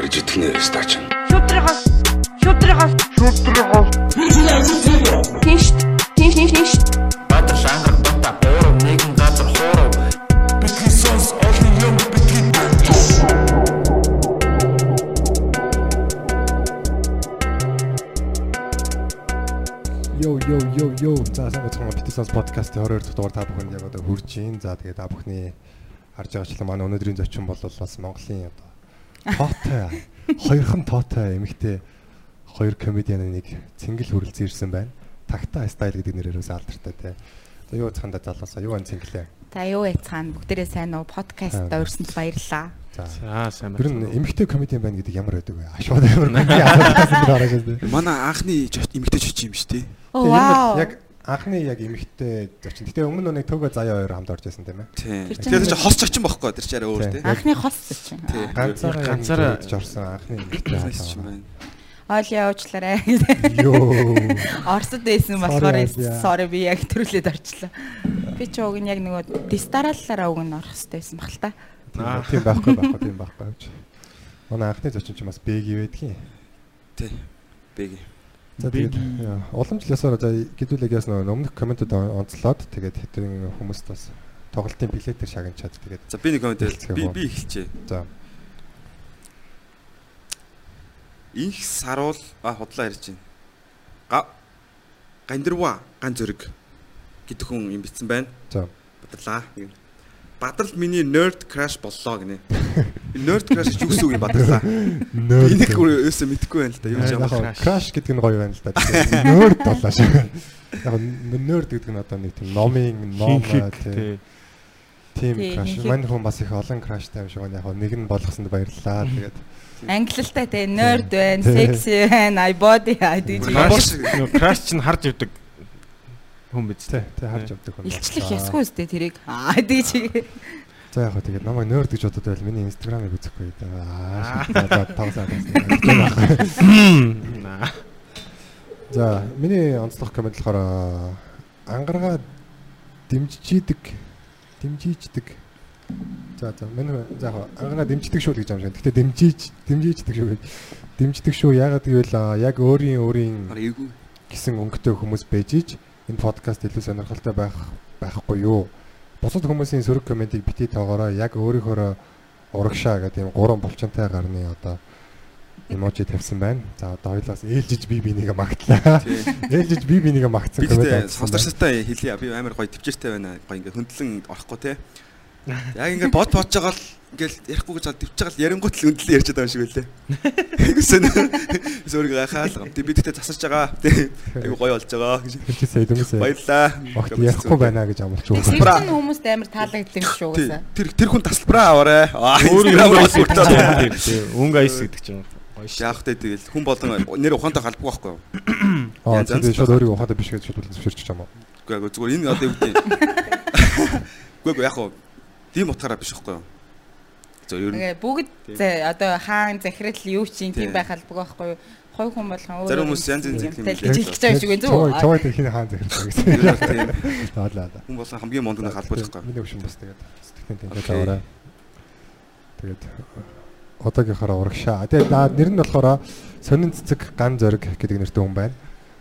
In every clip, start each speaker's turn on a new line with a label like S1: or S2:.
S1: Барж итгэнэ стач.
S2: Шудрагаас шудрагаас шудрагаас Тинш тинш тинш тинш
S3: Баатар шангар бата буурав нэгэн газар хуурав
S1: Бидний сонс олон юм бидний
S4: Йоо йоо йоо йоо. За сайн бацхан Питсонс подкастын 22 дахь дугаар та бүхэнд яг одоо хүрж байна. За тэгээд та бүхний харж байгаачлан манай өнөөдрийн зочин бол бас Монголын одоо тоотой хоёрхан тоотой эмэгтэй хоёр комедианы нэг цэнгэл хүрэлцэн ирсэн байна. Такта стайл гэдэг нэрээрээс алдартай те. За юу цаанда залуусаа юу ан цэнгэлээ.
S5: За юу яцхан бүгдээрээ сайн уу подкастт урьсанд баярлаа.
S4: За
S6: сайн
S4: Тэр нь эмэгтэй комедиан байна гэдэг ямар байдаг вэ? Ашууд амар комеди асуултаас нь гараад байна.
S7: Манай анхны эмэгтэй жиж юм шүү дээ.
S4: Яг анхны яг эмэгтэй зочин. Гэтэ өмнө нэг төгөө заяа хоёр хамт орж байсан тийм ээ.
S5: Тэр чинь
S7: хос зочин бохгүй тэр чи арай өөр
S4: Тийм.
S7: тий.
S5: Анхны хос чинь.
S7: Тий.
S4: Ганцаараа
S6: Ганцаараа-
S4: орсон анхны эмэгтэй хаалгаа.
S7: байна.
S5: Ойл явуучлаарай.
S4: Йоо.
S5: Орсод байсан болохоор sorry би яг төрүүлээд орчлоо. Би ч уг нь яг нөгөө дистараллаараа уг нь орох хэрэгтэй байсан баг л та.
S6: Аа.
S4: Тийм байхгүй байхгүй тийм байхгүй. Манай анхны зочин ч бас бэги байдгийн.
S7: Тий. Бэг.
S4: За тэгээд яа, уламжлалсаар за гэдүүлэг ясна өмнөх комментод онцлоод тэгээд хэдэн хүмүүст бас тоглолтын билетээр шагнчаад тэгээд
S7: За би нэг комент
S4: Эхэлцгээе
S7: би би эхэлчихье.
S4: за
S7: Инх саруул а худлаа ярьж байна. Га гандирва ган зөрөг гэдэг хүн юм битсэн байна.
S4: за
S7: Бадралаа. Бадрал миний nerd crash боллоо гинэ. Nerd crash гэж юу гэсэн үг юм бадралаа. Нэг өөрөөсөө мэдэхгүй байна л да. Юу ч юм.
S4: яг краш гэдэг нь гоё байна л да. Нörд болоо шүү. Яг нörд гэдэг нь одоо нэг тийм номын ном тийм
S6: тий.
S4: тийм
S5: хинхэг.
S4: Мань хүн бас их олон краштай юм шиг байна. Яг нэг нь болгосонд баярлалаа. Тэгээд
S5: Англилтай те nerd байна, sexy байна, i body ID
S7: Краш.
S6: Краш нөгөө краш чинь харж ивдэг хүн биз
S4: тий харж авдаг хүн.
S5: Илчлэх ясгүй үстэй тэрийг. Аа тий чи.
S4: За яг хөө тэгээд намайг нörд гэж бодод байл миний инстаграмыг үзэхгүй да. Аа тавсаа тавсаа.
S6: Наа.
S4: За миний онцлог комент болохоор ангаргаа дэмжижийдэг дэмжиждэг. За за миний за яг ангараа дэмждэг шүү л гэж юм шиг. Гэтэ дэмжиж дэмжиждэг шүү гэж. Дэмждэг шүү ягаад гэвэл яг өөрийн өөрийн
S7: Эйгүү.
S4: гисэн өнгөтэй хүмүүс байж иж энэ подкаст илүү сонирхолтой байх байхгүй юу? Бусад хүмүүсийн сөрөг комментиг бити тоогоороо яг өөрийнхөө урагшаа гэдэг юм гурван булчинтай гарны одоо эможи тавьсан байна. За одоо хоёлаас ээлжиж би бинийг магтлаа. Ээлжиж би бинийг магтсан
S7: Би
S4: тавьсан байна.
S7: сонсогчтой хэлье. Би амар гоё төвчээртэй байна. Гоё ингээ хөндлөн орохгүй те. Яг ингээ бод бодж байгаа л ингээл ярихгүй гэж төвч байгаа л ярингуут л өндлөө ярьж байгаа юм шиг байлээ. Гэсэн. Зөвөрг гахаал. Тэг би тэгтээ засарч байгаа. Тэг. Айгу гоё болж байгаа гэж.
S4: Хэлчихсэн эдэмсээ.
S7: Баярлаа.
S4: Огт ярихгүй байна гэж амлаж өгсөн.
S7: Тасалбараа.
S5: Хүмүүст амар таалагддаг шүү угаасаа.
S7: Тэр тэр хүн тасалбараа аваарэ. Аа
S6: Өөр
S7: Instagram-аар
S6: өнгө айс гэдэг чинь.
S7: Яг тэ тэгэл хүн болон нэр ухаантай галбгүй байхгүй юу?
S4: Аа тэгээд шууд өөрийгөө ухаантай биш гэж шууд зөвшөөрч чам уу.
S7: Үгүй ээ зүгээр энэ одоо юу гэдэг. Үгүй ээ яг хуу тийм утгаараа биш байхгүй юу? За ер нь
S5: Тэгээ бүгд одоо хаан захирал юу чинь тийм
S7: Тий.
S5: байх албагүй байхгүй юу? Хой хүн болгон өөр.
S7: Зарим хүмүүс янз янз юм
S5: хэлж байгаа юм шиг байна зү.
S4: Чавайд хин хаан захирсан гэсэн. да.
S7: хүн болон хамгийн мондны халбар байхгүй юу?
S4: Миний өвчин бас тэгээд сэтгэлийн тэнцээ таваарай. Тэгээд одоогийнхаараа урагшаа. Тэгээд нэр нь болохоор сонин цэцэг ган зориг гэдэг нэртэй хүн байна.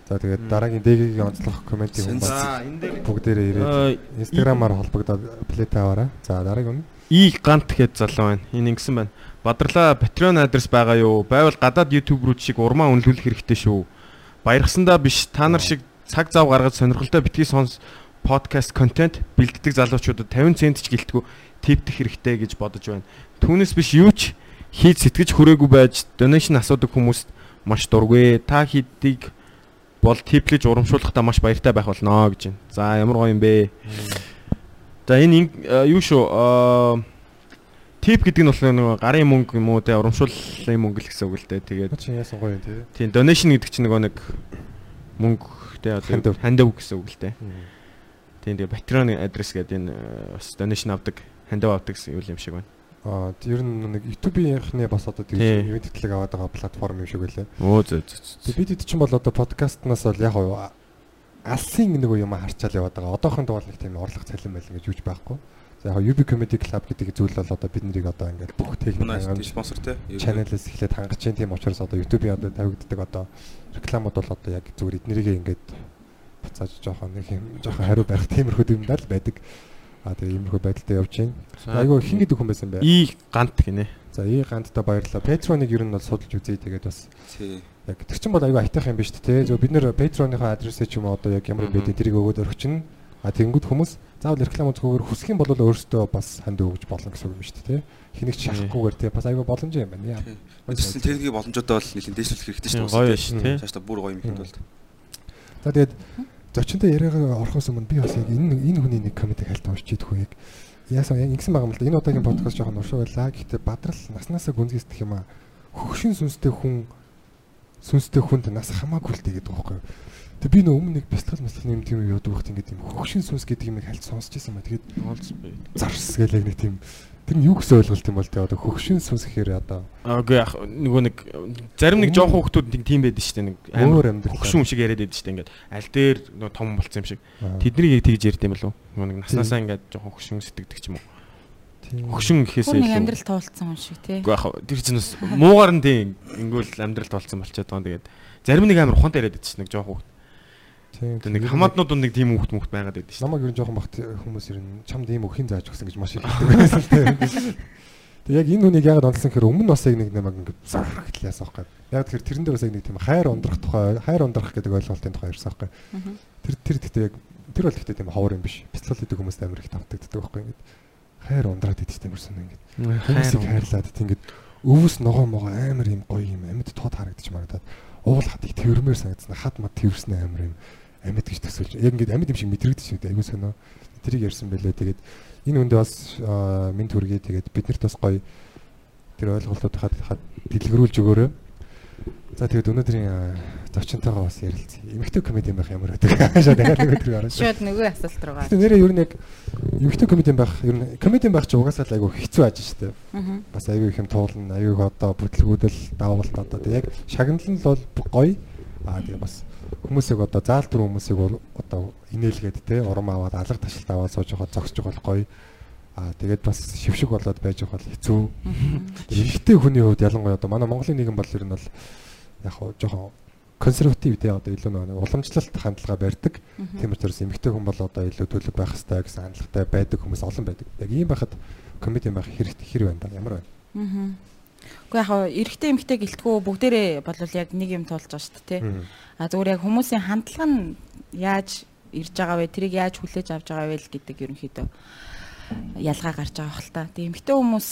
S4: За тэгээд дараагийн дэгийн онцлог комментиг
S7: Сонин
S4: байна.
S6: энэ дээр
S4: Бүгдээрээ ирээд инстаграмаар холбогдоод плейт аваарай. За дараагийн нь
S6: И гант гэд залуу байна. Энэ ингэсэн байна. Бадралаа Patreon адрес байгаа юу? Байвал гадаад YouTube руу чиг урмаа үнэлүүлэх хэрэгтэй шүү. Баярхсандаа биш та нар шиг цаг зав гаргаж сонирхолтой битгий сонс подкаст контент бэлддэг залуучуудад 50 цент ч гэлтгүү тивдэх хэрэгтэй гэж бодож байна. Түүнээс биш юу ч хийж сэтгэж хүрээгүй байж donation асуудаг хүмүүст маш дургүй. Та хийдийг бол типлэж урамшуулахдаа маш баяртай байх болно гэж байна. За ямар гоё юм бэ? За энэ а, юу шүү? аа, Тип гэдэг нь болохоор нөгөө гарын мөнгө юм уу те урамшууллын мөнгө л гэсэн үг л дээ. Тэгээд
S4: чи яасан гоё юм тий.
S6: тийм donation гэдэг чинь нөгөө нэг мөнгө те одоо
S4: хандив
S6: гэсэн үг л дээ. Тийм тэгээ Patreon адрес гэдэг энэ э, бас donation авдаг, хандив авдаг гэсэн юм шиг байна.
S4: Аа ер нь нэг YouTube-ийнхний бас одоо
S6: Тий.
S4: тийм ивент хөтлөг аваад байгаа платформ юм шиг байлаа.
S6: Өө зөө зөө.
S4: бид хэд ч юм бол одоо подкастнаас бол яг уу алсын нэг юм харчаал яваад байгаа. Одоохон бол нэг тийм орлого цалин байлаа гэж юуж байхгүй. За яг UB Comedy Club гэдэг зүйл бол одоо бид нарыг одоо ингээд бүх техник
S7: Манай
S4: хангамж
S7: спонсор те.
S4: channel-ээс эхлээд хангаж чинь тийм учраас одоо YouTube-ийн одоо тавигддаг одоо рекламууд бол одоо яг зүгээр эднэрийг ингээд буцааж жоохон нэг юм жоохон хариу барих тиймэрхүү юмдаа л байдаг. А тэгээ иймэрхүү байдалтай явж байна. Айгу хин гэдэг хүн байсан бай.
S6: И гант гинэ.
S4: За ий гандтай баярлалаа. Patreon-ыг ер нь бол судалж үзье тэгээд бас
S7: Тий.
S4: яг тэр чинь бол айгу айтах юм биш үү те. Зөв бид нэр Patreon-ийнхаа адресээ ч юм уу одоо яг ямар юм бэ тэрийг өгөөд орчихно. А тэгэнгүүт хүмүүс заавал реклам үзэхгүйгээр хүсэх юм бол өөрөөсөө бас ханд өгж болно гэсэн үг юм шүү дээ те. Хэнийг ч шахахгүйгээр те бас айгу боломж юм байна.
S7: Тэрсэн техникийн боломжуудаа бол нэлээд дэвшүүлэх хэрэгтэй шүү
S6: Гоё
S7: дээ.
S6: ш, тий.
S7: Цааш та бүр гоё юм хэд бол.
S4: За тэгээд зочинтой яриагаа орохоос өмнө би бас яг энэ энэ хүний нэг комеди хальт уншиж идэх яг яасан яг ингэсэн байгаа юм л да. Энэ удаагийн подкаст жоохон уршиг байлаа. Гэхдээ бадрал наснаасаа гүнзгийсдэх юм аа. Хөгшин сүнстэй хүн сүнстэй хүнд нас хамаагүй л тэгээд байгаа байхгүй юу. Тэгээ би нөө өмнө нэг бяцлал маслал юм тийм яадаг байхт ингээд юм хөгшин сүнс гэдэг юм хальт сонсч байсан ба тэгээд зарс гээл яг нэг тийм тэр нь юу гэсэн ойлголт юм бол тэгээ одоо хөгшин сүнс гэхээр одоо
S6: Агүй яг нөгөө нэг зарим нэг жоохон хүмүүс нэг тийм байдаг шүү дээ нэг амар
S4: амьдрал.
S6: хөгшин юм шиг яриад байдаг шүү дээ ингээд аль дээр нөгөө том болцсон юм шиг. Тэднийг яг тэгж ярьд юм болов уу? Нөгөө нэг наснаасаа ингээд жоохон хөгшин сэтгэдэг ч юм уу. Хөгшин
S5: нэг
S6: илүү-
S5: амьдрал туулцсан хүн шиг тий.
S6: Уу яг тэр чинь бас муугар нь тийм ингүүл амьдралд болцсон болчиход байгаа. Тэгээд зарим нэг амар ухаантай яриад байдаг шүү дээ нэг жоохон хүүхд.
S4: Тийм
S6: нэг хамааднууд нэг тийм хүүхд мөхт байгаад байдаг шүү дээ.
S4: намайг ер нь жоохон багт хүмүүс ер нь чамд ийм өхин зааж өгсөн гэж маш их хэлдэг байсан тийм. Тэг яг энэ хүнийг яагаад онцлсон гэхээр өмнө бас яг нэг намайг ингээд сарах гэж яасан байхгүй. Яг тэгэхээр тэрэн дээр бас яг нэг тийм хайр ундрах тухай хайр ундрах гэдэг ойлголтын тухай ярьсан байхгүй. Тэр тэр гэхдээ яг тэр бол гэхдээ тийм ховор юм биш. Бяцлал гэдэг хүмүүст амар их тавтагддаг байхгүй ингээд хайр ундраад идэх тийм person ингээд хүмүүсийг хайрлаад тийм ингээд өвөс ногоо могоо амар юм гоё юм амьд тод харагдчих магадад уул хат их тэрмээр санагдсан хад мад тэрсэн амар юм амьд гэж төсөөлж яг ингээд амьд юм шиг мэдрэгдэж дээ. Аюу сонио тэрийг ярьсан байлээ. Тэгээд энэ үндэ бас минь төргий тэгээд биднэрт бас гоё тэр ойлголтууд хад дэлгэрүүлж өгөөрэй. За тэгээд өнөөдрийн зочинтойгоо бас ярилцъя. Эмэгтэй комеди байх ямар байдаг? Шаа дахиад өдрийг орно
S5: Шууд нөгөө асуулт руугаа.
S4: Гэтэ нэрээ ер нь яг эмэгтэй комеди байх ер нь комеди байх чи угаасаа л айгүй хэцүү аж шүү дээ. Бас аюу их юм туулна аюу одоо бүтлгүүдэл давалт одоо. Тэг яг шагналал нь бол гоё. Аа тэгээ бас хүмүүсийг одоо заалтар хүмүүсийг одоо инээлгээд те урам аваад алга ташилт аваад сууж явахад зогсож байгаа гоё. Аа тэгээд бас шившиг болоод байж байгаа хэцүү. Эмэгтэй хүний хувьд ялангуяа одоо манай Монголын нийгэм бол ер нь бол яг хоо жоохон консерватив те одоо илүү нэг уламжлалт хандлага барьдаг. Тийм учраас эмэгтэй хүн бол одоо илүү төлөв байх хэрэгтэй гэсэн хандлагатай байдаг хүмүүс олон байдаг. Яг ийм байхад комеди байх хэрэгтэй хэр байна да ямар байна?
S5: Аа. Гэхдээ яг эрэгтэй эмэгтэй гэлтгүү бүгдээрээ болвол яг нэг юм туулж байгаа шүү дээ тий. А зүгээр яг хүмүүсийн хандлага нь яаж ирж байгаа вэ? Тэрийг яаж хүлээж авч байгаа вэ гэдэг ерөнхийдөө ялгаа гарч байгаа хэл та. Тэгээ эмэгтэй хүмүүс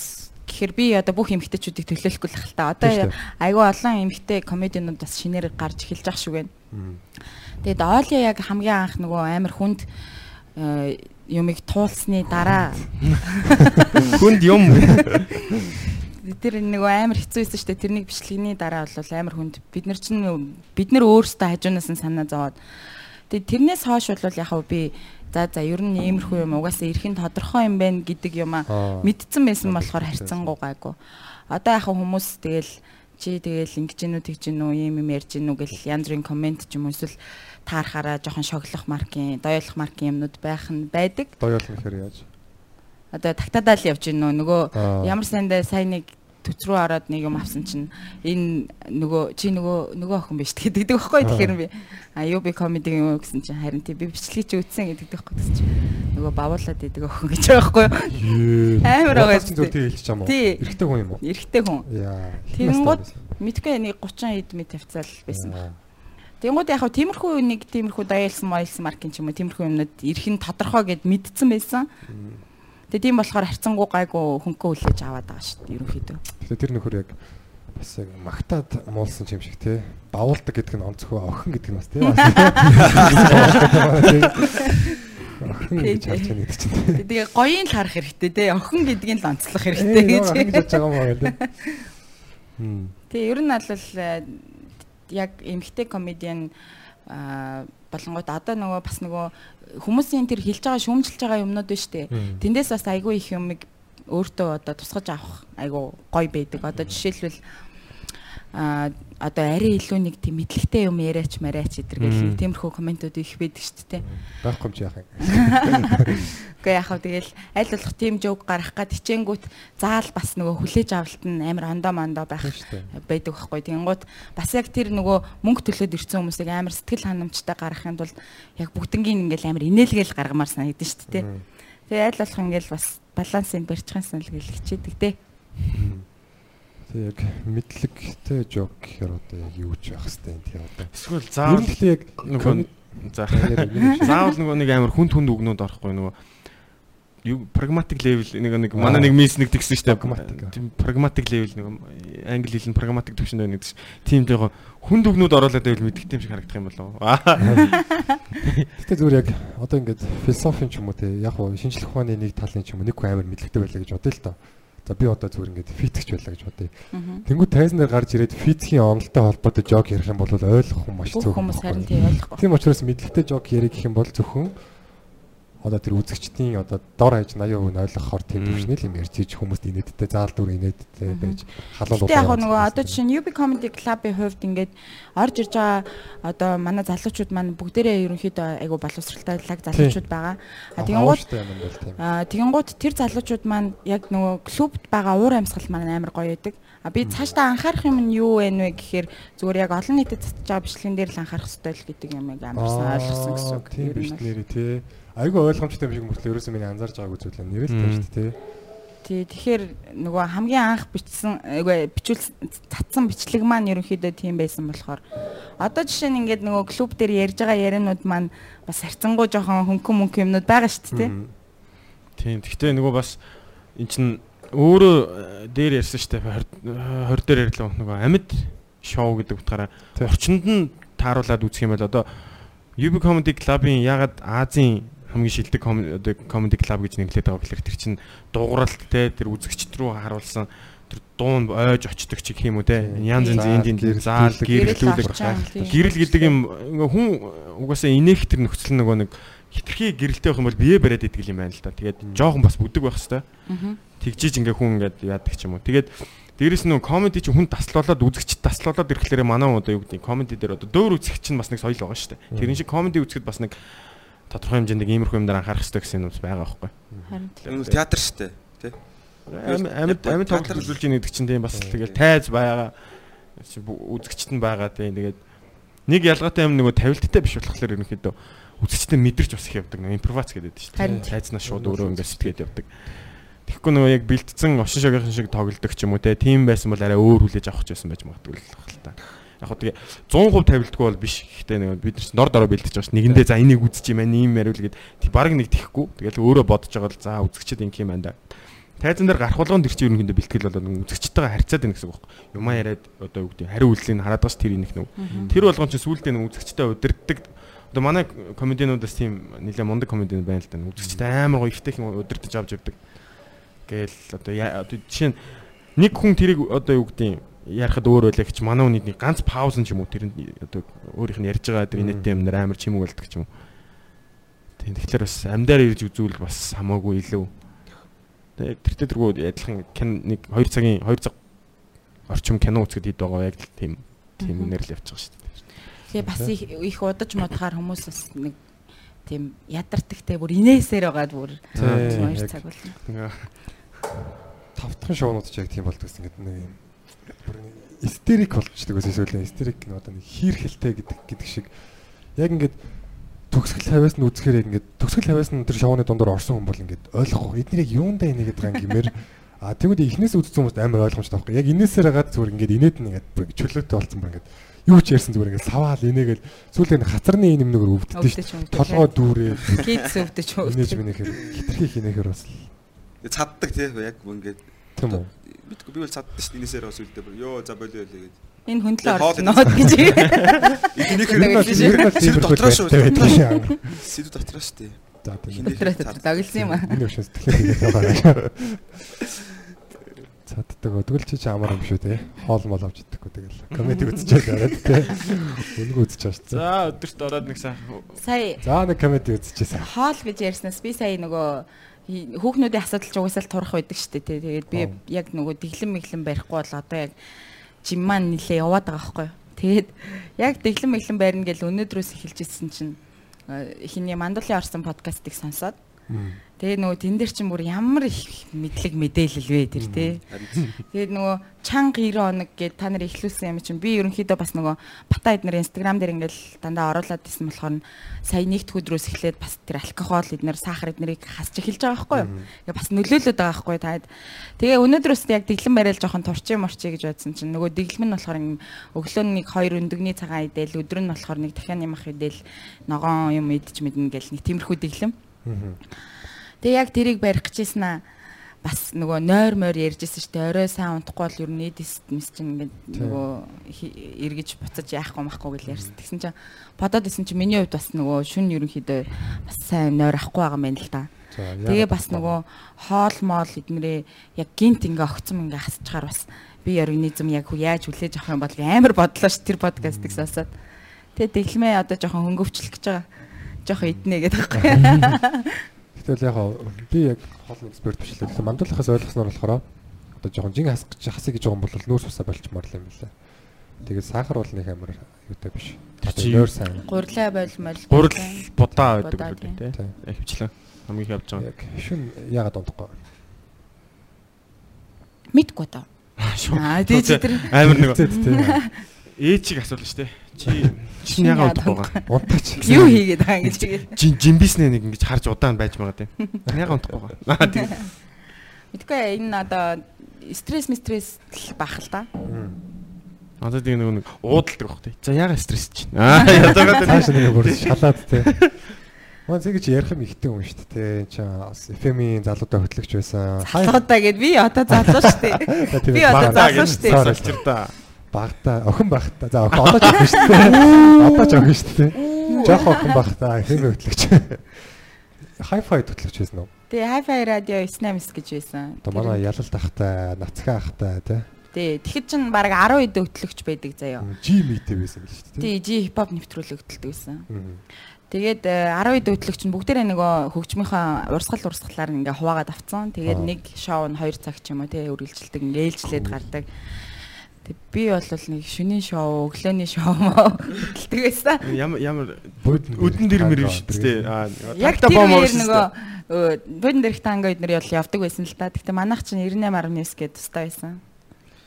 S5: гэхээр би одоо бүх эмэгтэйчүүдийг төлөөлөхгүй л хэл та. Одоо айгүй олон эмэгтэй комединууд бас шинээр гарч эхэлж байгаа шүү гэн.
S4: Мгм.
S5: Тэгээд Оли яг хамгийн анх нөгөө амар хүнд э, юмыг туулсны дараа
S6: Хүнд юм.
S5: тэр нөгөө амар хэцүү байсан шүү дээ. Тэрнийг бичлэгний дараа бол амар хүнд бид нар чинь бид нар өөрсдөө хажуунаас нь санаа зовоод тэгээд тэрнээс хойш бол яг хав би за за ер нь иймэрхүү юм угаасаа эрхэн тодорхой юм байна гэдэг юм
S4: Аа.
S5: мэдсэн байсан болохоор харьцангуй гайгүй. Одоо яг хүмүүс тэгэл чи тэгэл ингэж гинүү тэгж гинүү юм юм ярьж гинүү гэл янз бүрийн комент ч юм уу эсвэл таарахаараа жоохон шоглох маркийн, доёолох маркийн юмнууд байх нь байдаг.
S4: Доёол нэхэр яаж?
S5: Одоо тагтаадаа л явж гинөө нөгөө. Ямар сандаа сайн нэг төц рүү ороод нэг юм авсан чинь энэ нөгөө чи нөгөө нөгөө охин биш тэгээд гэдэг байхгүй тэгэхээр би. А юу би комеди юм гэсэн чинь харин тий би бичлэгийг чи үтсэн гэдэг байхгүй гэсэн чинь. Нөгөө бавуулаад идэг охин гэж байхгүй юу? Амар байгаа юм
S4: тий хэлчих юм уу? Эрэгтэй хүн юм уу?
S5: Эрэгтэй хүн. Тэгэнгүүт мэдгүй нэг 30 хэд мэд тавцаал байсан байна. Тэнгүүд яг хав тиймэрхүү нэг тиймэрхүү даяалсан маялсан маркийн ч юм уу тиймэрхүү юмнууд ирхэн тодорхой гэд мэдсэн байсан. Тэгээ тийм болохоор харьцангуй гайгүй хөнгөө хүлээж аваад байгаа шүү дээ ерөнхийдөө
S4: Тэгээ тэр нөхөр яг бас яг магтаад муулсан юм шиг тий. Бавуулдаг гэдэг нь онцгой охин гэдэг нь бас тий. Охин гэж харж байгаа гэдэг чинь.
S5: Тэгээ гоёын л харах хэрэгтэй те охин гэдгийг л онцлох хэрэгтэй гэж.
S4: гэж байгаа юм байна. Хм.
S5: Тэгээ ер нь бол э, яг эмгтэй комедиан болонгууд одоо нөгөө бас нөгөө хүмүүсийн тэр хэлж байгаа шүүмжилж байгаа юмнууд байна штэ.
S4: Мм.
S5: Тэндээс бас айгүй их юмыг өөртөө одоо тусгаж авах айгүй гоё байдаг. Одоо жишээлбэл одоо арай илүү нэг тийм мэдлэгтэй юм яриач
S6: Мм.
S5: нэг тиймэрхүү комментууд их байдаг шүү дээ.
S4: байхгүй юм чи яах юм.
S5: Гэхдээ яг хав тэгэл аль болох тийм жоок гарах гад хичээнгүүт заал бас нөгөө хүлээж авалт нь амар ондоо мондоо байх байдаг байхгүй. Тэгэнгუთ бас яг тэр нөгөө мөнгө төлөөд ирсэн хүмүүсийг амар сэтгэл ханамжтай гаргахын тулд яг бүгднгийн ингээл амар инээлгээл гаргамаар санагдаж шүү дээ. Тэгээ аль болох ингээл бас балансыг барьчихсан санал гэл хичээдэг дээ.
S4: Тэг яг мэдлэгтэй жок гэхээр одоо яг юу ч байх хэвээр юм тийм одоо.
S6: Эсвэл заавал
S4: нь гэхдээ яг
S6: нөгөө за. Заавал нөгөө нэг амар хүн түнд үгнүүд орохгүй нөгөө юу прагматик левел нэг нэг манай нэг мисс нэг тэгсэн
S4: Pragmatic.
S6: тийм прагматик левел нэг англи хэл нь прагматик төвшөнд байна гэдэг чинь. Тийм тэгээ хүн дүгнүүд оруулаад байвал мэддэг юм шиг харагдах юм болов
S4: Гэтэ зүгээр яг одоо ингээд философийн ч юм уу те яг шинжлэх ухааны нэг талын ч юм уу нэг хүн амар мэдлэгтэй байлаа гэж бодъё л доо. За би одоо зүгээр ингээд физикч байлаа гэж бодъё. Тэнгүү тайзан дээр гарч ирээд физикийн онолтой холбоотой жок ярих юм бол ойлгох юм маш цөөхөн.
S5: хүмүүс харин тийм ойлгохгүй.
S4: Тийм учраас мэдлэгтэй жок ярих гэх юм бол зөвхөн одоо тэр үзэгчдийн одоо дор хаяж 80% нь ойлгохоор
S6: тэр
S4: төвшнөл юм ярьж хийж хүмүүст инээдтэй заал дүр инээдтэй байж халуун
S5: дуу. Яг нөгөө одоо жишээ нь UB Comedy Club-ийн хувьд ингээд орж ирж байгаа одоо манай залуучууд маань бүгдээрээ ерөнхийдөө айгу боловсралтай лаг залуучууд байгаа. А
S4: тэгэн гут
S5: а тэгэн гут тэр залуучууд маань яг нөгөө клубт байгаа уур амьсгал маань амар гоё байдаг. А би цаашдаа анхаарах юм нь юу вэ нэ гэхээр зүгээр яг олон нийтэд татж байгаа бичлэгэн дээр л анхаарах хэрэгтэй л гэдэг юм яг амарсан ойлгосон гэсэн үг.
S4: Тийм бичлэгээрээ тий Айгүй ойлгомжтой юм шиг мөртлөө ерөөсөө миний анзаарж байгааг үзүүлээ. Нэрээ л тийм шүү дээ тий.
S5: Тий тэгэхээр нөгөө хамгийн анх бичсэн үгүй бичүүл цацсан бичлэг маань ерөнхийдөө тийм байсан болохоор одоо жишээ нь ингээд нөгөө клуб дээр ярьж байгаа яриануд маань бас харьцангуй жоохон хөнгөн мөнгө юмнууд байгаа шүү дээ.
S4: Мм.
S6: тийм гэхдээ нөгөө бас эн чин өөрөө э, дээр ярьсан штэ 20 20 дээр ярьлаа нөгөө амьд шоу гэдэг утгаараа
S4: Тий.
S6: орчинд нь тааруулаад үзэх юм бол одоо UB Comedy Club-ын ягаад Азийн хамгийн шилдэг comedy club гэж нэглээд байгаа гэхээр тэр чинь дуугаралт те тэр үзэгчд рүү харуулсан тэр дуун ойж очдог ч гэх юм уу те. Янз янз энд энд заал
S4: гэрэл,
S6: гэрлүүлэг
S5: авчаан, тийм.
S6: гэрэл гэдэг юм хүн угаасаа инээх тэр нөхцөл нөгөө нэг хитрхи гэрэлтэй байх юм бол бие бариад идэг юм байна л да. Тэгээд жоохон бас бүдэг байх хэвээр. Тэгжиж ингээ хүн ингээд яадаг ч юм уу. Тэгээд дээрэс нь комеди чи хүн таслуулаад үзэгчд таслуулаад ирэхлээр манай одоо юу гэдэг комеди дээр одоо дөөр үзэгч нь бас нэг соёл байгаа шүү дээ. Тэрэн шиг комеди үзэхэд бас нэг тодорхой хэмжээнд нэг иймэрхүү юм дээр анхаарах хэрэгтэй гэсэн юм байгаа байхгүй.
S5: Харин
S7: Энэ бол театр шүү дээ. Тэ?
S6: Амьд амьд тоглож үзүүлж байгаа гэдэг чинь тийм бас тэгэл тайз байгаа үзэгчт нь байгаа тийм тэгээд нэг ялгаатай юм нөгөө тавилттай биш болохоор ерөнхийдөө үзэгчтэй мэдэрч бас их явдаг импровиз гэдэг шүү дээ. Тайзнаа шууд өөрөө ингээд сэтгээд явдаг. Тэгэхгүй нөгөө яг бэлтцэн овшин шогийн шиг тоглодог ч юм уу те тийм байсан бол арай өөр хүлээж авах ч байсан байж магадгүй л хэл та. Яг хөө тэгээ 100% тавилтгүй бол биш. Гэхдээ нөгөө бид нар дор дороо бэлтэж байгаа ш. Нэгэндээ за энийг үзэж юм аа ийм яриул гээд тий баг нэг тэхгүй. Тэгэл өөрөө бодож байгаа л за үзэгчд ингэ юм байна да. Тайзан дээр гарах болгонд тэр чинь ерөнхийдөө бэлтгэл болоод үзэгчтэйгээ харьцаад байна гэсэн үг байхгүй. Юмаа яриад одоо юу гэдэг хариу үйлсийг хараад байгаа ш тэр инэх нэг. Тэр болгон чинь сүүлдээ нэг үзэгчтэй удирддаг. Одоо манай комедиануудаас тийм нэлээ мундаг комедиан байна л да. Үзэгчтэй амар гоё ихтэй хин удирдах авч явдаг. Гээл одоо жишээ нь нэг хүн тэрийг одоо юу гэдэг ярихад өөр байлаа гэж манай хүний нэг ганц пауз ч юм уу тэр одоо өөрийнх нь ярьж байгаа тэр инээдтэй юм нар амар чимэг болдог ч юм уу. Тийм тэгэхээр бас амдаар ирж үзүүл бас хамаагүй илүү. Тэгээ тэр тэргүй адилхан кино нэг 2 цагийн 2 цаг орчим кино үзэхэд ид байгаа яг л тийм тийм үнээр л байгаа шүү дээ.
S5: Тэгээ бас их их удаж модахаар хүмүүс бас нэг тийм ядардаг те бүр инээсээр байгаад бүр
S4: Тийм,
S5: хоёр
S4: яг.
S5: цаг болно.
S4: Тавтхан шоунууд ч яг тийм болдог гэсэн ингээд нэг юм истерик болчихдог ус эсвэл истерик нь одоо нэг хийрхэлтэй гэдэг гэдэг шиг. Яг ингээд төгсгөл хавьяас нь үзэхээр яг ингээд төгсгөл хавьяас нь тэр шоуны дундор орсон хүн бол ингээд ойлгохгүй эднийг яг юундаа инегээд байгаа юм гэмээр а тэгвэл эхнээс үзсэн хүмүүст амар ойлгомжтой байхгүй. Яг инээсээр хагаад зүгээр ингээд инээд нь ингээд бүр чөлөөтэй болсон бүр ингээд юу ч ярьсан зүгээр ингээд саваал инээгээл сүүлийн хацарны юм нэгээр өвддөг
S5: Өвдөж
S4: шүү толгой дүүрээ.
S5: Кидс өвдөж
S4: инээж
S5: өвдөж.
S4: минийхэр хитрхи хинэхэр бас
S7: Тэгээ цаддаг тий яг ингээд
S4: тийм үү
S7: мэдгүй би бол цаддаг шүү дээ. Инээсээр бас үлдээ бүр ёо за болио лээ гэдэг.
S5: Энэ хөндлөө
S7: Хоол
S5: орсноод гэж.
S4: Нь
S7: Сэдв дотроо шүү. сэдв дотроо шүү дээ.
S4: За тийм.
S5: Доглсон юм аа.
S4: Энэ өшөө сэтгэлээ байгаа. Цаддаг. Тэгвэл чи чи амар юм шүү те. Хоол мол авч идэггүй тэгэл. Комеди үзчихээд ороод те. Үзэж байгаа шүү.
S6: за өдөрт ороод нэг сайхан
S5: Сая
S4: За нэг комеди үзчихсэн.
S5: хоол гэж ярьснаас би сая нөгөө хүүхнүүдийн асуудал ч угсаал турах байдаг шүү дээ. Тэгээд би яг нөгөө дэглэм мэглэм барихгүй бол одоо яг жим маань нилээ яваад байгаа байхгүй. Тэгээд яг дэглэн мэглэн байрна гэж өнөөдрөөс эхэлж ирсэн чинь э, хиний мандуулын орсон подкастыг сонсоод Тэгээ нөгөө тэн дээр чинь бүр ямар их мэдлэг мэдээлэл вэ тэр тий. Тэгээд нөгөө чанга 90 хоног гэд та нар ихлүүлсэн юм чинь би ерөнхийдөө бас нөгөө бата эднэр инстаграм дээр ингээл дандаа оруулаад исэн болохоор сая нэгд өдрөөс эхлээд бас тэр алкогол эднэр сахар эднэрийг хасч эхэлж байгаа байхгүй юу. Тэгээ бас нөлөөлөд байгаа байхгүй таад. Тэгээ өнөөдрөөс яг дэглэн барайл жоохон турчи мурчи гэж бодсон чинь нөгөө дэглэм нь болохоор өглөө нэг хоёр өндөгний цагаан идэл өдөр нь болохоор нэг дахиад нямах идэл ногоон юм идэж мэднэ гэл нэг тиймэрхүү дэглэм. Тэгээ яг тэрийг барих гэжсэн аа бас нөгөө нойр мойр ярьжсэн шүү дээ. Орой сайн унтахгүй бол ер нь эдис мис чинь ингээд нөгөө эргэж буцаж яахгүй махгүй гэж ярьсан. Тэгсэн чинь бодоод исэн чинь миний хувьд бас нөгөө шүн ерөнхийдөө бас сайн нойр ахгүй байгаа юм байна л да. Тэгээ бас нөгөө хоол моол эднэрээ яг гинт ингээ огцом ингээ хасчаар бас би организм яг яаж хүлээж авах юм бол амар бодлоо ш тэр подкастыг сонсоод. Тэгээ дэглэмээ одоо жоохон хөнгөвчлөх гэж байгаа. Жоохон иднэ гэдэг байхгүй.
S4: Гэтэл яг би яг хоол эксперт биш л дээ. Мандуулахаас ойлгосноор болохоор одоо жоохон жин хасах гэж хасыг гэж байгаа юм бол нөөс усаа болчмаар л юм лээ. Тэгээд сахар бол нэг амар юутай биш.
S5: Нойр сайн. Гурлаа болмол.
S6: Гурл будаа байдаг үү тий. Хөвчлээ. Хамгийн их явж байгаа.
S4: Яг шүн ягаад унтахгүй.
S5: Мэдгүй та. Аа тий чи тэр
S6: амар нэг ээжийг асуулна шүү дээ. Чи Чи ягаад удахгүй байгаа?
S4: Удаач.
S5: Юу хийгээд байгаа ингэж тэгээд.
S6: Жин жимбиснээ нэг ингэж харж удаан байж байгаа тийм. Ягаад удахгүй байгаа? Аа тийм.
S5: Мэдгүй энэ одоо стресс стресс бах л да.
S6: Одоо тийм нэг нэг уудалдаг баг тийм. За ягаад стресс чинь? Аа ядаагаад
S4: цааш нэг бүр шалаад тийм. Мөн зэг чи ярих юм ихтэй юм шүү дээ. Чи бас FM-ийн залуудаа хөтлөгч байсан.
S5: Залуудаа гэд би одоо залуу шүү дээ. Би одоо залуу шүү дээ.
S6: Салчир та
S4: багтаа охин багтаа. За охин одоо ч охин шүү дээ. Одоо ч охин шүү дээ. Жохо охин багтаа хэм хөтлөгч. Hi-fi хөтлөгч байсан уу?
S5: Тий, Hi-fi радио 98 гэж байсан.
S4: Одоо манай ялалт ахтай, нацгаа ахтай тий.
S5: Тий, тэгэхэд чинь баг 10 хэд хөтлөгч байдаг заяа.
S4: G meet байсан л шүү
S5: дээ. Тий, G hip-hop нэвтрүүлэг хөтэлдэг байсан. Тэгээд 10 хэд хөтлөгч нь бүгдээрээ нөгөө хөгжмийнхаа урсгал урсгалаар ингээ хуваагаад авцсан. Тэгээд нэг шоу нь 2 цаг ч юм уу тий үргэлжилдэг ингээ ээлжлээд гардаг. Тэг би бол нэг шөнийн шоу, өглөөний шоу хэлдэг байсан.
S6: Ямар ямар өдөн дэр мэр биш тээ.
S5: Яг тэр хоёр нөгөө бодон дэрх танго эднэр бол явдаг байсан л та. Гэтэ манайх чинь 98.9 гээд тустай байсан.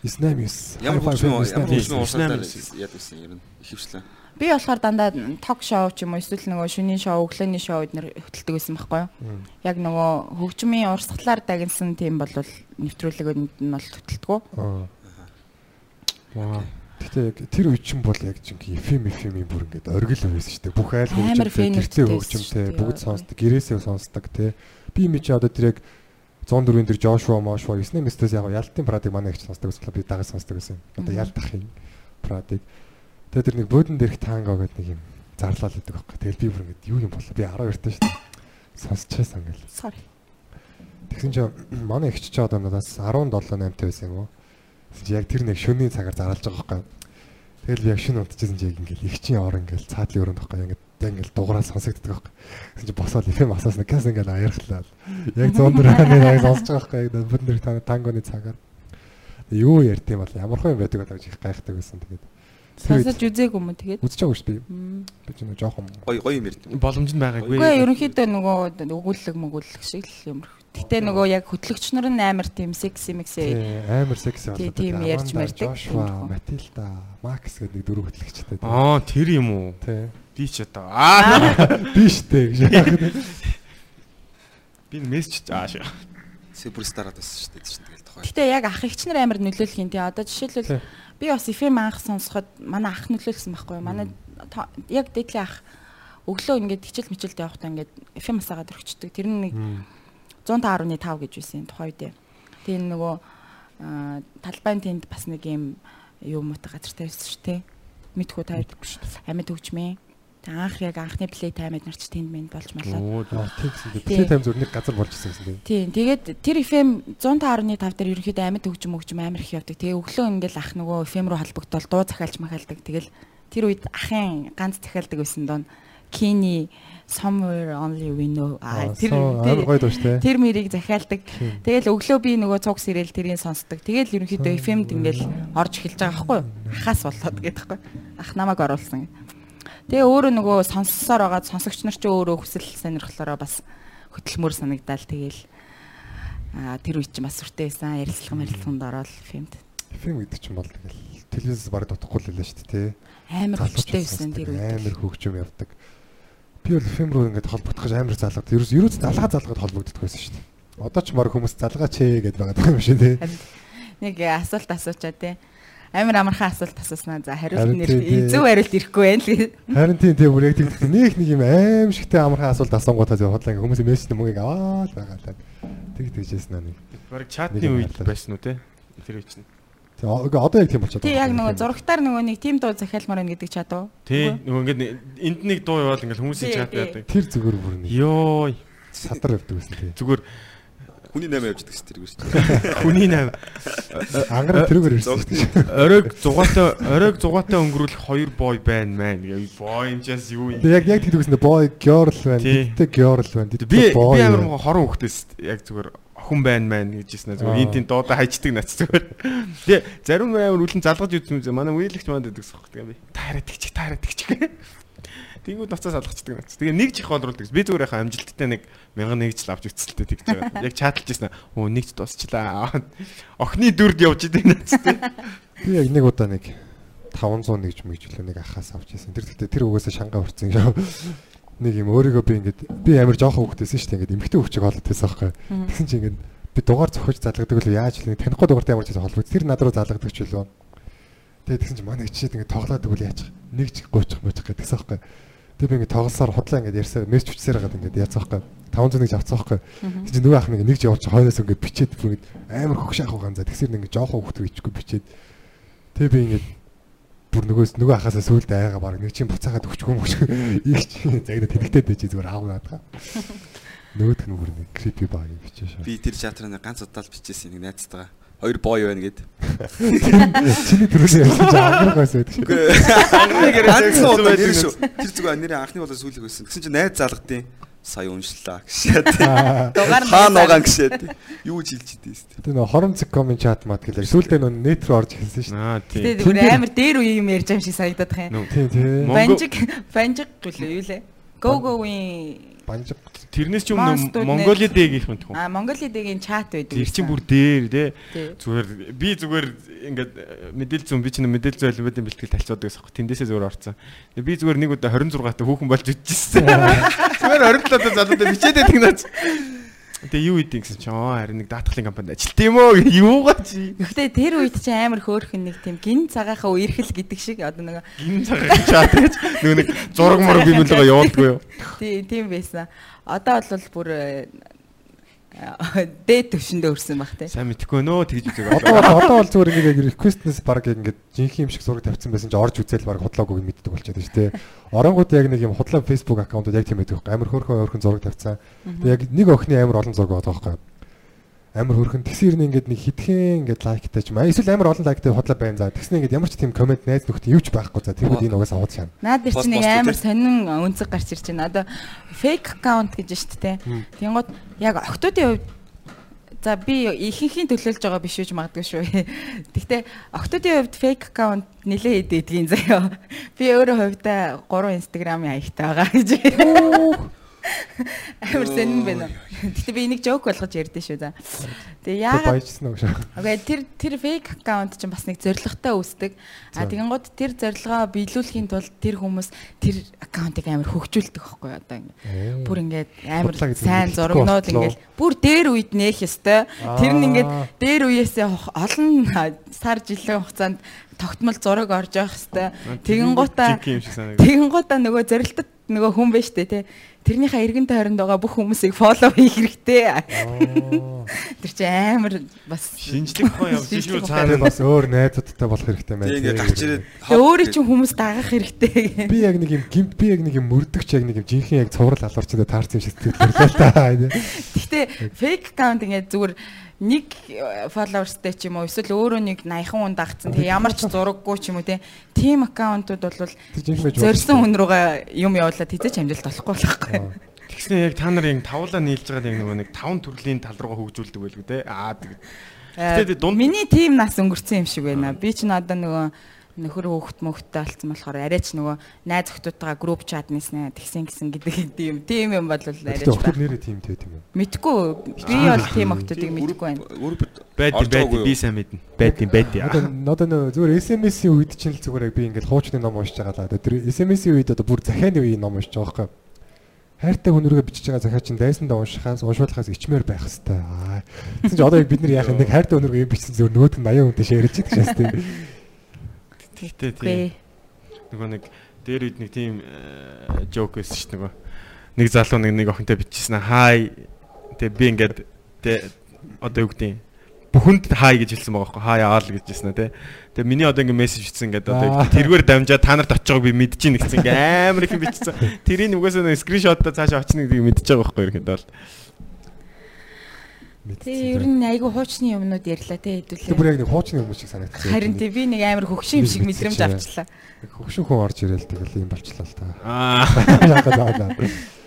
S4: 99.
S7: Ямар хөгжмийн ямар хөгжмийн уурсаар яд байсан ер нь ихэвчлэн.
S5: Би болохоор дандаа ток шоу ч юм уу эсвэл нөгөө шөнийн шоу, өглөөний шоу эднэр хөтэлдэг байсан байхгүй юу? Яг нөгөө хөгжмийн урсгалаар дагнсан тийм бол нэвтрүүлэг нь бол хөтэлдэг. Аа
S4: Вау. Гэтэ яг тэр үе чинь бол яг жинхэнэ FM FM-ийн бүр ингээд оргил байсан шүү дээ. Бүх айл хөгжимтэй, гэртээ хөгжимтэй бүгд сонсдог, гэрээсээ сонсдог тий. Би юм чи одоо тэр яг 104-ийн тэр Joshua Moshua 9 мэстээс яг ялтын прадыг манай их сонсдог гэсэн би дагаж сонсдог гэсэн. Одоо ялтах юм прадыг. Тэгээ тэр нэг бөөдөн дээрх танго гэдэг нэг юм зарлал гэдэг байхгүй. Тэгэл би бүр ингээд юу юм болоо би 12 таа шүү дээ. Сонсчихсан ингээл.
S5: Sorry.
S4: Тэгсэн чинь манай их ч одоо надаас 17 8 таа байсан юм уу? Яг тэр нэг шөнийн цагаар зарлж байгаа байхгүй. Тэгэл би яг шөнө унтчихсан чи яг ингээл их чин ор ингээл цаадлын өрөөнд байхгүй. Ингээд яг ингээл дугаараа сонсогддог байхгүй. Тэгсэн чи босоод FM асаас нэг кас ингээл аярхлаа. Яг 104 хааны яг сонсож байгаа байхгүй. Бид нэр таны тангоны цагаар. Юу ярьд юм бол ямар хөө юм байдаг гэж их гайхдаг байсан тэгээд.
S5: Сонсож үзээгүй юм тэгээд.
S4: Үзэж байгаа шүү дээ. Би ч нэг жоохон
S7: гоё гоё юм ярьд.
S6: Боломж нь байгаагүй.
S5: Үгүй ерөнхийдөө нөгөө өгүүлэг мөгүүлэг шиг л юмрх Гэтэ нөгөө яг хөтлөгч нар нь амар тийм секси мекси.
S4: Амар секси
S5: болоод. Тийм ярьж мэрдэг.
S4: Joshua, Matilda, Max гэдэг нэг дөрөв хөтлөгчтэй.
S6: Аа тэр юм уу?
S4: Тий.
S6: Би ч одоо аа
S4: би штэ гэж.
S6: Би мессеж ааш.
S7: Суперстараад байсан дээ чинь тэгэл тухай.
S5: Гэтэ яг ах эгч нар амар нөлөөлөх юм тий. Одоо жишээлбэл би бас FM анх сонсоход манай ах нөлөөлсөн байхгүй юу? Манай яг дээдлийн ах өглөө ингээд хичээл мичээлд явахдаа ингээд FM асаагаад өргөчдөг. Тэр нь нэг 105.5 гэж байсан тухай үедээ. Тэгээ нөгөө талбайн тэнд бас нэг юм юу муутай газар тавьсан шүү дээ. Мэдхүү тавьдаг шүү дээ. Амьд хөгжмээ. Тэг анх яг анхны плей таймд нарч тэнд мэнд болж малаа.
S4: Оо тийм. Плей тайм зөв нэг газар болж ирсэн гэсэн
S5: тийм. Тийм. Тэгээд тэр FM 105.5 дээр ерөнхийдөө амьд хөгжим хөгжим амар их явдаг. Тэгээ өглөө ингээл ах нөгөө FM руу холбогдол дуу захиалж махалдаг. Тэгэл тэр үед ахын ганц захиалдаг байсан доо. Kini somewhere only we know. Аа тэр
S4: гоё дууш те.
S5: тэр мэрийг захиалдаг. Тэгэл өглөө би нөгөө цуг сэрэл тэрийг сонсдог. Тэгэл ерөнхийдөө FM-д ингээл орж эхэлж байгаа байхгүй юу? Ахаас болоод гэдэг байхгүй. Ах намайг оруулсан. Тэгээ өөрөө нөгөө сонссоор байгаа сонсогч нар ч өөрөө хүсэл сонирхлоороо бас хөтөлмөр санагдаал тэгэл аа тэр үе чинь бас сүртэй байсан. Ярилцлага мэрилцэнд ороод FM-д.
S4: Фильм гэдэг чинь бол тэгэл телевизээс баг дутхгүй л байлаа шүү дээ те.
S5: Амар хүчтэй байсан тэр үед.
S4: Амар хөгжим явдаг. Би бол фильм руу ингээд холбогдох гэж амар залгаад ерөөс ерөөс залгаа залгаад холбогддог байсан шүү дээ. Одоо ч мар хүмүүс залгаач ээ гэдээ байгаа юм шиг тий.
S5: Нэг асуулт асуучаа те. Амар амархан асуулт асууснаа. За хариулт нэр
S4: тий, тий.
S5: зөв хариулт ирэхгүй байна л.
S4: Харин тийм тийм бүр яг тийм нэг нэг юм аим шигтэй амархан асуулт асуунгуудаа зөв хотлаа ингээд хүмүүс мессеж мөнгөийг аваад байгаа л тэг тэгжсэн аа нэг.
S6: Бараг чатны үед байсан уу те? Тэр үе чинь.
S4: Тэг одоо яг тийм болчиход
S5: Тий яг нөгөө зурагтаар нөгөө нэг тим дуу захиалмаар байна гэдэг чадав.
S6: Тий. Нөгөө ингээд энд нэг дуу яваал ингээд хүмүүсийн чат яадаг.
S4: тэр зүгээр бүр нэг
S6: Йой.
S4: садар явдаг байсан тий.
S6: Зүгээр
S7: Хүний 8 явж идэг шүү дээ шүү дээ.
S6: хүний найв
S4: Ангараа тэрүүгээр ирсэн
S6: оройг зугаатай оройг зугаатай өнгөрүүлэх хоёр бой байна мэн. Бой юм чаас юу юм.
S4: Тэг яг яг тэгдэгсэн boy girl байна. Диттэй girl байна.
S6: Би би амар
S4: байна.
S6: хорон хөхтэйс яг зүгээр охин байна мэн гэжсэн
S4: Аа.
S6: зүгээр интийн дуудаа хайчдаг нац зүгээр. Тэгээ зарим амар үлэн залгаж үзсэн юм. Манай үеилагч манд гэдэг сохх. Тэгээ би та хараад тэгчих та хараад тэгчих. Тэнгүүд ноцоос алгацдаг нац. Тэгээ нэг чих олруулдаг. Би зүгээр яхаа амжилттай нэг мянган нэг жил авч үзэлтэй тэгж байгаа. Яг чаталж ирсэн. Өө нэгч дуусчлаа. Охны дүрд явж идэг нац.
S4: Би яг нэг удаа нэг 500 нэг ч мэгжлээ нэг ахаас авч ирсэн. Тэр гэхдээ тэр угаасаа шангаа урцсан юм. Нэг юм өөрийгөө би ингээд би амар жоохон хөвгтэйсэн шүү дээ. Ингээд эмгтэй хөвчөг олоод байсан байхгүй. Тэгсэн чинь ингээд би дугаар зохиж залгадаг л яаж л танихгүй дугаартай ямар ч холбогд. Тэр над руу залгадаг ч үлээ. Тэгээд тэгсэн чинь манай чичээд ингээд тоглоод өгвөл яачих. Нэг ч гоочих мочих гэдэгсэн байхгүй. Тэгээ би ингээд тоглосоор худлаа ингээд ярьсаар мессеж хүчсээр хагаад ингээд яцсан байхгүй. 500 нэг авцсан байхгүй. Тэгсэн чинь нөгөө ах нэг нэг ч явуулчих хойноос ингээд бичээд бүр ингээд амар хөгш ах угаан за тэгсэр ингээд жоохон хөвгтөг ичгүй бичээд Тэгээ би ингээд бүр нөгөөс нөгөө ахаасаа сүулдэ айгаа баг нэг чинь буцаагаад өгчгүй мөч их чинь загнаа тэлэгтэй байж зүгээр аав наадгаа. Нөгөөх нь бүр нэг creepy баг бичээ шээ.
S7: Би тэр нэг ганц удаа л бичээсэн нэг найзтайгаа. Хоёр бой байна гэд.
S4: Чиний төрөөс ярьсан чинь амаргаас байдаг шүү.
S7: Ганц удаа нэр шүү. Тэр зүгээр нэрээ анхны болоо сүүлэг байсан. Тэгсэн чинь найз залгадیں۔ Сая уншлаа гэшээ.
S5: Дугаар нь
S7: Хаа
S5: найз
S7: нугаан гэшээ. Юу ч хэлж идэв тест.
S4: Тэгээ нөгөө хорон цэг комент чат мат гэлээ. Сүүлдээ нөгөө нэт рүү орж эхэлсэн шүү.
S6: Аа тий.
S5: Тэгээ зүгээр амар дээр үе юм ярьж байгаа юм шиг санагдаад байгаа юм.
S6: Нүү.
S4: Тий, тий.
S6: Монго-
S5: Банжиг банжиг гэлээ юу лээ? Go go-ийн
S4: Банжиг
S6: Тэрнээс ч өмнө Монголи дээгийнх нь тхүү.
S5: а Монголидэгийн чат байдаг.
S6: Тэр чинь бүр дээр те.
S5: Тий.
S6: Зүгээр би зүгээр ингээд э, мэдээлэл зүүн би чинь мэдээлэл зүүн элементийн бэлтгэл талцаад байсан хэрэг. Тэндээсээ зүгээр орсон. Тэгээ би зүгээр нэг удаа 26 та хүүхэн болж үжижсэн. Зүгээр 27 та залуудаа бичээд байдаг наач. Тэгээ юу идэв гэсэн чинь оо харин нэг даатгалын компанид ажилт юм уу юугаа чи
S5: Гэхдээ тэр үед чи амар хөөрхөн нэг тийм гин цагаахаа үерхэл гэдэг шиг одоо нэг
S6: гин цагаан чат гэж нөгөө нэг зураг мураг бимэлгээ явуулдгүй юу.
S5: тий- тийм байсан. Одоо бол бүр дээд төвшөндөө өрсөн баг те.
S6: Сайн мэдхгүй нөө тэгж үзэг.
S4: одоо бол одоо бол зүгээр ингээд яг request-нээс баг ингээд жинхэнэ юм шиг зураг тавьсан байсан чинь орж үзэл баг худлаагүй мэддэг болчиход шүү дээ. Оронгууд яг нэг юм худлаа Facebook аккаунтууд яг тийм байдаг байхгүй. Амар хөөрхөн хөөрхөн зураг тавьсан. Тэгээ яг нэг охины амар олон зураг байгаа байхгүй. Амар хөөрхөн тэгсэр нь ингээд нэг хитгэн ингээд лайктай ч юм. аа, Эсвэл амар олон лайктай худлаа байна за. Тэгснэ ингээд ямар ч тийм комент найз нөхдөд юу ч байхгүй за. Тэгвэл энэ угаасаа аваад шаана.
S5: Наад дээр
S7: Пост
S5: чи нэг
S7: мост
S5: амар сонин үнцэг гарч ирж байна. Одоо fake account гэж шүү дээ. Тэнгууд яг октоодын хувьд За би ихэнхийн төлөөлж байгаа биш үуч магадгүй шүү. Гэхдээ октоодын хувьд fake account нэлээд идэдгийн заяа. Би өөрөө хувьдаа 3 Instagram-ийн аягтай байгаа гэж. Амар сонин байна. Гэхдээ би энийг joke болгож ярьдээ шүү за. Тэгээ
S4: Тэг
S5: яагаад
S4: баяжсан уу шаа.
S5: Окей тэр тэр fake account чинь бас нэг зоригтой үүсдэг. А
S4: За.
S5: тэгэнгუთ тэр зорилгоо биелүүлэхийн тулд тэр хүмүүс тэр аккаунтыг амар хөгжүүлдэг байхгүй одоо ингэ. Бүр ингээд амар сайн зурагнууд ингээд бүр дээр үед нээх ёстой. Тэр нь ингээд дээр үеэсээ олон сар жилийн хугацаанд тогтмол зураг орж явах
S6: Жинхэнэ юм шиг санагдав.
S5: Тэгэнгуутаа нөгөө зорилтод нөгөө хүн байж тээ тий. Тэрнийхээ эргэн тойронд байгаа бүх хүмүүсийг фоллоу хийх хэрэгтэй. Тэр чи амар бас
S6: Шинжлэх ухаан явж шүү цаана.
S4: бас өөр найзуудтай болох хэрэгтэй.
S7: Тэг ингээ гарч ирээд
S5: өөрөө чинь хүмүүс дагах хэрэгтэй.
S4: би яг нэг юм гимт би яг нэг юм мөрдөгч яг нэг юм жинхэнэ яг цуврал алуурчдаа таарсан юм шиг сэтгэлээ л та.
S5: Гэхдээ fake account ингээд зүгээр нэг followersтэй ч юм уу эсвэл өөрөө нэг 80 хүн дагцсан. Тэгээ ямар ч зураггүй ч юм уу те. Team account-ууд бол зорьсон хүн руугаа юм явуулаад тэзэж амжилт олохгүй болохгүй.
S6: Тэгснэ яг та нар яг тавлаа нийлж байгаа яг нөгөө нэг таван төрлийн тал руугаа хөгжүүлдэг байлгүй те. Аа тэг. Гэтэ дунд-
S5: миний team нас өнгөрцөн юм шиг байна. Би ч надаа нөгөө нөхөр хөөхт мөхттэй болсон болохоор арай ч нөгөө найз охтуудтайгаа групп чат нийснэ тэгсэн гисэн гэдэг тийм тийм юм бол арай ч
S4: охтууд нэрээ тимтэй тийм үү?
S5: Мэдгүй би бол team охтуудыг мэдгүй байна.
S6: Байд байд
S7: юу?
S6: би сайн мэднэ. Байд байд.
S4: Одоо одоо нөө зүгээр SMS-ийн үед чинь л зүгээр би ингээл хуучны ном уншиж байгаа л да. Тэр SMS-ийн үед одоо бүр захианы үеийн ном уншиж байгаа байхгүй. Хайртай хүн рүүгээ бичиж байгаа захиа чинь дайсандаа уншихаас уншуулахаас ичмээр байх хэвээр. Аа. Тэгсэн чинь одоо яг бид нар яах? Нэг хайртай хүн рүүгээ юм бичсэн зөв нөгөөд нь 80 хүнтэй шеэрэж идэх шээс тийм.
S6: Тэгтээ тийм. Нөгөө нэг дээр үед нэг тийм жок байсан шүү нөгөө. Нэг залуу нэг нэг охинтой бичсэн аа хай. Тэгээ би ингээд тэ одоо юу гэдэг юм бүхэнд хай гэж хэлсэн байгаа байхгүй хай аал гэж хэлсэн те. Тэгээ миний одоо ингээ мессеж бичсэн ингээд одоо тэргээр дамжаад та нарт очиж байгааг би мэдэж ийн гэсэн ингээ амар их юм бичсэн. Тэрийг угаасаа нэг скриншотоо цаашаа очно гэдгийг мэдэж байгаа байхгүй ерөнхийдөө бол.
S5: Тэгээ ер нь айгүй хуучны юмнууд ярьлаа те хэдүүлээ.
S4: бүр яг нэг хуучны хүмүүс шиг санагдчихсан.
S5: Харин тий би нэг амар хөгшин юм шиг мэдрэмж авчлаа.
S4: хөвшин хүн орж ирэл тэгэл юм болчлаа л та.
S6: Аа.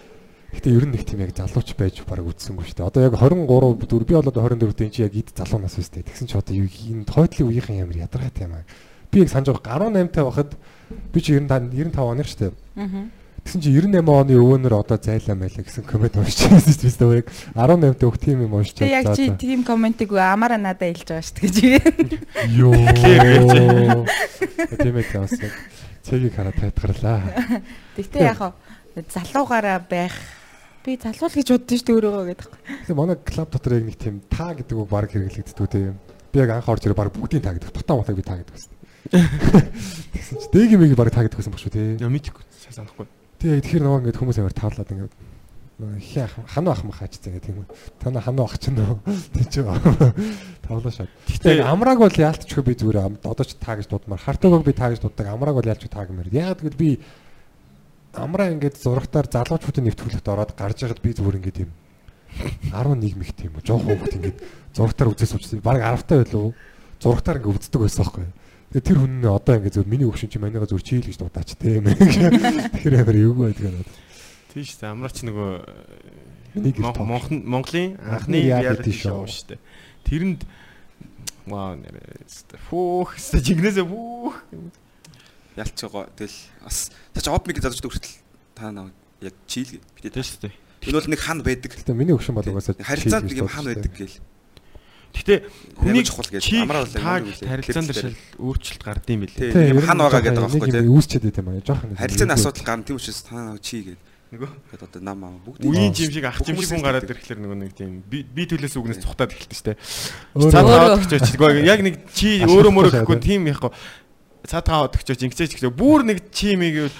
S4: Гэтэ ер нь нэг тийм яг залууч байж баг үтсэнгүй шүү дээ. Одоо яг 23 4 би бол одоо 24 дэх чи яг эд залуу нас биш дээ. Тэгсэн чи одоо юу энэ хойдлын үеийнхэн ямар ядаргаатай юм аа. Би яг санаж байгаа 18 таа байхад би чи 95 95 оны шүү дээ.
S5: Аа.
S4: Тэгсэн чи 98 оны өвөнөр одоо зайлаа мэлээ гэсэн коммент уншиж байсан шүү дээ. Яг 18 дэх тийм юм уншиж
S5: Тэгээ яг чи тийм комментиг амаараа надад хэлж байгаа шүү дээ гэж.
S4: Йоо. Тийм ээ яг цэгийг хараад тайтгарлаа.
S5: Тэгтээ яг залуугаараа байх би залуу л гэж боддоо шүү дээ өөрөөгөө гэдэг.
S4: Тэгээ манай клуб дотор яг нэг тийм та гэдэг үг баг хэрэглэгддэг тийм. Би яг анх орж ирээ баг бүгдийн та гэдэг. Дутаа мутаг би та гэдэг байсан. Тэгсэн чи дээг мэг баг та гэдэг байсан баг шүү тий.
S6: Яа мэдхгүй сайн санахгүй.
S4: Тэгээ тэгэхээр нөгөө ингэ хүмүүс амар таалаад ингэ хээ ханаа ах махаач тэгээ тийм үү. Тана ханаа ах чинь нөө тийм ч тавлаа шат. Гэтэ амрааг бол яалтчгүй би зүгээр ам- одоо ч та гэж дуудмаар хартааг би та гэж дууддаг амрааг бол яалч та гэмээр. Яг тэгвэл би амраа ингээд зурагтаар залуучуудын нэвтрүүлэгт ороод гарч яхад би зүгээр ингээд юм 11 мэх тийм үү. Жохон хөвгт ингээд зурагтаар үзээс учраас баг 10 таа байлуу. Зурагтаар ингээд үздэг байсан байхгүй. Тэгээ тэр хүн нь одоо ингээд зөв миний өвчин чи манайга зүр чийл гэж дуудаач тийм. Тэгэхээр амар эвгүй байдаг надад.
S6: Дээ. Амраач нөгөө. Монхон Монголын
S4: Анхны show.
S6: show шүү дээ. Тэрэнд ваа нэрээ фүүх жигнэсээ фүүх
S7: ялч байгаа. Тэгэл бас тач опмиг залуучд хүртэл та наа яг чийл битээ.
S6: тийм шүү дээ.
S7: Энэ бол нэг хан байдаг.
S4: Гэтэ миний өвчин бол угаасаа
S7: Харилцаанд нэг юм хан байдаг гээл.
S6: Гэтэ хүний
S7: чухал гэж
S6: чи
S7: амраа бол
S6: таг
S7: ямар үү?
S6: харилцаан дээр шал өөрчлөлт гардыг юм билээ.
S7: юм хан байгаа гэдэг байгаа байхгүй тий.
S4: Үүсчихэд байт юм аа. Жохон
S7: Харилцааны асуудал гарна тийм учраас та наа чи гээд.
S6: Нөгөө
S7: Тэгээд одоо нам аа бүгд
S6: үеийн жим шиг ах жим
S7: Хүмүүс
S6: шиг хүн гараад ирэхлээр нөгөө нэг тийм би төлөөс үгнээс цухтаад эхэлдэг шүү дээ. Цаад аваад өгч очиж яг нэг чи өөрөө
S4: байна.
S6: тийм яахгүй. Өгч очиж ингэчээч гэхдээ бүр нэг чи мийг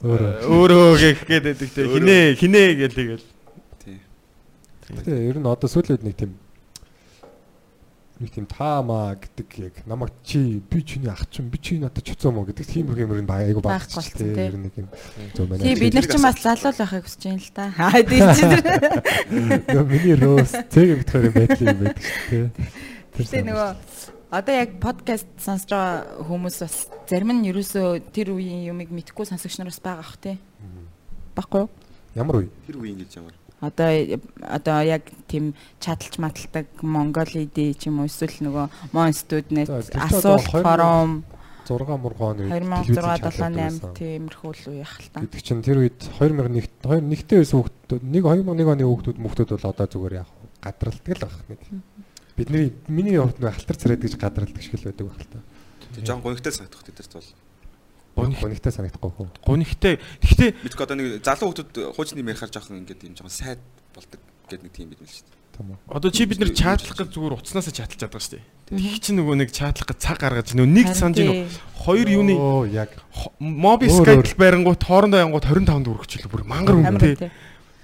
S4: өөрөө.
S6: гэх гээд байдаг те хинэ хинэ гээл тэгэл.
S7: тий.
S4: Гэтэ ер нь одоо сүүлийн үед нэг тийм нэг тийм таамаа гэдэг яг намайг чи би чиний ах чинь би чи надад чуцсан мó гэдэг тийм юмэр нь айгу
S5: Байхгүй
S4: багч
S5: болсон,
S4: тийм
S5: тий.
S4: ер нь нэг юм зөв байна.
S5: Тий бид нар ч бас залуу л байхыг хүсэж байна л та. Аа тий чи тэр.
S4: Миний роос цэг битгаар байдаг юм байдаг шүү дээ.
S5: Гэтэ нөгөө одоо яг подкаст сонсож байгаа хүмүүс бас зарим нь ерөөсөө тэр үеийн юмыг мэдхгүй сонсогч нар бас байгаа ах тий. Баггүй юу?
S4: ямар үе?
S7: Тэр үеийн гэж ямар.
S5: Одоо одоо яг тийм чадалж маталдаг Монголиди ч юм уу эсвэл нөгөө
S4: тэгтээ одоо
S5: асуулт
S4: 2000
S5: форум
S4: 6 мургааны үед
S5: 2006 7 8 тиймэрхүү л үе яхал та.
S4: гэдэг чинь тэр үед 2001 хоёр нэгтэй байсан хүүхдүүд нэг 2001 оны хүүхдүүд мөхтүүд бол одоо зүгээр яг гадралдаг л байх нэг. Бидний миний хувьд нэг халтар царайд гэж гадралдаг шиг л байдаг байх л та.
S7: Жон гонигтай санагдах хэвээр бол.
S4: Гонигтай санагдахгүй хөө.
S6: гонигтай. Гэхдээ
S7: Мэдгүй одоо нэг залуу хүмүүс хуучны ярихаар жоохон ингээд юм жоохон сайд болдог гэдэг нэг тийм бид мэл шүү дээ.
S4: Тийм үү.
S6: Одоо чи бид нэр чаатлах гэж зүгээр утаснаас чатлж чаддаг шүү дээ. Тэг чи нөгөө нэг чаатлах гэж цаг гаргаж нөгөө нэг санаж нөгөө хоёр юуны
S4: Оо яг
S6: моби скайтл байрангуут хоорондоо янгууд 25 төгрөг чилээ бүр мангар
S5: Амар
S6: үнэтэй.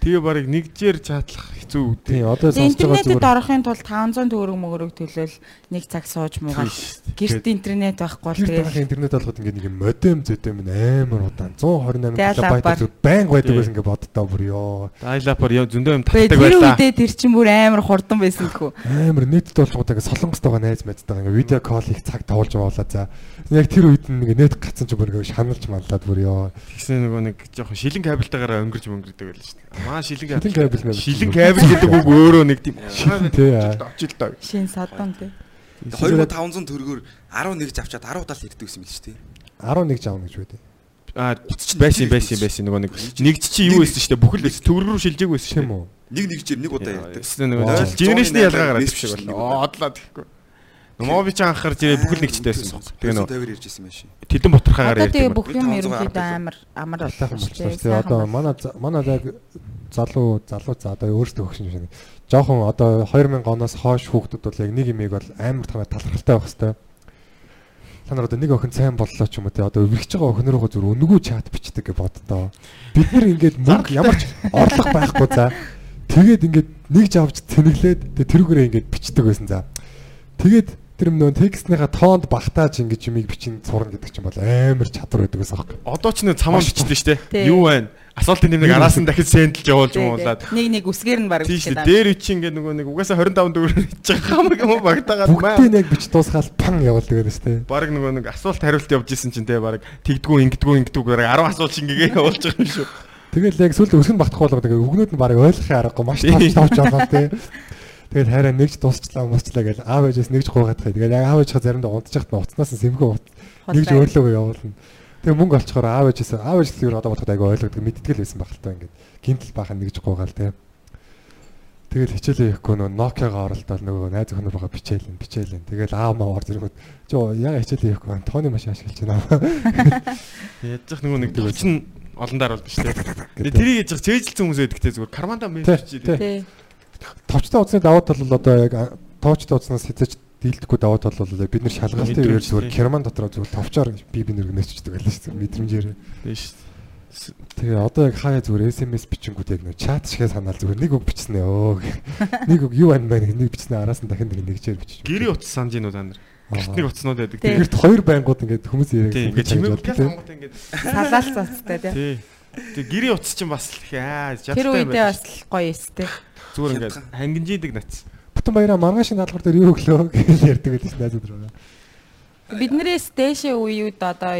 S6: Тэгээ барыг нэгжээр чатлах хэцүү үү.
S4: Тийм одоо сонсож байгаа
S5: интернетэд
S4: зүгээр
S5: орохын тулд 500 төгрөг мөгрөг төлөөл нэг цаг сууж муугаад гэрт интернет байхгүй бол
S4: Тэр
S5: тэгээ
S4: интернет олоход ингээд нэг модем зөдөм амар удаан 128
S5: Dial-up-аар.
S4: килобайт зүг байнг байдаг байсан ингээд боддоо бүр ёо.
S6: Дайлапар яа зөндөө юм татдаг
S5: тэр
S6: байлаа.
S5: үедээ тэр чинь бүр амар хурдан байсан гэхүү.
S4: Амар нийтэд болгодог ингээд солонгостойгоо найз мэддэг ингээд видео кол их цаг тавуулж явуулаа за. Яг тэр үед нь ингээд нет гацсан ч бүр ингээд шаналж манлаад бүр ёо.
S6: Тэгсэн нөгөө нэг жоохон шилэн кабельтайгаар өнгөрч мөнгөрдөг байлаа шүү дээ. Маа шилэн
S4: Шилэн
S6: кабель.
S4: кабель мэ.
S6: Шилэн кабель гэдэг үг өөрөө нэг тийм
S4: Шилэн тий,
S6: очил даа.
S5: Шин содон тий.
S7: 2500 төгрөгөөр 11 авчаад 10 удаа л ирдэг гэсэн мэл шүү дээ.
S4: 11 жав гэж байдیں۔
S6: Аа байсан байсан байсан нөгөө нэг нэгд чи юу байсан шүү дээ бүхэл байсан төгрөг рүү шилжээг байсан шүү дээ.
S7: Нэг нэг жир нэг удаа ярьдаг.
S6: Нөгөө генерашны ялгаа гараад
S7: Мессеж
S6: шиг
S7: нэг
S6: байна.
S7: удаа.
S6: Одлаа тэгэхгүй. Моби ч анхаар жирээ бүхэл нэгчтэй байсан. Тэгээ нөгөө
S7: 50-аар ирж ирсэн байх шин.
S6: тэлэн ботхогаар
S5: Одоо тэгээ
S6: ярьдаг.
S5: бүх юм
S7: 510
S5: ерөнхийдөө амар амар
S4: дээ. Одоо манай манай яг залуу залуу за одоо өөрсдөө хөгшин шиг. Жохон одоо 2000 оноос хойш хүүхдүүд бол яг нэг имийг бол амар томоо талархалтай байх хэвээр. Та нар одоо нэг охин сайн боллоо ч юм уу те одоо өвлөгч байгаа охин руугаа зүр өнгөө чат бичдэг гэж боддоо. Бид нар ингээд мөнгө ямар ч орлого байхгүй за. Тэгээд ингээд нэг жавж тэнэглээд тэгээ тэрүүгээрээ ингээд бичдэг байсан за. Тэгээд тэр нөө текстнийхаа тоонд багтааж ингэж юмыг бичин сурна гэдэг чинь бол амар чадвар байдаг гэсэн юм.
S6: Одоо ч нэг цамаа бичдэг шүү дээ. Юу байна? Асуултын нэмийг араас нь дахиж сэндэлж явуулж муулаад.
S5: нэг нэг үсгээр нь баг
S6: Тийм. Дээр чи ингээд нөгөө нэг угаасаа 25 төгрөг хийж байгаа хамаг юм багтаагаад
S4: Бүгдийг яг бич дуусгаал пан явуулдаг шүү дээ.
S6: Бараг нөгөө нэг асуулт хариулт явж исэн чинь те бараг тэгдгүү ингэдгүү ингэдгүү бараг 10 асуулт шингээгээ явуулж байгаа юм шүү.
S4: Тэгэл яг сүүлд өсгөн багтах болгоод тэгээ өгнүүд нь баг ойлгохын аргагүй маш тавч тавч болоо тий. Тэгэл хайраа нэгж дуусчлаа мусчлаа гэж аав ээжээс нэгж гуугаад хай. Тэгээ яг аав ээжийнхээ заримдаа унтчихт нь уцнаас нь сэмхүү ут. Нэгж өөрлөгөө явуулна. Тэгээ мөнгө олцохоор аав ээжээс аав ээж зүгээр одоо бодоход айгүй ойлгодог мэдтгэл байсан баг л та ингээд гинтл баахан нэгж гуугаал тий. Тэгэл хичээлээ явахгүй нөө Nokia-га оролдоод нөгөө найз охиноо байгаа бичээлэн бичээлэн. Тэгэл аав маа орж ирэнгүүт жоо яга хичээлээ явахгүй тооны машин ашиглаж байна.
S6: Яаж зах нөгөө нэг чинь олон даар бол биш. Тэгээ тэрийг яаж зах цээжилсэн хүмүүс байдаг те зүгээр карманда
S4: тий.
S6: чи.
S4: Товчтой утасны давуу тал бол одоо яг тоочтой утаснаас хязгаарч дийлдэхгүй давуу тал бол бид нар шалгалтын үеэр зүгээр
S6: тий.
S4: керман дотроо зүгээр товчоор би би нэр нээчдэг байлаа шүү дээ мэдрэмжээр.
S6: Биш.
S4: Тэгээ одоо яг хаяа зүгээр SMS бичингүүд яг нөө чат шигээ санаал зүгээр нэг үг бичснэ өө. Нэг үг юу байна мэн нэг бичснэ араас нь дахин нэг нэгжээр бичиж.
S6: Гэрийн утас санаж гинүү та нар. Гэртний утаснууд байдаг.
S4: Гэрт хоёр байнгут ингээд хүмүүс яриад.
S6: Тийм ингээд гал хангууд ингээд
S5: Салаал цацтай тий.
S6: Тэг гэрийн утас чинь бас их аа
S5: Тэр
S6: жадтай
S5: үедээ
S6: байна.
S5: бас гоё эстэй.
S6: Зүгээр ингээд хангинжидэг нац.
S4: Бүтэн баяраа маргааш даалгавар дээр юу өглөө гэж ярьдаг шүү найзууд руу.
S5: Биднээс дээшээ үеуд одоо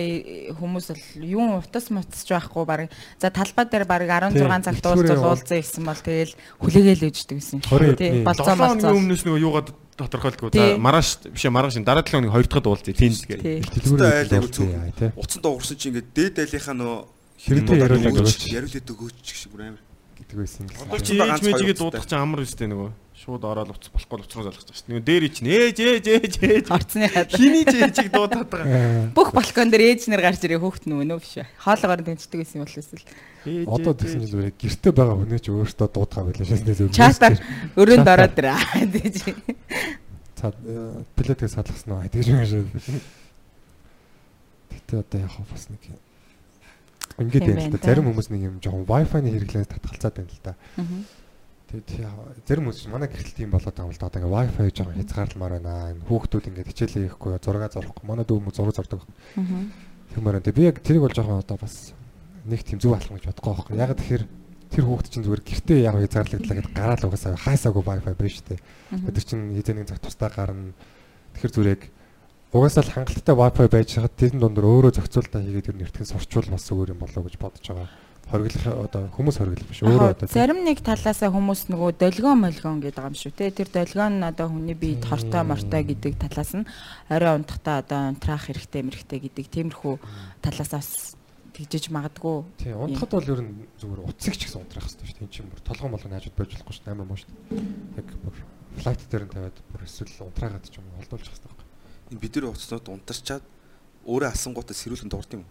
S5: хүмүүс бол юм утас мутасч байхгүй баг. За талбай дээр баг 16
S4: Тийм,
S5: цагт уулзал уулзсан гэсэн бол тэгэл хүлээгээл өгчдөг гэсэн. Тий, болцоо
S6: 7 хоногийн
S5: болцоо.
S6: өмнөөс нөгөө юугаад тодорхойлдгоо. За маргааш биш маргааш дараа 7 хоногийн 2 дахь уулзъя тийм гээ.
S4: Яа тий.
S7: Уцан дуугарсан чи ингээд дээд айлынхаа нөө
S4: Хэрэгтэй яриулаад өгөөч
S7: яриулээд өгөөч шиг бүр амар.
S4: Гэдэг байсан.
S6: Одоо
S7: Уцан
S6: чи ээж
S7: ганц
S6: мэжигээ дуудах чинь амар үстэй нөгөө. Шууд ороод уц болохгүй уцруу залгаж байгаа шүү. дээ. Нөгөө дээр ич нээж ээж ээж ээж.
S5: Орцны хад.
S6: Хиний ч ээжийг дуудаад байгаа.
S4: Аа,
S5: Бүх балкон дээр ээж нар гарч ирээ хөөхт нүг нөө биш. Хоолоогоор тэнцдэг гэсэн юм болов эсвэл.
S6: Ээж,
S4: Одоо
S6: ээж,
S4: тэгсэн
S6: ээж.
S4: чинь зүгээр гэрте байгаа хүний ч өөртөө дуудгаа байлаа шээснээ зүгээр.
S5: Чатаар өрөөнд ороод ирээ. Тэгэж.
S4: цаад пилотыг салгасан уу тэгж юм шиг. Гэтэ одоо яг бас нэг ингээд
S5: Тийм
S4: байна л да. Зарим хүмүүс нэг юм жоохон Wi-Fi-ны хэрэглээс татгалцаад байна л да. Тэгээд зарим хүмүүс манай гэрэл тийм болоод байгаа юм л да. Одоо ингээд Wi-Fi жоохон хязгаарламаар байна. Энэ хүүхдүүд ингээд хичээлээ хийхгүй, зураг зурхгүй. Манай дүү мө зураг зурдаг. Тэгмээр байна. Би яг тэрийг бол жоохон одоо бас нэг тийм зүг алхам гэж бодохгүй байхгүй. Яг тэгэхээр тэр хүүхд чинь зүгээр гэртээ яг хязгаарлагдлаа гэд гараал угаасаа хайсаагүй Wi-Fi шүү дээ. Тэр чинь хэзээ нэг цаг тусдаа гарна. Тэгэхээр зүгээр яг угаасаа л хангалттай Wi-Fi байж хаад тэрэн дундор өөрөө зохицуулалтаа хийгээд ер нь эртхэн сурчвал бас зүгээр юм болоо гэж бодож байгаа. Хориглох одоо хүмүүс хориглох биш өөрөө одоо.
S5: Зарим нэг талаасаа хүмүүс нөгөө долгион молгион гэдэг юм шүү те. Тэр долгион нь одоо хүний бие тортой мортой гэдэг талаас нь орой унтахтаа одоо унтраах хэрэгтэй мэрхтэй гэдэг тиймэрхүү талаасаа тэгжиж магадгүй.
S4: Тийм унтахад бол ер нь зүгээр утсыг ч гэсэн унтраах хэрэгтэй шүү дээ. Энд чинь бүр толгой молгоны хажууд байж болохгүй шүү дээ. Амар муу шүү дээ. Яг бүр флайт дээр нь тавиад бүр эсвэл унтраагаад ч юм уу холдуулж байгаа хэрэгтэй.
S7: Энэ бид нар уцнууд унтарчаад өөрөө асангуудаа сэрүүлэн дуурд юм уу?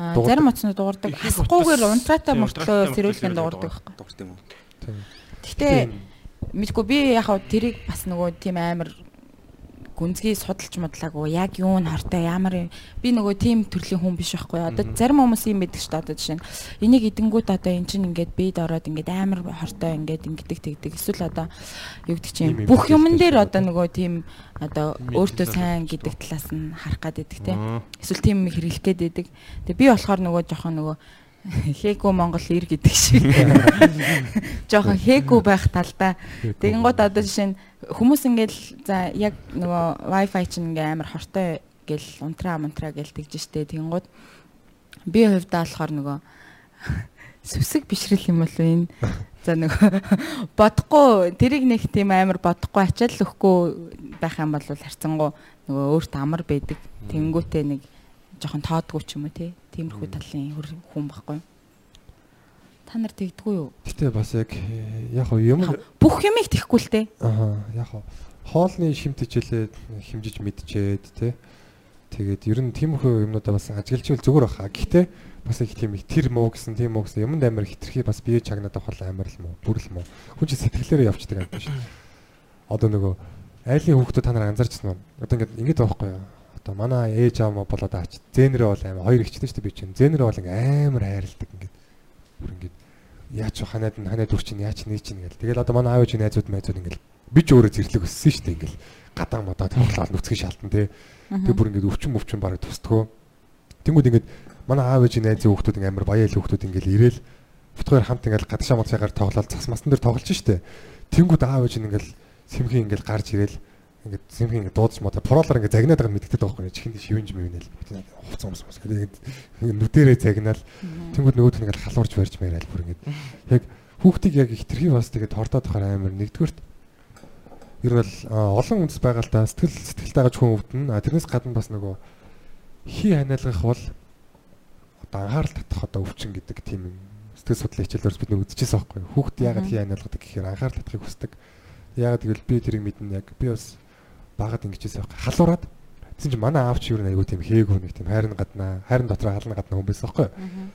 S5: Аа. Зарим оцнод дуурдаг.
S6: Их
S5: Асахгүйгээр унтраатай мөртлөө
S6: мөртлөө
S5: дуурдаг байхгүй.
S7: Дуурд юм уу?
S4: Тийм.
S5: Гэхдээ мэдгүй би яг хав тэрийг бас нөгөө тийм амар гүнзгий судалж модлаагүй яг юу нь хортой ямар би нөгөө тийм төрлийн хүн биш байхгүй. Одоо зарим хүмүүс юм байдаг шүү дээ. Одоо жишээ нь энийг идэнгүүт одоо эн чинь ингээд бийд ороод ингээд амар хортой ингээд ингэдэг тэгдэг. Эсвэл одоо юу гэдэг чинь бүх юмн дээр одоо нөгөө тийм одоо өөртөө сайн гэдэг талаас нь харах гад байдаг те. Эсвэл тийм юм хэрэглэх гээд байдаг. Тэгээ би болохоор нөгөө жоохон нөгөө хээгүй Монгол ир гэдэг шиг. Жоохон хээгүй байх талдаа Тэгэн гот одоо жишээ нь хүмүүс ингээл за яг нөгөө wifi чинь ингээм амар хортой гэл унтраа мунтраа гэл тэгж штэ гот. Би хувьдаа болохоор нөгөө сүсэг бишрэл юм болов энэ. За нөгөө бодохгүй тэрийг нэг тийм амар бодохгүй ачаал өхгүй байх юм бол харцангуу нөгөө өөрт амар байдаг. Тэнгүүтээ нэг жоохон тоодгүй ч юм уу те. Тиймэрхүү талын хүн байхгүй. юу? Та нар тэгдэггүй юу
S4: Гэтэ бас яг э, яг юм
S5: бүх юмыг тэхгүй л те
S4: аа яг хоо хоолны шимт хичээлээ химжиж мэдчихэд те тэгээд ер нь тиймэрхүү юмнуудаа бас ажиглажвал зүгээр баха. Гэхдээ бас их тийм их тэр муу гэсэн тийм муу гэсэн юмд амар хитрхи бас бие чагнаад авах амар л муу бүр л муу. Хүн чинь сэтгэлээрээ явцдаг юм биш. Одоо нөгөө айлын хүүхдүүд та нар анзаарчихсан уу? Одоо ингээд ингэж байхгүй юу? Одоо манай ээж аав маа болоод аач. Зэнэрээ бол амар хоёр ихчтэй шүү дээ би чинь. Зэнэрээ бол амар хайрладаг ингээд. Бүр ингээд яач ханаад нь ханаад үр чинь яач нээ чинь гэл. Тэгэл одоо манай аав ээж найзууд майзууд ингээл би ч өөрөө зэрлэг өссөн шүү дээ ингээл гадаа модаа тоглоод нүцгэн шалтан те. Тэг бүр ингээд өвчин өвчин бараг тусдгөө. Тэнгүүд ингээд манай аав ээж найзын хүүхдүүд ингээ амар баяа л хүүхдүүд ингээл ирээл бутгаар хамт ингээл гадагшаа модшаагаар тоглоод цас масан дээр тоглож штэ. Тэнгүүд аав ээж ингээл сэмхийн ингээл гарч ирээл ингээд сэмхийн ингээд дуудаж модаа пролоор ингээд загнаад байгаа мэддэг байхгүй нэ. Чихэнд шивэнж мөвнэл хувцас юмс бас ингээд нүдэрээ загнаал. Тэнгүүд нөгөөд нь ингээд халуурж барьж маяраал бүр ингээд. Яг хүүхдийг яг их тэрхий бас тэгээд тордоод тахаар амар нэгдүгürt. Ер нь олон үндэс байгаа л да сэтгэл сэтгэл дагаж хүн өвдөн а тэрнээс гадна бас нөгөө хий ханиалгах бол одоо анхаарал татах одоо өвчин гэдэг тийм сэтгэл судлалын хичээлээр бид нар үзчихсэн байхгүй хүүхд яагаад хий ханиалгадаг гэхээр анхаарал татахыг хүсдэг. Яагаад гэвэл би тэрийг мэднэ. Яг би бас багад ингэжсэн байхгүй халуураад тэгсэн чинь манай аав чи юу нэг айгу тийм хээгүү нэг тийм хайрын гаднаа хайрын дотор хална гаднаа хүн байсан байхгүй юу?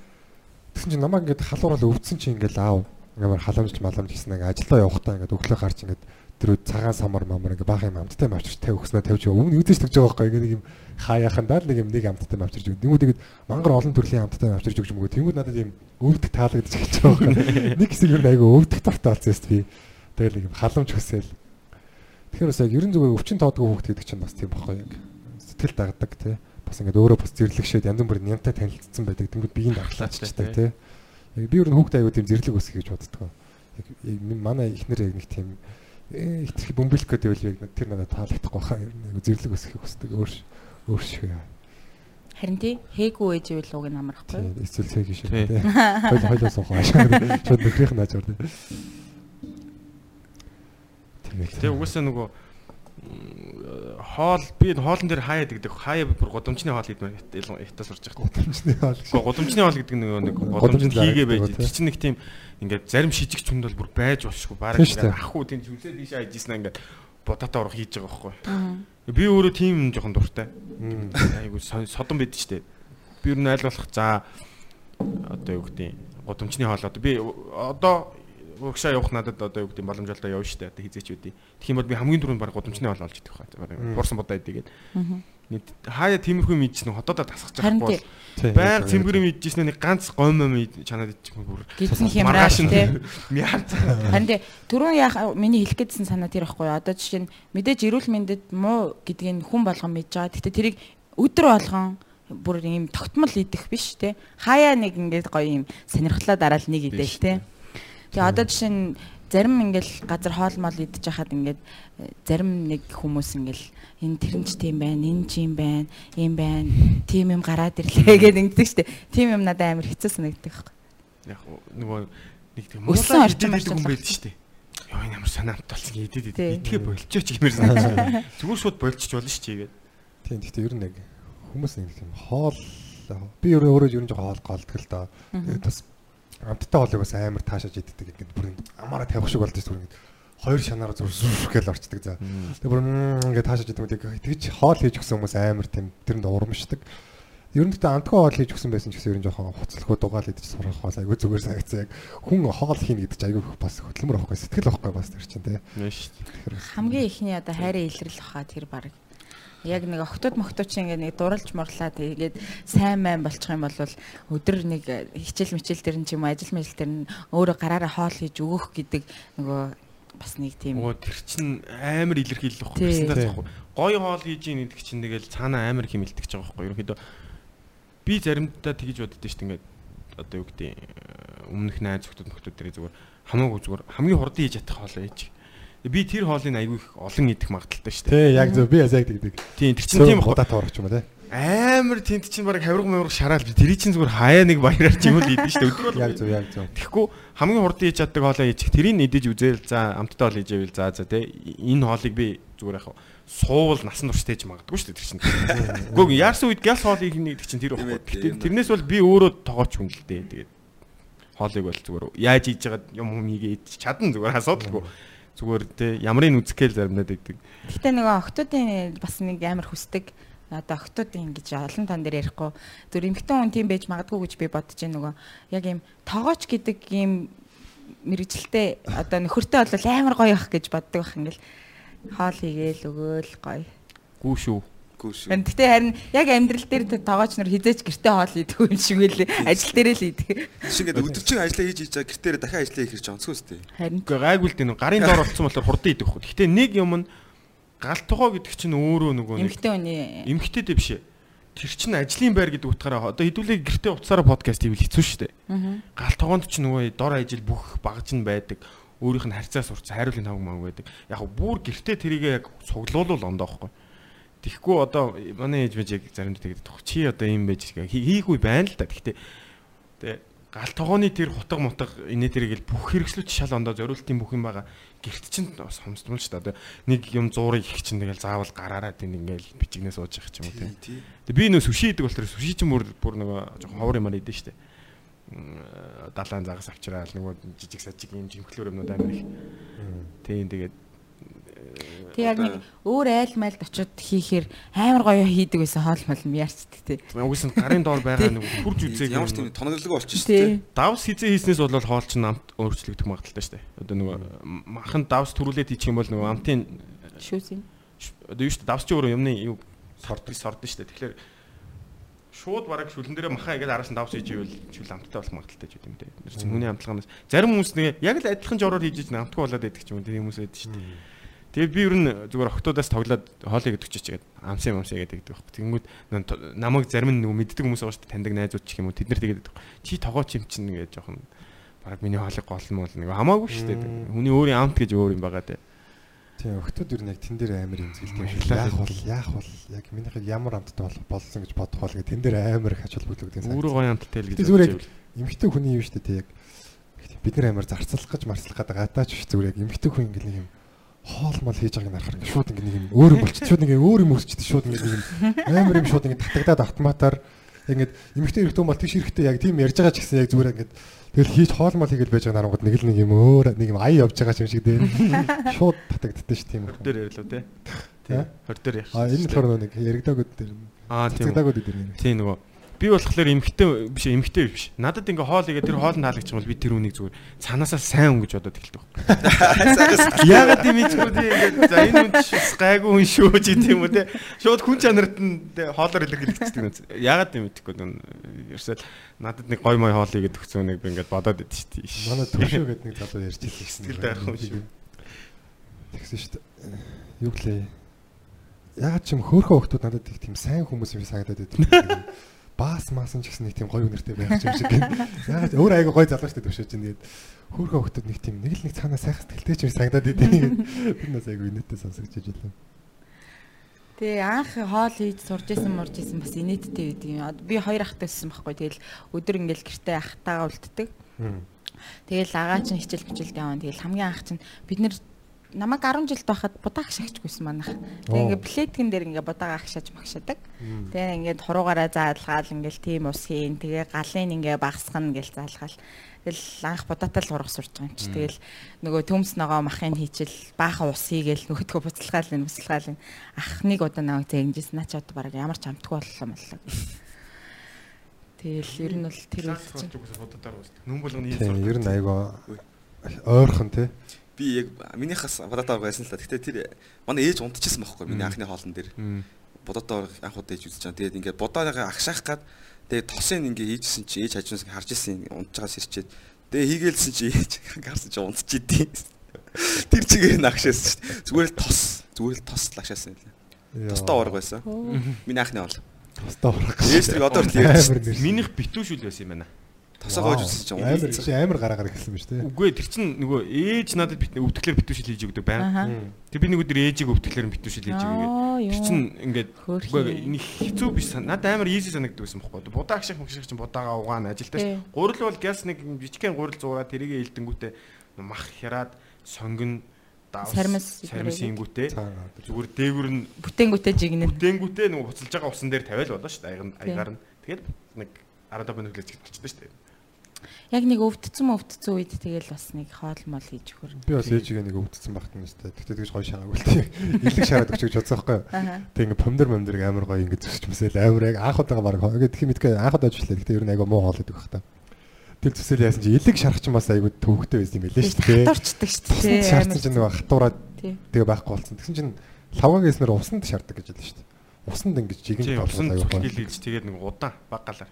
S4: Тэгсэн чинь намайг ингээд халуурал өвдсөн чинь ингээд аав ингээд халамжлж маламж гэсэн ингээд ажилдаа явахдаа ингээд өглөө гарч ингээд тэр цагаан самар мамар ингээд баах юм амттай авчирч тавь өгснөө тавьж өмнө үүдэж тэгж байгаа байхгүй ингээд нэг юм хаяахандаа л нэг юм нэг амттай авчирч өгд. Тэнгүүд тэгээд мангар олон төрлийн амттай авчирч өгч мөгөө. Тэнгүүд надад юм өвдөх таалагдаж гэж байгаа байхгүй. Нэг хэсэг юм айгу өвдөх дуртай болсон юм би. Тэгэл нэг юм халамж хүсэл. Тэгэхээр бас яг ерэн зүгээр өвчин тоодгүй хүүхд гэдэг чинь бас тийм баггүй яг сэтгэл дагдаг тий. Бас ингээд өөрөө бас зэрлэгшээд янз бүрийн нямтай танилцсан байдаг. Тэнгүүд биеийн дархлаачдаг тий. Яг би ер нь хүүхд аягүй тийм зэрлэг өсгөх гэж боддог. Яг манай ихнэр яг нэг тийм э их бөмбөлөх гэдэг үйл яг тэр надад таалагдахгүй хаа ер нь зэрлэг өсгөхийг хүсдэг өөр өөр шиг.
S5: Харин тий хээгүй ээж ивэл уг нь амархгүй.
S4: Эсвэл цэг шиг
S6: Тий.
S4: Хойл хойлоо суух аашаа. Шууд нөхрийнх нь ажаар Тэгээд
S6: угаасаа нөгөө хоол би хоолн дээр хаяа гэдэг хаяа бүр годомчны хоол идмээр ятаас сурч байгаа.
S4: гудамжны хоол.
S6: Годомчны хоол гэдэг нөгөө нэг
S4: Годомчны
S6: годомчд хийгээ байж. Тэр чинь нэг тийм ингээд зарим шижигч хүнд бол бүр байж болшгүй
S4: дээ.
S6: ингээд ах уу тийм зүлээ дийшээ хайжсэн ингээд бодатаа урах хийж байгаа байхгүй. Би өөрөө тийм жоохон дуртай. Айгу содон байд штэ. Би ер нь аль болох за одоо юу гэдэг годомчны хоол одоо би одоо урагшаа явах надад одоо юу гэдэг боломжтой явна штэ одоо хизээч үдий. Тэгэх юм бол би хамгийн түрүүнд баг годомчны хоол олж идэх байх. Буурсан бодоо идэгээд. Нэг хаяа тиймэрхүү мэдчихсэн хотоодоо тасгаж байгаа бол байг цэмбэрийн мэдчихсэн нэг ганц гом юм чанаад идчих юм бүр.
S5: гидсэн хямраач тий
S6: Мяац.
S5: Харин түрүүн яах миний хэлэх гээдсэн санаа тэр ихгүй одоо жишээ нь мэдээж эрүүл мэндэд муу гэдгийг хүн болгон мэдж байгаа. Гэтэ тэрийг өдөр болгон бүр ийм тогтмол идэх биш тий хаяа нэг ингээд гоё юм сонирхлоо дараал нэг идэл
S6: Биш,
S5: тий Тэгээ одоо жишээ нь зарим ингээл газар хоол мол идэж хахад ингээд э, зарим нэг хүмүүс ингээл энэ тэрнч тийм байна, энэ ч юм байна, юм байна, тийм юм гараад ирлээ гэдэг ингэдэг штеп. Тийм юм надад амар хэцүү санагддаг байхгүй.
S6: Яг нөгөө нэг тийм
S5: Өссөн
S6: муулаа байдаг хүн байл штэ. Яа энэ ямар санаамт болсон идэд идэд. Идэхэ болчооч гэмээр санаа. Зүгээр шууд болчих болно ш чигээд.
S4: Тийм гэхдээ ер нь яг хүмүүс нэг тийм хоол би өөрөө өөрөө ер нь жоо хоол голддог л доо. Тэгээд бас амттай хоолыг бас амар таашааж иддэг ингээд бүр амаараа тавих шиг болдог зүгээр ингээд хоёр шанаар зүр зүр гэж орчдөг за. Тэгээд бүр ингээд таашааж иддэг үү тэгж хоол хийж өгсөн хүмүүс амар тийм тэрэнд урамшдаг. Ер нь гэхдээ амтгүй хоол хийж өгсөн байсан ч гэсэн ер нь жоохон хуцлахуу дугаал идэж сурах хоол айгүй зүгээр санагцсан яг хүн хоол хийнэ гэдэг чинь айгүй бас хөдөлмөр авахгүй сэтгэл авахгүй бас тэр чинь тий.
S5: Хамгийн ихний одоо хайрын илрэл баха тэр баг Яг нэг октод моктод чи ингээд нэг дурлж морлаа тэгээд сайн майн болчих юм бол өдөр нэг хичээл мичээл дээр нь ч юм уу ажил мэл дээр нь өөрөө гараараа хоол хийж өгөх гэдэг нөгөө бас нэг тийм
S6: Оо тэр чин амар илэрхийлэх واخ.
S5: Тий.
S6: Гэсэн таах واخ. Гой хоол хийж ийн гэдэг чинь тэгэл цаанаа амар химэлдэг ч байгаа واخ. Ерөнхийдөө би заримдаа тэгж боддоо шүү дээ ингээд одоо юу гэдэг өмнөх найз зөвхөн нөхдөд дээр зүгээр хамаагүй зүгээр хамгийн хурдан хийж чадах хоолоо хийж. би тэр хоолыг айгүй их олон идэх магадaltaй шүү дээ.
S4: Тий, яг зөв. Би яг тэгдэг.
S6: Тий, тэр чинь тийм
S4: удаа тоорох юм аа, тий.
S6: Амар тэнд чинь баг хавирга мавирга шараал би тэр чинь зүгээр хаяа нэг баяраар ч юм уу идэж шүү дээ.
S4: Яг зөв, яг зөв.
S6: Тэгэхгүй хамгийн хурдан хийж чаддаг хоолоо хийчих. Тэрийг идэж үзээл за амттай хоол хийж ивэл за за тий. Энэ хоолыг би зүгээр яах вэ? суувал насан туршдайж магадгүй шүү дээ тэр чинь. Гүг яарсан үед гял хоол хийх нэг чинь тэр байхгүй.
S7: Гэтэл
S6: тэрнээс бол би өөрөө тоогооч хүн л дээ. Тэгээд хоолыг бол зүгээр яаж хийж яагаад юм юм хийгээд чадна зүгээр асуудалгүй. Зүгээр те ямрын үзэхгээл заримдаа дэгдэг.
S5: Гэхдээ нөгөө октодын бас нэг амар хүсдэг одоо октодын ингэж олон тан дээр ярихгүй зөв эмхтэн хүн тийм байж магадгүй гэж би бодож байна нөгөө яг юм тоогооч гэдэг юм мэрэгчлээ одоо нөхөртэй бол амар гоё ах гэж боддог байх ингээл хоол хийгээл өгөөл гоё.
S6: Гүү шүү.
S7: Гүү шүү.
S5: Харин Гэтэ харин яг амьдрал дээр тоогооч нар хизээч гэрте хоол идэх юм шиг үлээ ажил дээрээ л идэг.
S7: Шиг ингээд өдөржин ажиллаа хийж хийж байгаа гэртээ дахиад ажиллаа хийх гэж онцгой үстэй.
S5: Харин
S6: Гэхдээ гайгүй л дээ нэг гарын доор болцсон болохоор хурдан идэх хөө. Гэхдээ нэг юм нь гал тогоо гэдэг чинь өөрөө нөгөө нэг
S5: эмхтэн хүний
S6: эмгхтэй биш ээ. Тэр чинь ажлын байр гэдэг утгаараа одоо хэдүүлээ гэртээ уцаараа подкаст хийвэл хэцүү шүү дээ. Гал тогоонд ч нөгөө дор ажил бүх багж нь байдаг. Өөрийнх нь харьцаа сурц хайруулын тавг маг байдаг. Яг бүр гэртээ тэрийгээ яг цуглуулвал ондоохгүй. Тэгэхгүй одоо манай ээж мэж яг заримдаа тэгээд тох чи одоо юм байж хий- хийгүй байна л да. Гэхдээ тэгээ гал тогооны тэр хутга мутга инээ тэрийг л бүх хэрэгслүүд шал ондоо зориултын бүх юм байгаа. Гэрт чинь бас хомсдмол дээ. Одоо нэг юм зуурыг их чинь тэгэл заавал гараараа тийм ингээл бичигнээ сууж явах ч юм уу тийм.
S7: Тий.
S6: Тэгээ би нөө сүши идэг болохоор сүши чинь бүр бүр нөгөө жоохон ховор юмар идэв штэ. Далайн загас авчраал нөгөө жижиг сажиг юм жимхлэр юмнууд амар их. Тийм тэгээд
S5: Тэг яг нэг өөр айл майлд очиод хийхээр амар гоё хийдэг байсан хоол мол юм яарчдаг тий.
S6: угс нь гарын доор байгаа нэг хурж үзээг
S7: Ямар ч тийм тоноглог болчих шүү дээ.
S5: Тий.
S6: давс хизээ хийснээс бол хоол чинь амт өөрчлөгдөх магадaltaй штэ. Одоо нөгөө махан давс төрүүлээд хийчих юм бол нөгөө амтын
S5: Шүүсийн.
S6: одоо юу штэ давс чи өөрөө юмны юу сордог сордсон штэ. Тэгэхээр шууд бараг шүлэн дээрээ махан игээд араас нь давс хийж ивэл шүл амттай болох магадaltaй ч. Тэр чинь хүний амтлаганаас зарим хүмүүс нэг яг л адилхан жороор хийж иж амтгүй болоод байдаг ч юм уу тэр хүмүүс байдаг штэ. Тэгээ би ер нь зүгээр охтуудаас тоглоод хоолыг өгч чичгээд амсын амсаа гэдэг байдаг байхгүй. Тэнгүүд намайг зарим нь мэддэг хүмүүс байгаа шүү дээ. Таньдаг найзууд ч юм уу тэд нар тэгээд. Чи тогооч юм чинь гэж жоохон бараг миний хоолыг гол бол нэг хамаагүй шүү дээ. Хүний өөрийн амт гэж өөр юм байгаа те.
S4: Тийм өхтөд ер нь яг тэн дээр амар юм.
S6: Баярлалаа.
S4: Яах бол яах бол яг минийхээ ямар амттай бол болсон гэж бодох бол тэн дээр амар их ач холбогдол гэдэг
S6: Өөрөө гоё амттай л гэж. Бодож
S4: яг эмхтэй хүний юм шүү дээ яг бид нар амар зарцлах гэж марцлах гэдэг гатаач биш зүгээр яг эмхтэй хүн ингээл нэг юм хоол мол хийж байгааг нарахаар ингээд шууд ингээд нэг юм өөр юм болчих шууд ингээд өөр юм өсчихдээ шууд ингээд нэг юм амар юм шууд ингээд татагдаад автоматар ингээд эмхтэй хэрэгтэй бол тийш хэрэгтэй яг тийм ярьж байгаа ч гэсэн яг зүгээр ингээд тэгэл хийж хоол мол хийгээл байж байгаа нарангууд нэг л нэг юм өөр нэг юм ая явж байгаа юм шиг дээ шууд татагддсан шүү тийм
S6: Хор дээр ярилав те.
S4: Э?
S6: Тий. Хор дээр яах.
S4: а энэ болохоор нэг яригдаагууд дээр
S6: Аа тийм. үү.
S4: цацагдаагууд дээр юм
S6: Тийм нөгөө би болохоор эмхтэй биш эмхтэй биш. Надад ингээ хоол игээ тэр хоолнд таалагч юм бол би тэр үнийг зүгээр цаанаасаа сайн өнгөж бодоод эхэлдэг. Яагаад тийм ийчгүй тийм ингээ за энэ хүн шус гайгүй хүн шүү ч гэдэг юм уу те. Шууд хүн чанарт нь хоолоор илэрхийлэгддэг юм. Яагаад тийм мэдэхгүй нэ. Ерөөсөө надад нэг гой мой хоол игээд өгсөн нэг би ингээ бодоод идэв шүү дээ.
S4: манай төвшөө гэдэг нэг залуу ярьж хэлсэн
S6: Сэтгэлтэй байх юм шүү.
S4: Тэгсэн шүү дээ. Юу гэлээ. Ягаад ч юм хөөхөн хүмүүс надад их тийм сайн хүмүүс юм санагдаад байдаг. Баас маасан ч гэсэн нэг тийм гоё үнэртэй байх юм шиг. Ягаад өөр айгу гоё залуу шүү дээ төвшөөж чинь тэгээд хөөхөн хүмүүс нэг тийм нэг л нэг цаанаа сайхан сэтгэлтэй ч юм шиг санагдаад идэв. Би нас айгу инээдтэй сонсогдож байлаа.
S5: Тэгээ анх хоол хийж сурж исэн мурж исэн бас инээдтэй байдаг юм. Би хоёр ахтай өссөн байхгүй. Тэгэл өдөр ингээл гэртээ ахтайгаа үлддэг. Тэгэл агаа чинь хичээл хичээлд явна. Тэгэл хамгийн анх чинь бид нэр намайг 10 жил байхад будааг шагчгүйсэн манайх. Тэгээ ингээ плеткэн дээр ингээ будааг агшааж магшаадаг. Тэгээ ингээд хуруугаараа заалгаал ингээл тийм ус хийн. Тэгээ галын ингээ багсгана гэл заалгаал. Тэгэл анх будаатай л урах сурж байгаа юм чи. Тэгэл нөгөө төмс ногоо махын хийчил баахан ус хийгээл нөгөөдгөө буцалгаал энэ буцалгаал энэ ах нэг удаа намайг зэнгижсэн наа ч одоо баг ямар ч амтгүй боллоо боллоо. Тэгэл ер нь бол тэр
S6: үст. Нүн болгоны
S4: Тийм ер нь айгу ойрхон тий.
S7: Би яг минийхээс бадатаа байсан л та. Гэтэ тэр манай ээж унтчихсан байхгүй миний анхны хоолн дээр. бодоодоо анх удаа хийж үзэж байгаа. Тэгээд ингээд бодоогоо агшаах гад тэгээд тосын ингээ хийжсэн чи ээж хажуунаас харж ирсэн унтж байгаа сэрчээд тэгээд хийгээлсэн чи ээж гарсан чи унтж идэв. Тэр чигээр нь агшаасан шүү дээ. Зүгээр л тос. Зүгээр л тос л агшаасан юм. Тостоо ураг байсан. Миний анхны бол.
S4: Тостоо ураг.
S7: Ээжтрийг одоо л ярьж.
S6: Минийх битүүшүүл байсан юм байна.
S7: Тосоо гоож үзсэн чинь
S4: Амар чи амар гараа гараа хэлсэн биз дээ.
S6: Үгүй тэр чинь нөгөө ээж надад бит өвтгөлөр битүүшил хийж өгдөг байна. Тэг би нэг өдөр ээжийг өвтгөлөр битүүшил хийж өгөө. Тэр
S5: юу.
S6: чинь ингээд үгүй энэ хэцүү биш сан. Надад амар easy санагддаг байсан байхгүй. Будаа агших мгших чинь будаага угаана ажилтаа. Гурил бол газ нэг жижигхэн гурил зураа тэрийг элдэнгүүтээ мах хяраад сонгон
S5: Сармис
S6: сармисингүүтээ зүгээр дээгүр нь
S5: Бүтэнгүүтээ жигнэн.
S6: Дэнгүүтээ нөгөө буцалж байгаа усан дээр тавиал болоо шүү дээ. Аягаар нь. Тэгээд нэг 15 минут хэлж болчихсон шүү дээ.
S5: Яг нэг өвдцэн өвдцэн үед тэгэл бас нэг хоол мол хийж өгөр.
S4: Би бас ээжигээ нэг өвдсөн багт нь өстэй. Тэгтээ тэгж гоё шаагаагүй л тийм. Илэг шаарад өгч гэж бодсон байхгүй юу? Тэг ингээ помдор момдор амар гоё ингээ зөксч мэсэл амар яг анх удаага баг ингээ тхи мэдгүй анх удаа ажиллаа. Тэгтээ ер нь айгаа муу хоол идэг байх та. Тэр төсөл яасан чи илэг шарах чинь бас айгүй төвөгтэй байсан юм байлээ шүү дээ.
S5: хатуурчдаг шүү дээ.
S4: шаардсан чинь нөгөө хатуураад тэгээ байхгүй болсон. Тэгсэн чинь лавгааг эснэр усанд шаарддаг гэж хэлсэн шүү дээ. Усанд ингээ
S6: усан
S4: аюул гоё.
S6: зүтгэл хийж тэгээд нэг удаан баг галаар.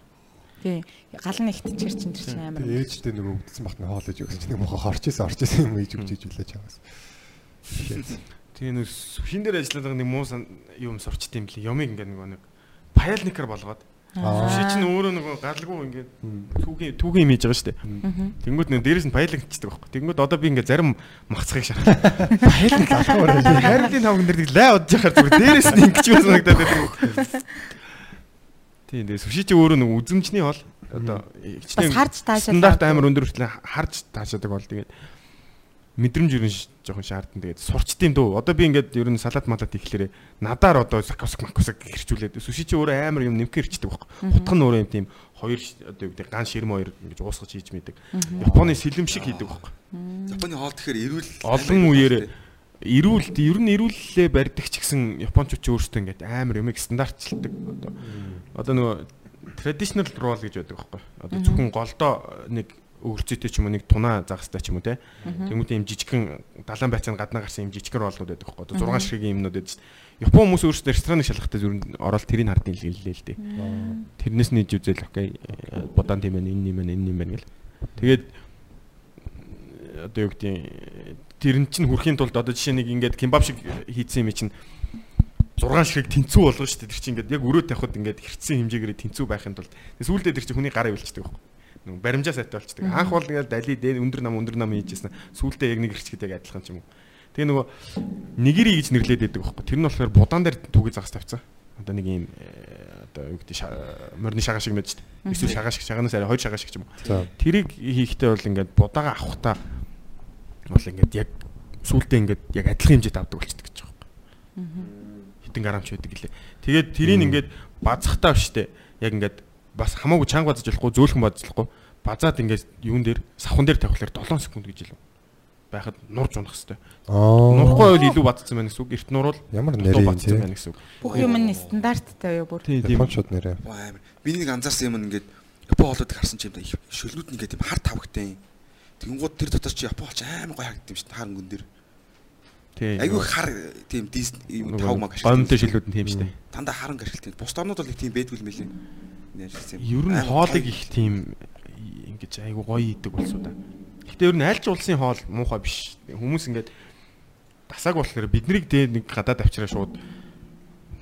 S5: Тий. Гал нь ихтчэр чинь тэр чинь амар.
S4: Тэгээ ээжтэй нөгөө өвдсөн бахны хоол ээж өгсөн чинь мохоо хорч исэн орч исэн юм ээж өгч ээж үлээж чамаас.
S6: Тэгээ нэг шин дээр ажилладаг нэг муу юм сурчт юм лээ. Ямиг ингээ нөгөө нэг паялникер болгоод.
S4: Аа.
S6: Ши чинь өөрөө нөгөө галгүй ингээ түүгийн түүгийн юм хийж байгаа шүү дээ. Тэнгүүд нэг дээрээс нь паялникчдаг байхгүй. Тэнгүүд одоо би ингээ зарим махцгийг шахах. Паялник алхавар. Хайрлын тавган дээр нэг лай удаж яхаар зүгээр дээрээс нь ингээ ч юм санагдаад байдаг. Тийм дээ. Сүши чи өөрөө нөгөө үзэмжний бол одоо
S5: Бас харж таашаал.
S6: стандарт амар өндөр хүртэл харж таашаадаг бол тэгээд мэдрэмж ш- жоохон шаардсан тэгээд сурчт юм дөө. Одоо би ингээд ер нь салат малат ихлээрээ надаар одоо сакоск макоск хэрчүүлээд сүши чи өөрөө амар юм нэмхэр хэрчдэг байхгүй. Хутга нь өөрөө юм тийм хоёр одоо юу гэдэг ган ширм хоёр ингэж уусгаж хийж мэдэг. Японы сэлэм шиг хийдэг байхгүй.
S7: Японы хоол тэгэхээр эрүүл
S6: Олон үеэр эрүүл ер нь эрүүллээ барьдаг ч гэсэн японочууд ч өөрсдөө ингээд амар юмыг стандартчилдаг. Одоо одоо нөгөө traditional roll гэж байдаг байхгүй. Одоо зөвхөн голдоо нэг өвөрцөйтэй ч юм уу нэг тунаа загастай ч юм уу те. Тэмүүтэй юм жижигхэн далайн байцаанд гаднаа гарсан юм жижигхэн роллууд байдаг байхгүй. Одоо 6 ширхгийн юмнууд байдаг. Япон хүмүүс өөрсдөө рестораныг шалгахтаа зүр ороод тэрийг хардын хэлээ л дээ. Тэрнээс нь иж үзэл окей. Бодан тийм байна, энэ юм байна, энэ юм байна гэл. Тэгээд одоо юу гэдэг тэр нь чинь хүрхийн тулд одоо жишээ нэг ингээд кимбаб шиг хийцэн юм чинь 6 ширхэг тэнцүү болгоно шүү дээ. Тэр чинь ингээд яг өрөө тавихад ингээд хэрцсэн хэмжээгээр тэнцүү байхын тулд сүүлдээ тэр чинь хүний гараа ивэлцдэг байхгүй. Нэг баримжаа сайтай болчдөг. Анх бол ингээд дали дээр өндөр нам өндөр нам хийжсэн. Сүүлдээ яг нэг хэрчгээд яг адилхан юм. Тэгээ нөгөө нэгэрий гэж нэрлээд байдаг байхгүй. Тэр нь болохоор будаан дээр түүгээ загас тавьсан. Одоо нэг юм э, одоо юу гэдэг морины шагаа шиг мэдэж. Эсвэл шагаа шиг шагаанаас арай хоёр шагаа шиг юм. Тэрийг хийхдээ бол ингээд будаага авахтаа бол ингээд яг сүултээ ингээд яг адилхан хэмжээд авдаг болчихдог гэж байгаа юм. Хитэн грамч байдаг гэлээ. Тэгээд тэрийг ингээд базахтаа биштэй яг ингээд бас хамаагүй чанга базаж болохгүй зөөлхөн базаж болохгүй базаад ингээд юун дээр савхан дээр тавихлаар 7 секунд гэж илүү байхад нурж унах хэвээр.
S4: Аа.
S6: Нурахгүй бол илүү бадцсан байна гэсэн үг. Эрт нуруул
S4: Ямар нэрээ
S6: бадцсан
S4: тий.
S6: байна гэсэн үг.
S5: Бүх юм нь стандарттай юу бүр.
S6: Тийм тийм.
S4: Японочууд нэрээ.
S7: Амар. Би нэг анзаарсан юм ингээд Япон хоолойд харсан ч юм да шөлнүүд нь ингээд тийм хар тавхтай. Тэнгууд тэр дотор чи Япон хоолч амар гоё харагдсан юм шүү дээ харангүй дээр.
S6: Тийм.
S7: Айгүй хар тийм дис юм тав маг
S6: гомтой шилүүд нь тийм шүү дээ.
S7: Дандаа харанг ашиглалт. Бус орнууд бол нэг тийм байдгүй мэлээ. Нэрсэн
S6: Ер нь хоолыг их тийм ингэж айгу гоё идэг болсоо да. Гэхдээ ер нь аль ч улсын хоол муухай биш. Хүмүүс ингээд дасааг болохоор биднийг дээр нэг гадаад авчираа шууд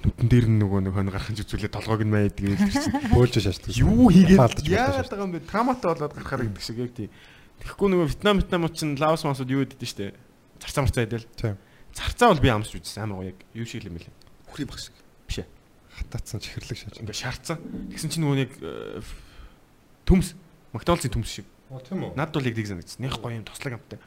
S6: нүдэн дээр нь нөгөө нэг хонь гарахын зүзүүлээ толгойг нь маяд гэж чинь
S4: Бөөлж шаарддаг.
S6: юу хийгээд яагаад байгаа юм бэ? Траматай болоод гарахаар гэдэг шиг яг тийм. Тэгэхгүй нөгөө Вьетнам Вьетнамууд чинь Лаос масууд юу гэдэг штэ. Зарцаа марцаа идэл.
S4: Тийм.
S6: Зарцаа бол би амсч үзсэн амар гоё яг юу шиг юм бэлээ.
S7: Бүхрийн баг шиг.
S6: Биш ээ.
S4: Хатаацсан чихэрлэг шааж.
S6: Ингээ шаардсан. Тэгсэн чинь нөгөө нэг э, төмс Макдоналдсын төмс шиг.
S4: Оо тийм үү.
S6: Надад бол яг тийг санагдсан. Них гоё юм тослог амтай.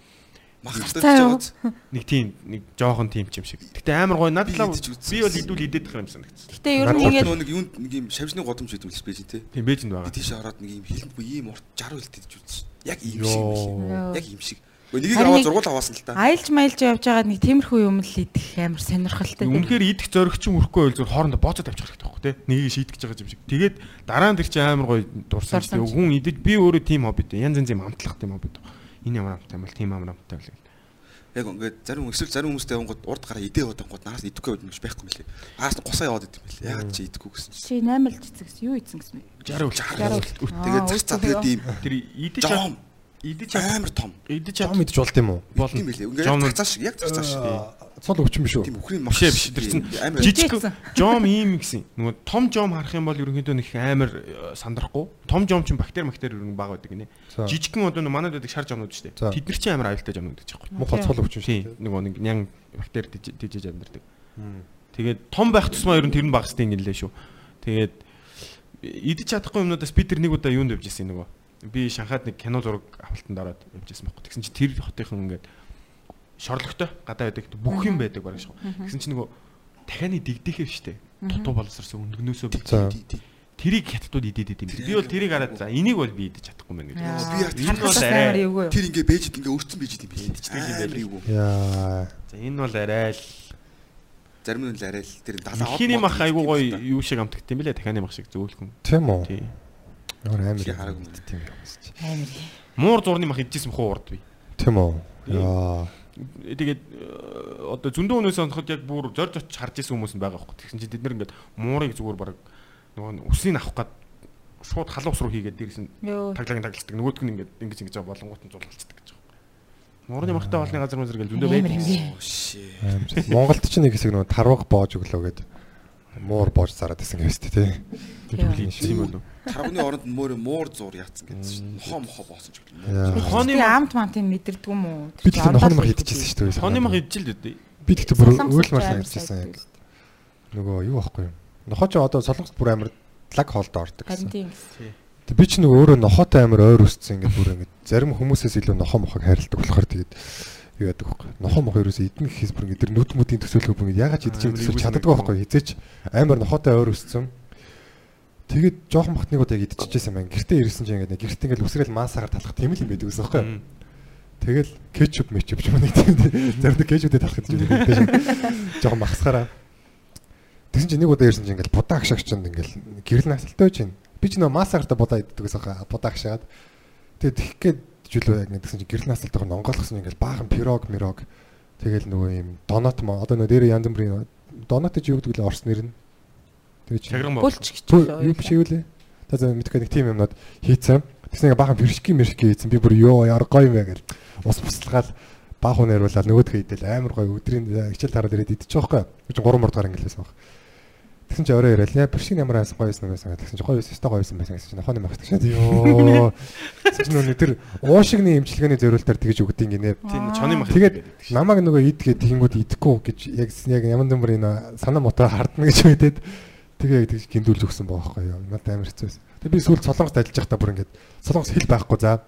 S7: Мах
S5: Цаа
S7: хартаж
S5: юу?
S7: жагаад
S6: Нэг тийм нэг жоохон тийм ч юм шиг. Гэтэ амар гоё надад
S7: Би
S6: бол идүүл идээд байгаа юм санагдсан.
S5: Гэтэ ер нь ингээд
S7: нэг юунд нэг юм шавжны годомж гэдэг юм байж тээ.
S6: Тийм бэжэнд байгаа.
S7: тийш ороод нэг юм хилэнгүй ийм урт 60 үлд идэж үзсэн. Яг ийм шиг юм шиг.
S4: Йоо.
S7: Яг ийм шиг. Нэгийг аваад зургуул аваасан л та.
S5: аялж маялж явж байгаа нэг тиймэрхүү юм л идэх амар сонирхолтой.
S6: Үнэхээр идэх зориг чинь өрөхгүй байл зөв хоорондоо бооцоод авчих хэрэгтэй байхгүй тий. Нэгийг шийдэж байгаа юм шиг. Тэгээд дараа нь тэр чинь амар гоё дурсан шүү.
S5: ч.
S6: Хүн идэж би өөрөө тийм хоббит. Янз янз юм амтлах тийм хоббит. Энэ ямар амттай юм бол тийм амар амттай байл.
S7: Яг ингээд зарим эсвэл зарим хүмүүстэй явангууд урд гараа идээ бодонгууд наас идэхгүй байдаг юм байхгүй мөлий. Аас нь гусаа яваад идэв юм лээ. Яг чи идэхгүй гэсэн.
S5: Чи 8 л цэцэгс юу ийцэн гэсэн бэ?
S6: 60 үл
S7: 60
S5: 60.
S7: Тэгээд цацаа
S5: өөстөө
S7: тэгээд ийм
S6: Тэр идэж идэж
S7: амар том.
S6: идэж чад
S4: мэдж болд юм уу?
S6: болно.
S7: Тийм билээ. Ингээд
S6: Жом-
S7: цацаа шиг яг цацаа шиг.
S4: Цол өвчин биш үү?
S7: Тийм үхрийн
S6: Биш ээ, биш. Тэр
S7: амар
S6: жижиг жом ийм гэсэн. Нөгөө том жом харах юм бол ерөнхийдөө нэг амар э, сандрахгүй. Том жом чинь бактери бактери ерөн баг байдаг гинэ. Жижигхэн одоо манад байдаг шар жомнууд шүү дээ. Тэд нар чинь амар аюултай жомнууд гэж байгаа юм.
S4: Муухай цол өвчин шүү.
S6: Тийм. Нөгөө нэг нян бактери дижиж амьдардаг. Тэгээд том байх тусмаа ер нь тэр нь багс тийм нэлээ шүү. Тэгээд идэж чадахгүй юмнуудаас би тэр нэг удаа юунд явж ирсэн нөгөө. Би Шанхайд нэг кино зураг авалтанд ороод явж ирсэн байхгүй. Тэгсэн чи тэр хотынхан ингээд шорлогтой гадаа байдаг бүх юм байдаг бараг шүү. Тэгсэн чи нөгөө дахианы дигдэхээ штэ. Дутуу боловсрсон өндгнөөсөө тэрийг хятадууд идээд идэм. Би бол тэрийг хараад за энийг бол би идэж чадахгүй мэн гэж.
S7: Би яг
S6: энэ бол арай.
S7: Тэр ингээ бэжэд ингээ өөрцөн бэжэд юм билээ.
S6: Идчихдэг юм байл.
S7: юу.
S4: Яа.
S6: За энэ бол арай л
S7: Зарим нь л арай л тэр далаа.
S6: Ихний мах айгуу гоё юу шиг амтгт юм бэлээ дахианы мах шиг зөөлхөн.
S4: Тийм үү? Ямар амар
S7: Чи
S4: юм бэ? Тийм юм байна.
S5: Амар.
S6: Муур зурны мах идчихсэн бохоо урд би.
S4: Тийм үү? Яа.
S6: Тэгээд э, одоо зөндөө өнөөс оноход яг бүр зорж очиж харж исэн хүмүүс нь байгаа байхгүй. Тэгсэн чинь тэд нар ингээд муурыг зүгээр баг нөгөө үснийг авах гад шууд халуун ус руу хийгээд дээрс нь
S5: Йоо.
S6: таглагын таглалцдаг. Нөгөөдг нь ингээд ингэж ингэж байгаа болонгууд нь зулгалцдаг гэж байгаа. Муурны махтай олны газар мөн зэрэг зөндөө байдаг.
S4: Монголд ч нэг хэсэг нөгөө тарваг боож өглөө гэдэг муур боож зараад исэн юм шүү дээ.
S6: Ийдсэн юм болов.
S7: Тарганы оронд мөр муур зур яатсан гэдэг чинь. Нохоо мохоо боосон ч гэдэг.
S4: Яа.
S6: Хооны
S5: амт мантын мэдэрдэг юм уу?
S4: Би тэгтээ нохоо мах идчихсэн шүү дээ.
S6: Хооны мах идчихэл дээ.
S4: Би тэгтээ бүр үйл мал
S5: амар
S4: ярьжсэн яг. Нөгөө юу байхгүй юм. Нохоо ч одоо солонгост бүр амар лаг хоолд ордог
S5: Харин
S4: гэсэн.
S5: тийм.
S4: Тэг би ч нөгөө өөрөө нохоотой амар ойр өссөн ингээд бүр ингээд зарим хүмүүсээс илүү нохоо мохог хайрладаг болохоор тэгээд юу яадаг вэ? Нохоо мохоо ерөөсөө идэх гэхээс бүр ингээд тэр нүд мүдийн төсөөлөх ингээд ягаад ч
S6: Амар
S4: төсөөлж чаддаггүй байхгүй хизээч амар нохоотой ойр өссөн. Тэгээд жоохон бахт нэг удаа яг идчихсэн юм байна. Гэртээ ирсэн чинь ингээд гэртээ ингээд үсрээл маасаагаар талах тийм л юм байдаг гэсэн байхгүй юу? Тэгэл кетчуп мечуп ч юм уу тийм зарим нэг кетчуптэй талах гэж юм байдаг. Жоохон махсахаараа. Тэгсэн чинь нэг удаа ирсэн чинь ингээд будаа агшаагч чинь ингээд гэрэл насалтай байж байна. Би ч нөө масаагартаа будаа иддэг гэсэн хаа будаа агшаад. Тэгээд тэгэх гээд жилөө яг нэгсэн чинь гэрэл насалтайг нь онгойлгосон ингээд баахан пирог мирог. Тэгэл нөгөө юм донот маа одоо нөгөө дээр янз бүрийн донот гэж юу гэдэг вэ орс нэр нь. Тэгээ чи
S6: Чагран бол.
S5: Булч гэж
S4: юу биш юу лээ. Та зөв мэдхгүй нэг тим юмнууд хийцэн. Тэгсэн ингээ баахан биршки мэршки хийцэн. Би бүр ёо яар гоё юм гэл. Ус буслахаал баах уу нэрвэлэл нөгөөдхөө идэл амар гоё өдрийн хичээл тараад ирээд идчих жоохгүй. Би ч 3 мурдгаар ингэлээс баг. Тэгсэн чи орой ирээл яа биршки ямар айсан гоё байсан байсан. Тэгсэн чи гоё байсан өстой гоё байсан байсан гэсэн чи нохооны махдаг шээ. Ёо. Тэгсэн чи нөгөө тэр уушигны имчилгээний зориултаар тэгж өгдөг гинэ.
S6: Тийм чоны мах.
S4: Тэгээд намайг нөгөө идгээд тэгэнгүүт идэхгүй гэж яг яг ямар нэмэр энэ санаа мотоо хардна гэж мэдээд тэгээ яг тэгж гиндүүлж өгсөн байгаа байхгүй юу. Надад амар хэцүү байсан. Тэгээ би сүүлд солонгост ажиллаж байхдаа бүр ингээд солонгос хэл байхгүй за.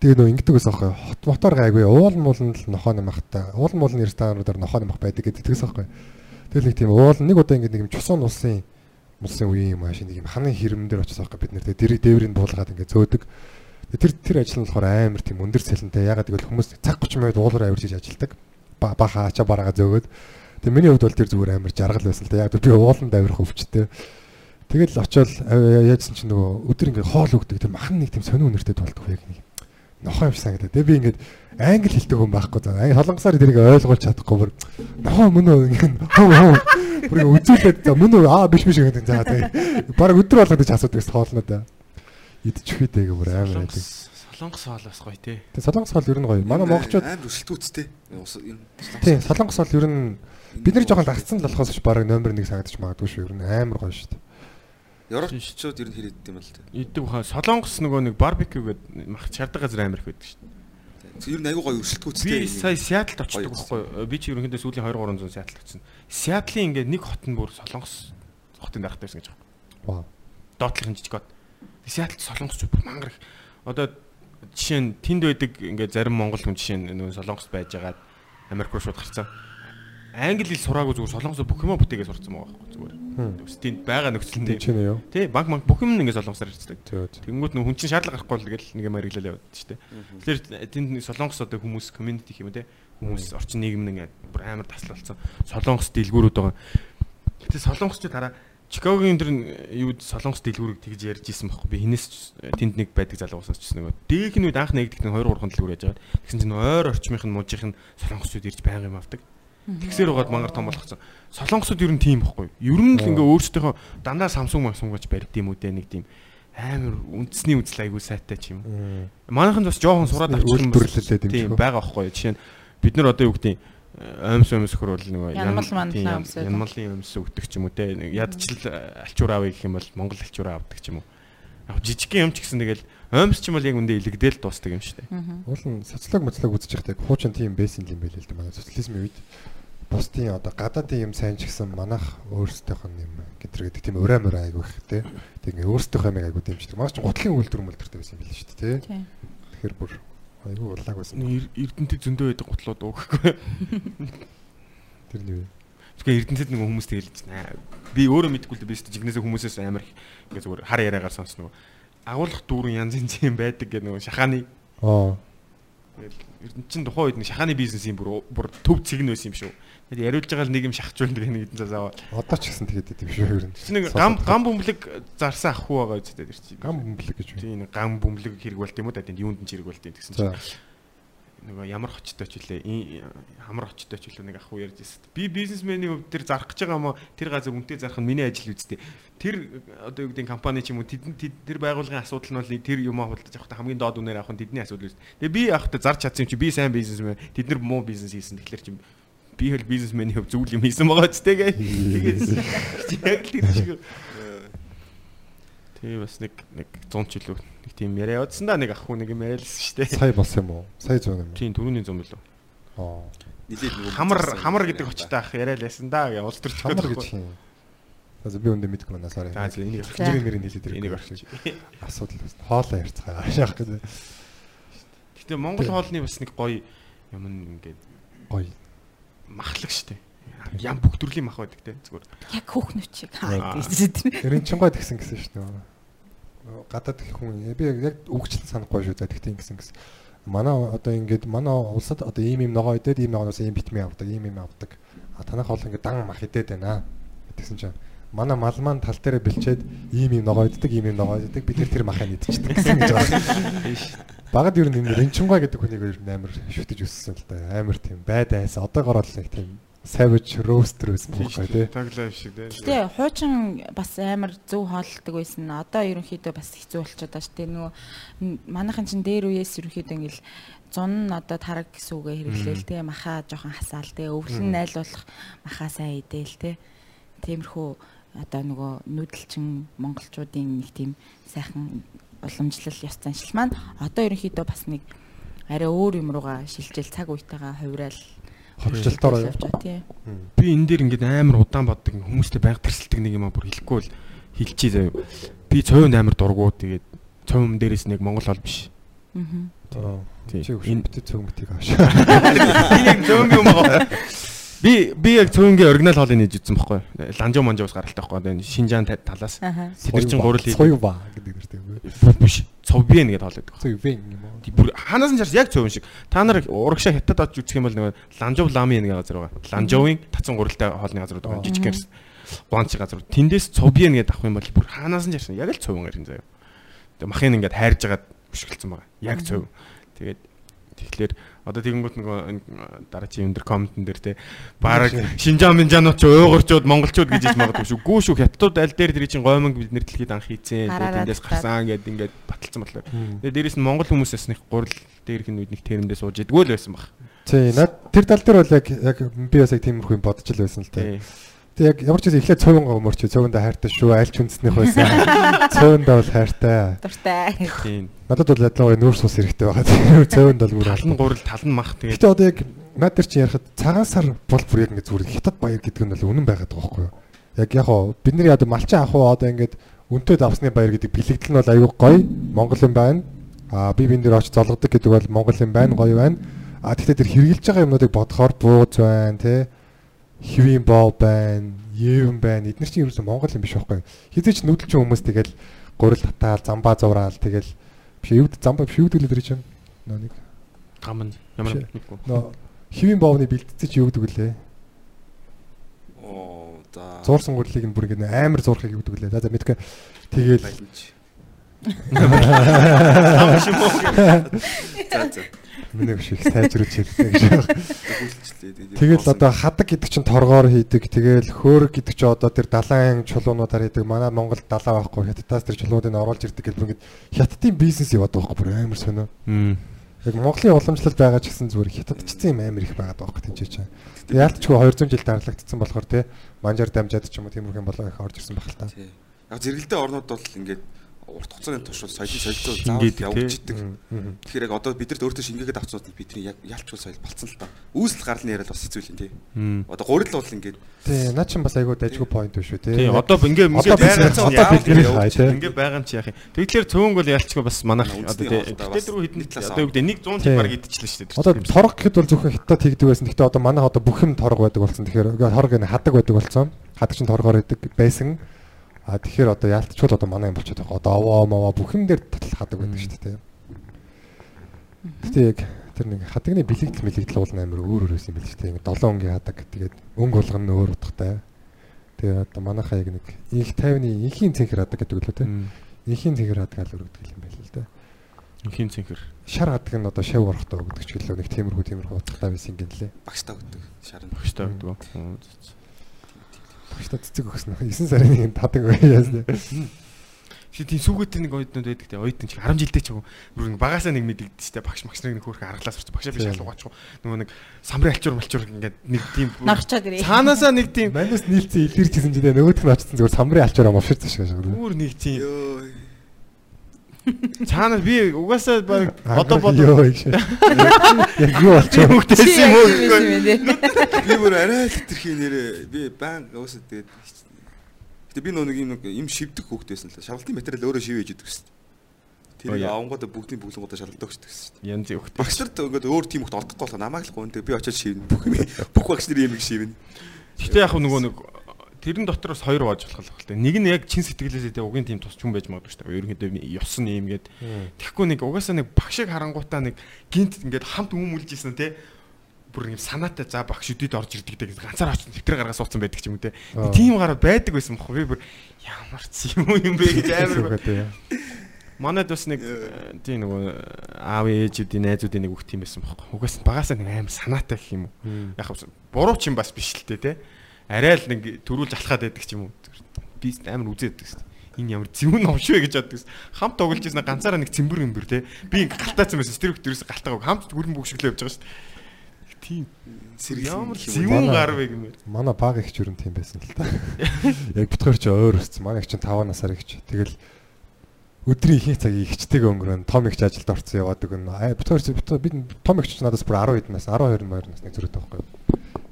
S4: Тэгээ нөгөө ингэдэг байсан байхгүй юу. Хот мотор гайгүй уул мууланд л нохооны махтай. Уул муулны ресторануудаар нохооны мах байдаг гэдэг тэгсэн байхгүй юу. Тэгэл нэг тийм уул нэг удаа ингээд нэг юм чусан улсын улсын үеийн юм ааш нэг юм ханы хэрмэн дээр очиж байгаа бид нэр тэгээ дэрэг дээврийг буулгаад ингээд зөөдөг. Тэр тэр ажил нь болохоор амар тийм өндөр цалинтай. Ягаад гэвэл хүмүүс цаг 30 минут уулаар авирж ажилдаг. Ба баха ачаа бараага зөөгөөд. Тэгээ миний хувьд бол тэр зүгээр амар жаргал байсан л да. Яг би ууланд авирах өвчтэй. Тэгэл очиод яажсан чинь нөгөө өдөр ингээ хоол өгдөг. Тэр махан нэг тийм сонир үнэртэй тулдаг яг нэг. Нохоо юм санагдаад. Тэгээ би ингээд англи хэлдэг хүн байхгүй заа. Англи солонгосоор тэрийг ойлгуулж чадахгүй бүр нохоо мөн үү ингээ хөө хөө бүр үзүүлээд за мөн үү аа биш биш гэдэг за тэгээ. Бараг өдөр болгоод ч асуудаг хоолноо идчих үедээ бүр амар байдаг.
S6: Солонгос хоолоос гоё тий.
S4: Тэгээ солонгос хоол ер нь гоё. Манай монголчууд
S7: амар өсөлтүүцтэй.
S4: Тийм солонгос хоол ер нь бид нар жоохон дагцсан л болохоос ч бараг номер 1 санагдаж магадгүй шүү. Ер нь амар гоё шүү дээ.
S7: Европчууд ер нь хэрэгдэв юм л та.
S6: Иддэг хаа солонгос нөгөө нэг барбекю гэдэг мах чардаг газар амар их байдаг шүү.
S7: Ер нь аягүй гоё өсөлтүүцтэй.
S6: Би сая Сиэтлд очдог байхгүй. Би ч ерөнхийдөө сүүлийн 2 300 Сиэтлд очсон. Сиэтлын ингээд нэг хот нь бүр солонгос хотын дарахтай байсан гэж байна.
S4: Вау.
S6: Доотлохын жижиг хот. Сиэтлд солонгосч бүр мангар их. Одоо жишээ нь тэнд байдаг ингээд зарим монгол хүн жишээ нь нөгөө солонгост байж байгаад Америк руу шууд гарцсан. Англи хэл сураагүй зүгээр солонгосоор бүх юм бүтээгээ сурцсан байгаа байхгүй зүгээр. Тэнд байгаа нөхцөл
S4: Тийм
S6: нь
S4: ч нэ юу.
S6: тий банк банк бүх юм ингээд солонгосоор ирцдэг. Тэнгүүд нөх хүн чинь шаардлага гарахгүй л тэгэл нэг юм хэрэглэл яваад шүү дээ. Тэгэхээр тэнд нэг солонгос одоо хүмүүс community гэх юм те хүмүүс орчин нийгэм нэг бүр амар таслалцсан солонгос дэлгүүрүүд байгаа. Гэтэ солонгосчууд хараа Чикагогийн тэр юу солонгос дэлгүүрийг тэгж ярьж исэн байхгүй. Би хинээс тэнд нэг байдаг залуу уусаас ч нэг. Дээх нь үед анх нэгдэгт нь 2 3 дэлгүүр яаж байгаа. Тэгсэн чинь ойр орчмынх нь мужийнх нь солонгосчууд ирж байга юм авдаг. Тэгсээр угаад мангар том болгоцсон. Солонгосууд ер нь тийм байхгүй. Ер нь л ингээ өөрсдийнхөө дандаа Samsung Samsung гэж барьд юм үү те нэг тийм амар үндэсний үзэл айгуу сайтай ч юм. Манайхан бас жоохон сураад авчих юм
S4: Үйлдвэрлэлээд юм
S6: тийм байгаа байхгүй. Жишээ нь бид нар одоо юу гэдэг нь оймс оймс хөр бол нэг
S5: Янмал
S6: янмалын өмс өгдөг ч юм уу те ядчил алчуур авъя гэх юм бол Монгол алчуур авдаг ч юм уу. Яг жижигхэн юм ч гэсэн тэгэл оймс ч юм бол яг үндэ илэгдээл дуустдаг юм шүү дээ.
S4: Уул нь социолог моцлог үзэж байхдаа яг хуучин тийм байсан юм байл л да манай социализмын үед бусдын одоо гадаадын юм сайн ч гэсэн манайх өөрсдийнх нь юм гэтэр гэдэг тийм ураа мураа айгу их те. Тэг ингээ өөрсдийнх амиг айгу дэмждэг. Маш ч гутлын үйлдвэр мөлдөртэй байсан юм байл шүү дээ те.
S5: Тийм.
S4: Тэгэхээр бүр айгу улааг байсан.
S6: Эр- Эрдэнэт зөндөө байдаг гутлууд уухгүй.
S4: Тэр нь юу вэ?
S6: Тэгэхээр Эрдэнэтэд нэг хүмүүс тэгэл чинь би өөрөө мэдгүй л дээ би ч жигнэсээ хүмүүсээс амар их ингээ зүгээр хар яриагаар сонсно. Агуулгах дүүрэн янз янз юм байдаг гэх нэг шахааны
S4: Аа.
S6: Тэгэл чинь тухайн үед нэг шахааны бизнесийн бүр бүр төв цэг нь байсан юм шүү. Тэгээд яриулж байгаа л нэг юм шахажуулдаг нэг хэдэн цаас аваа.
S4: Одоо ч гэсэн тэгээд идэв шүү ер нь.
S6: Чи нэг гам гам бөмбөлөг зарсан ах хүү байгаа үстэй тэр чинь.
S4: гам бөмбөлөг гэж?
S6: Тийм гам бөмбөлөг хэрэг болт юм уу да тэнд юунд нь ч хэрэг болт юм гэсэн чинь. Нөгөө ямар хочтой ч үлээ хамар хочтой ч үлээ нэг ах хүү ярьж ирсэн. Би бизнесменийн хувьд тэр зарах гэж байгаа мó тэр газар үнтэй зарах нь миний ажил үсттэй. Тэр одоо юу гэдэг компани ч юм уу тэр байгууллагын асуудал нь бол тэр юм худалдаж авах хамгийн доод үнээр авах нь тэдний асуудал үст. Тэгээ би авахта зарч чадсан юм чи би сайн бизнесмен тэд нар муу бизнес хийсэн тэгэхээр чи би хэл бизнесменийн хувь зүйл юм хийсэн байгаа ч тэгээ. Тэгээд яг л тэр шиг. Тэгээ бас нэг нэг 100 ч илүү нэг тийм яриа явуулсан да нэг ах хүн нэг юм яриалсан шүү дээ.
S4: Сая болсон юм уу? Сая зүүн юм.
S6: Тийм түрүүний 100 билүү.
S4: Аа.
S7: Нилээд нөгөө
S6: Хамар хамар гэдэг очтой ах яриа лсэн да улс төрч
S4: Хамар гэж юм. За би өндө мэдгүй байна сарай.
S6: За энийг
S5: За.
S4: Нэр нэр хэлээд
S6: энийг орчих.
S4: асуудал байна. Хоолоо ярьцгаа. Шаах гэдэг.
S6: Гэтэ Монгол хоолны бас нэг гоё юм ингээд
S4: Гоё.
S6: махлаг штэ. Ям бүх төрлийн мах байдаг те зүгээр.
S5: Яг хөөхнөч шиг. Тийм.
S4: Эрен чин гой тэгсэн гэсэн шүү дээ. Гадаад их хүн би яг үгчлэн санахгүй шүү дээ. Тэгтийн гэсэн гэсэн. Манай одоо ингээд манай улсад одоо ийм ийм ногоо идээд ийм ногоноос ийм витамин авдаг, ийм ийм авдаг. А танах бол ингээд дан мах идээд байна. Тэгсэн чинь манай мал маань тал дээрээ бэлчээд ийм ийм ногоо иддэг, ийм ийм ногоо иддэг. Бид тэр махыг идчихдэг гэсэн гэж байгаа. Багад ер нь энэ ренчингой гэдэг хүнийг ер нь амар шүтэж өссөн л да. Амар тийм байдайсан. Одоогоор бол нэг тийм savage roaster байсан байхгүй тий.
S6: Life шиг те.
S5: Гэтэ хуучин бас амар зөв хооллдог байсан. Одоо ерөнхийдөө бас хэцүү болчиход байгаа шүү дээ. Нөгөө манайхын чин дээр үеэс ерөнхийдөө ингээл зун нь одоо тараг гэсэн үгээ хэрэглээл те махаа жоохон хасаал те өвлөн найлуулах махаа сайн идээл те тиймэрхүү одоо нөгөө нүүдэлчин монголчуудын нэг тийм сайхан уламжлал ёс заншил маань одоо ерөнхийдөө бас нэг арай өөр юм руугаа шилжээл цаг үетэйгээ хувраал
S4: Ховчлолтоор.
S6: Би энэ дээр ингээд амар удаан боддог хүмүүстэй байнга тэрсэлдэг нэг юм а бүр хэлэхгүй бол хэлчихье заяа. Би цовинд амар дургуу тэгээд цовин дээрээс нэг монгол хол биш.
S5: Аа.
S4: Чи
S6: Энэ
S4: өвчтөд цөмгтийг ааш.
S6: би яг цовин юм аа. Би би яг цовингийн оригинал хоолыг нээж үзсэн байхгүй. Ланжоо манжоос гаралтай байхгүй. Энэ Шинжаан та- талаас.
S5: Аха.
S6: Тэд чинь гурал хийдэг.
S4: Цоё ба гэдэг нэртэй.
S6: биш. Цовбен гэдэг хоол байдаг.
S4: Вен юм уу?
S6: Бүр ханаас нь чарс яг цовин шиг. Та нар урагшаа хятад очиж үзэх юм бол нөгөө Ланжов ламын нэг газар байгаа. Ланжовын татсан гуралтай хоолны газар байгаа. Жижиг гэрс. Гуанч газар. Тэндээс цовбен гэдэг авах юм бол бүр ханаас нь чарс яг л цовин гарин заяа. Тэгээ махын ингээд хайрж агаад өшгөлцсөн байгаа. Яг цовин. Тэгээд тэгэхээр одоо тэгэнгүүт нөгөө энэ дараагийн юм дээр комментэн дээр те бараг Шинжаан Минжаанууд ч уйгурчууд монголчууд гэж хэлж магадгүй шүү. Гүү шүү хятадууд аль дээр тэр чинь гомонг бид нэр дэлхийд анх хийцэн. Тэндээс гарсан гэд ингээд баталсан батлаа. Тэгээ дээрэс нь монгол хүмүүс ясных гурал дээрх нь үед нэг тэрэндээ сууж идэггүй л байсан баг.
S4: Тий, над тэр тал дээр бол яг яг би бас яг тиймэрхүү юм бодож л байсан л та.
S6: Тий.
S4: Тэг яг ямар ч зүйл эхлээд цовингаа өмөрч цовиндаа хайртай шүү. Альч үндэснийх байсан. Цовиндаа бол хайртай.
S5: Дуртай.
S6: Тийм.
S4: Надад бол ядлаа нүүрс ус хэрэгтэй байгаа. Цовинд бол бүр алан.
S6: гурал тал нь мах тэгээд
S4: Гэтэ одоо яг над дээр чинь ярихад цагаан сар бол бүр яг ингэ зүгээр хятад баяр гэдэг нь бол үнэн байгаад байгаа байхгүй юу? Яг яг хоо бид нар яа малчин ах уу одоо ингээд үнэтэй давсны баяр гэдэг бэлэгдэл нь бол аюу гоё Монгол юм байна. Аа би бин дээр очиж золгодог гэдэг бол Монгол юм байна гоё байна. А тэгтээ тэр хэрглэж байгаа юмнуудыг бодохоор бууз байна те хэвийн боо байна, евэн байна. Эдгээр чинь ерөөсөө Монгол юм биш байхгүй юу? Хизээч нүүдэлчин хүмүүс тэгэл гурил татаал, замбаа зураал тэгэл биш юуд замбаа биш юуд гэлээ чинь нөө нэг
S6: гам нь ямар мэдгүй.
S4: нөө хэвийн боовны бэлтцээ чи юу гэдэг лээ?
S7: Оо За.
S4: Зуурсан гурлыг нь бүр ингэ амар зуурхыг өгдөг лээ. За за мэдгүй.
S6: Шиг мөн.
S7: За за.
S4: Миний биш их сайжруулж хэлсэн гэж байна. Тэгэл одоо хадаг гэдэг чинь торгоор хийдэг. Тэгэл хөөрг гэдэг чинь одоо тэр далайн чулуунуудаар хийдэг. Манай Монгол далаа байхгүй. Хятадаас тэр чулуунуудыг оруулж ирдэг гэдэг бүр ингэ хятадын бизнес яваад байгаа байхгүй амар сонио. Яг Монголын уламжлалт байгаа ч гэсэн зүгээр хятадчсан юм амар их байгаа байхгүй тэнцээ чинь. Тэгээ яалтчгүй 200 жил дараалагдсан болохоор те манжаар дамжаад ч юм уу тиймэрхэн болоо их орж ирсэн баг л та.
S7: Яг зэрэгэлдээ орнууд бол ингээд урт хугацааны туршид соёлын солилцоо заавал
S6: тий.
S7: явагддаг. Тэгэхээр яг одоо бид нарт өөртөө шингээгээд авцсан бол бидний яг ялчгүй соёл болцсон л та. Үүсэл гаралны яриад бас хэцүү л юм тий. Одоо гурил бол ингээд
S4: Тий, наа чин бас айгүй дайггүй point биш үү те.
S6: Тий, одоо ингээ ингээ
S4: бид
S6: байгаа
S4: одоо бид гэрэл хай те.
S6: ингээ байгаа юм чи яах юм. Тэгэхээр цөөн бол ялчгүй бас манайх одоо тий. Тэгтээ дөрөв хэдэн
S7: нэг талаас
S6: одоо юу гэдэг 100
S4: Тий.
S6: жил баг идчихлээ шүү дээ.
S4: Одоо торог гэхэд бол зөвхөн хятад хийгдэг байсан. Гэхдээ одоо манайх одоо бүх юм торог байдаг болсон. Тэгэхээр торог энэ хадаг байдаг болсон. Хадаг чинь торгоор идэг байсан. А тэгэхээр одоо яалтчул одоо манай юм болчиход байгаа. Одоо овоо мовоо бүх юм дээр татал хадаг байдаг шүү дээ. Гэтэ яг тэр нэг хадагны бэлэгдэл мэлэгдэл уул амар өөр өөр байсан юм биш үү? 7 өнгийн хадаг. Тэгээд өнгө болгоно нь өөр утгатай. Тэгээ одоо манайхаа яг нэг их 50-ны инхийн цэнхэр хадаг гэдэг үлээ те. Инхийн цэнхэр хадаг аль өргөдөг юм байл л да.
S6: Инхийн цэнхэр.
S4: Шар хадаг нь одоо шав урахтаа өгдөг ч гэлээ нэг тиймэрхүү тиймэрхүү утгатай байсан гэлээ.
S7: багштай өгдөг. Шарн.
S6: Багштай гэдэг.
S4: Багштай цэцэг өгсөн. 9 сарын нэг тадаг байяас.
S6: Чи тийм сүгээтэй нэг ойднууд байдаг те. Ойд нь чи 10 жилдээ ч бүр нэг багасаа нэг мэдэгдэж штэ. Багш магш нэг хөөрхөн аргалаас орчих. Багшаа биш шал угаачих. Нөгөө нэг самрын алчуур малчуур ингээд нэг тийм
S5: Нарчаад ирээ.
S6: цаанаасаа нэг тийм
S4: Манус нийлцэн илэрчсэн чинь нөгөөх нь очсон зүгээр самрын алчаараа мовширч шашгаа шүү.
S6: бүр нэг тийм. Цаанаа би угаасаа баг одоо бодоо.
S4: Яг юу болчих вэ?
S6: хөвгтэйсэн юм уу.
S7: Би бүр арай л хитрхи нэрээ би баан уусаа тэгээд Гэтэ би нөгөө нэг юм нэг юм шивдэг хөөхтэйсэн л шалгалтын материал өөрөө шивээж идэг гэсэн. Тэр авангуудаа бүгдийн бүлэнгуудаа шалгалдаг гэсэн шүү дээ.
S6: Янз хөвгтэй.
S7: Багш нарт ингээд өөр тийм хөлт олдохгүй болох намайг л гоо би очиод шивнэ. Бүх юм бүх багш нарын юм шивнэ.
S6: Гэхдээ яг нөгөө нэг тэрэн дотор бас хоёр болж болох л байна. Нэг нь яг чин сэтгэлээсээ тэ угийн тийм тусч хүн байж магадгүй шүү дээ. Ерөнхийдөө ёс нь юм гээд. Тэгэхгүй нэг угаасаа нэг багшиг харангуутаа нэг гинт ингээд хамт хүмүүлж исэн те бүр юм санаатай за багш өдөд орж ирдэг гэдэг ганцаар очсон тэмдэг гаргаа суудсан байдаг юм те. Тийм гараа байдаг байсан бохоо би бүр ямар ч юм юм бэ гэж амар Манайд бас нэг э, тийм нөгөө аав ээжүүдийн найзуудын нэг үг тийм байсан бохоо. Угаас багасаа нэг амар санаатай гэх юм уу. Яг буруу ч юм бас биш л те те. Арай л нэг төрүүлж алхаад байдаг ч юм уу. Би амар үзээд байдаг шүү дээ. Энэ ямар зөвүүн новш вэ гэж боддог. Хамт тоглож ирсэн ганцаараа нэг цэмбэр өмбөр те. Би ингээ галтаацсан байсан. Тэр хөтөрөөс галтаагаа хамт хүрэн бүгшглөө явж байгаа шүү дээ. Тийм ямар
S7: юм
S4: Манай-
S6: гар вэ гэмээр.
S4: Манай баг их ч юу тийм байсан л та. Яг битгаар ч өөр өссөн. Манай их чинь 5 насаар их ч. Тэгэл өдрийн ихэнх цагийг ихчтэйг өнгөрөн том ихч ажилд орсон яваад өгнө. Аа чи битгаар бид том ихч надаас бүр 10 хэд нас 12 2 насны зэрэг таахгүй.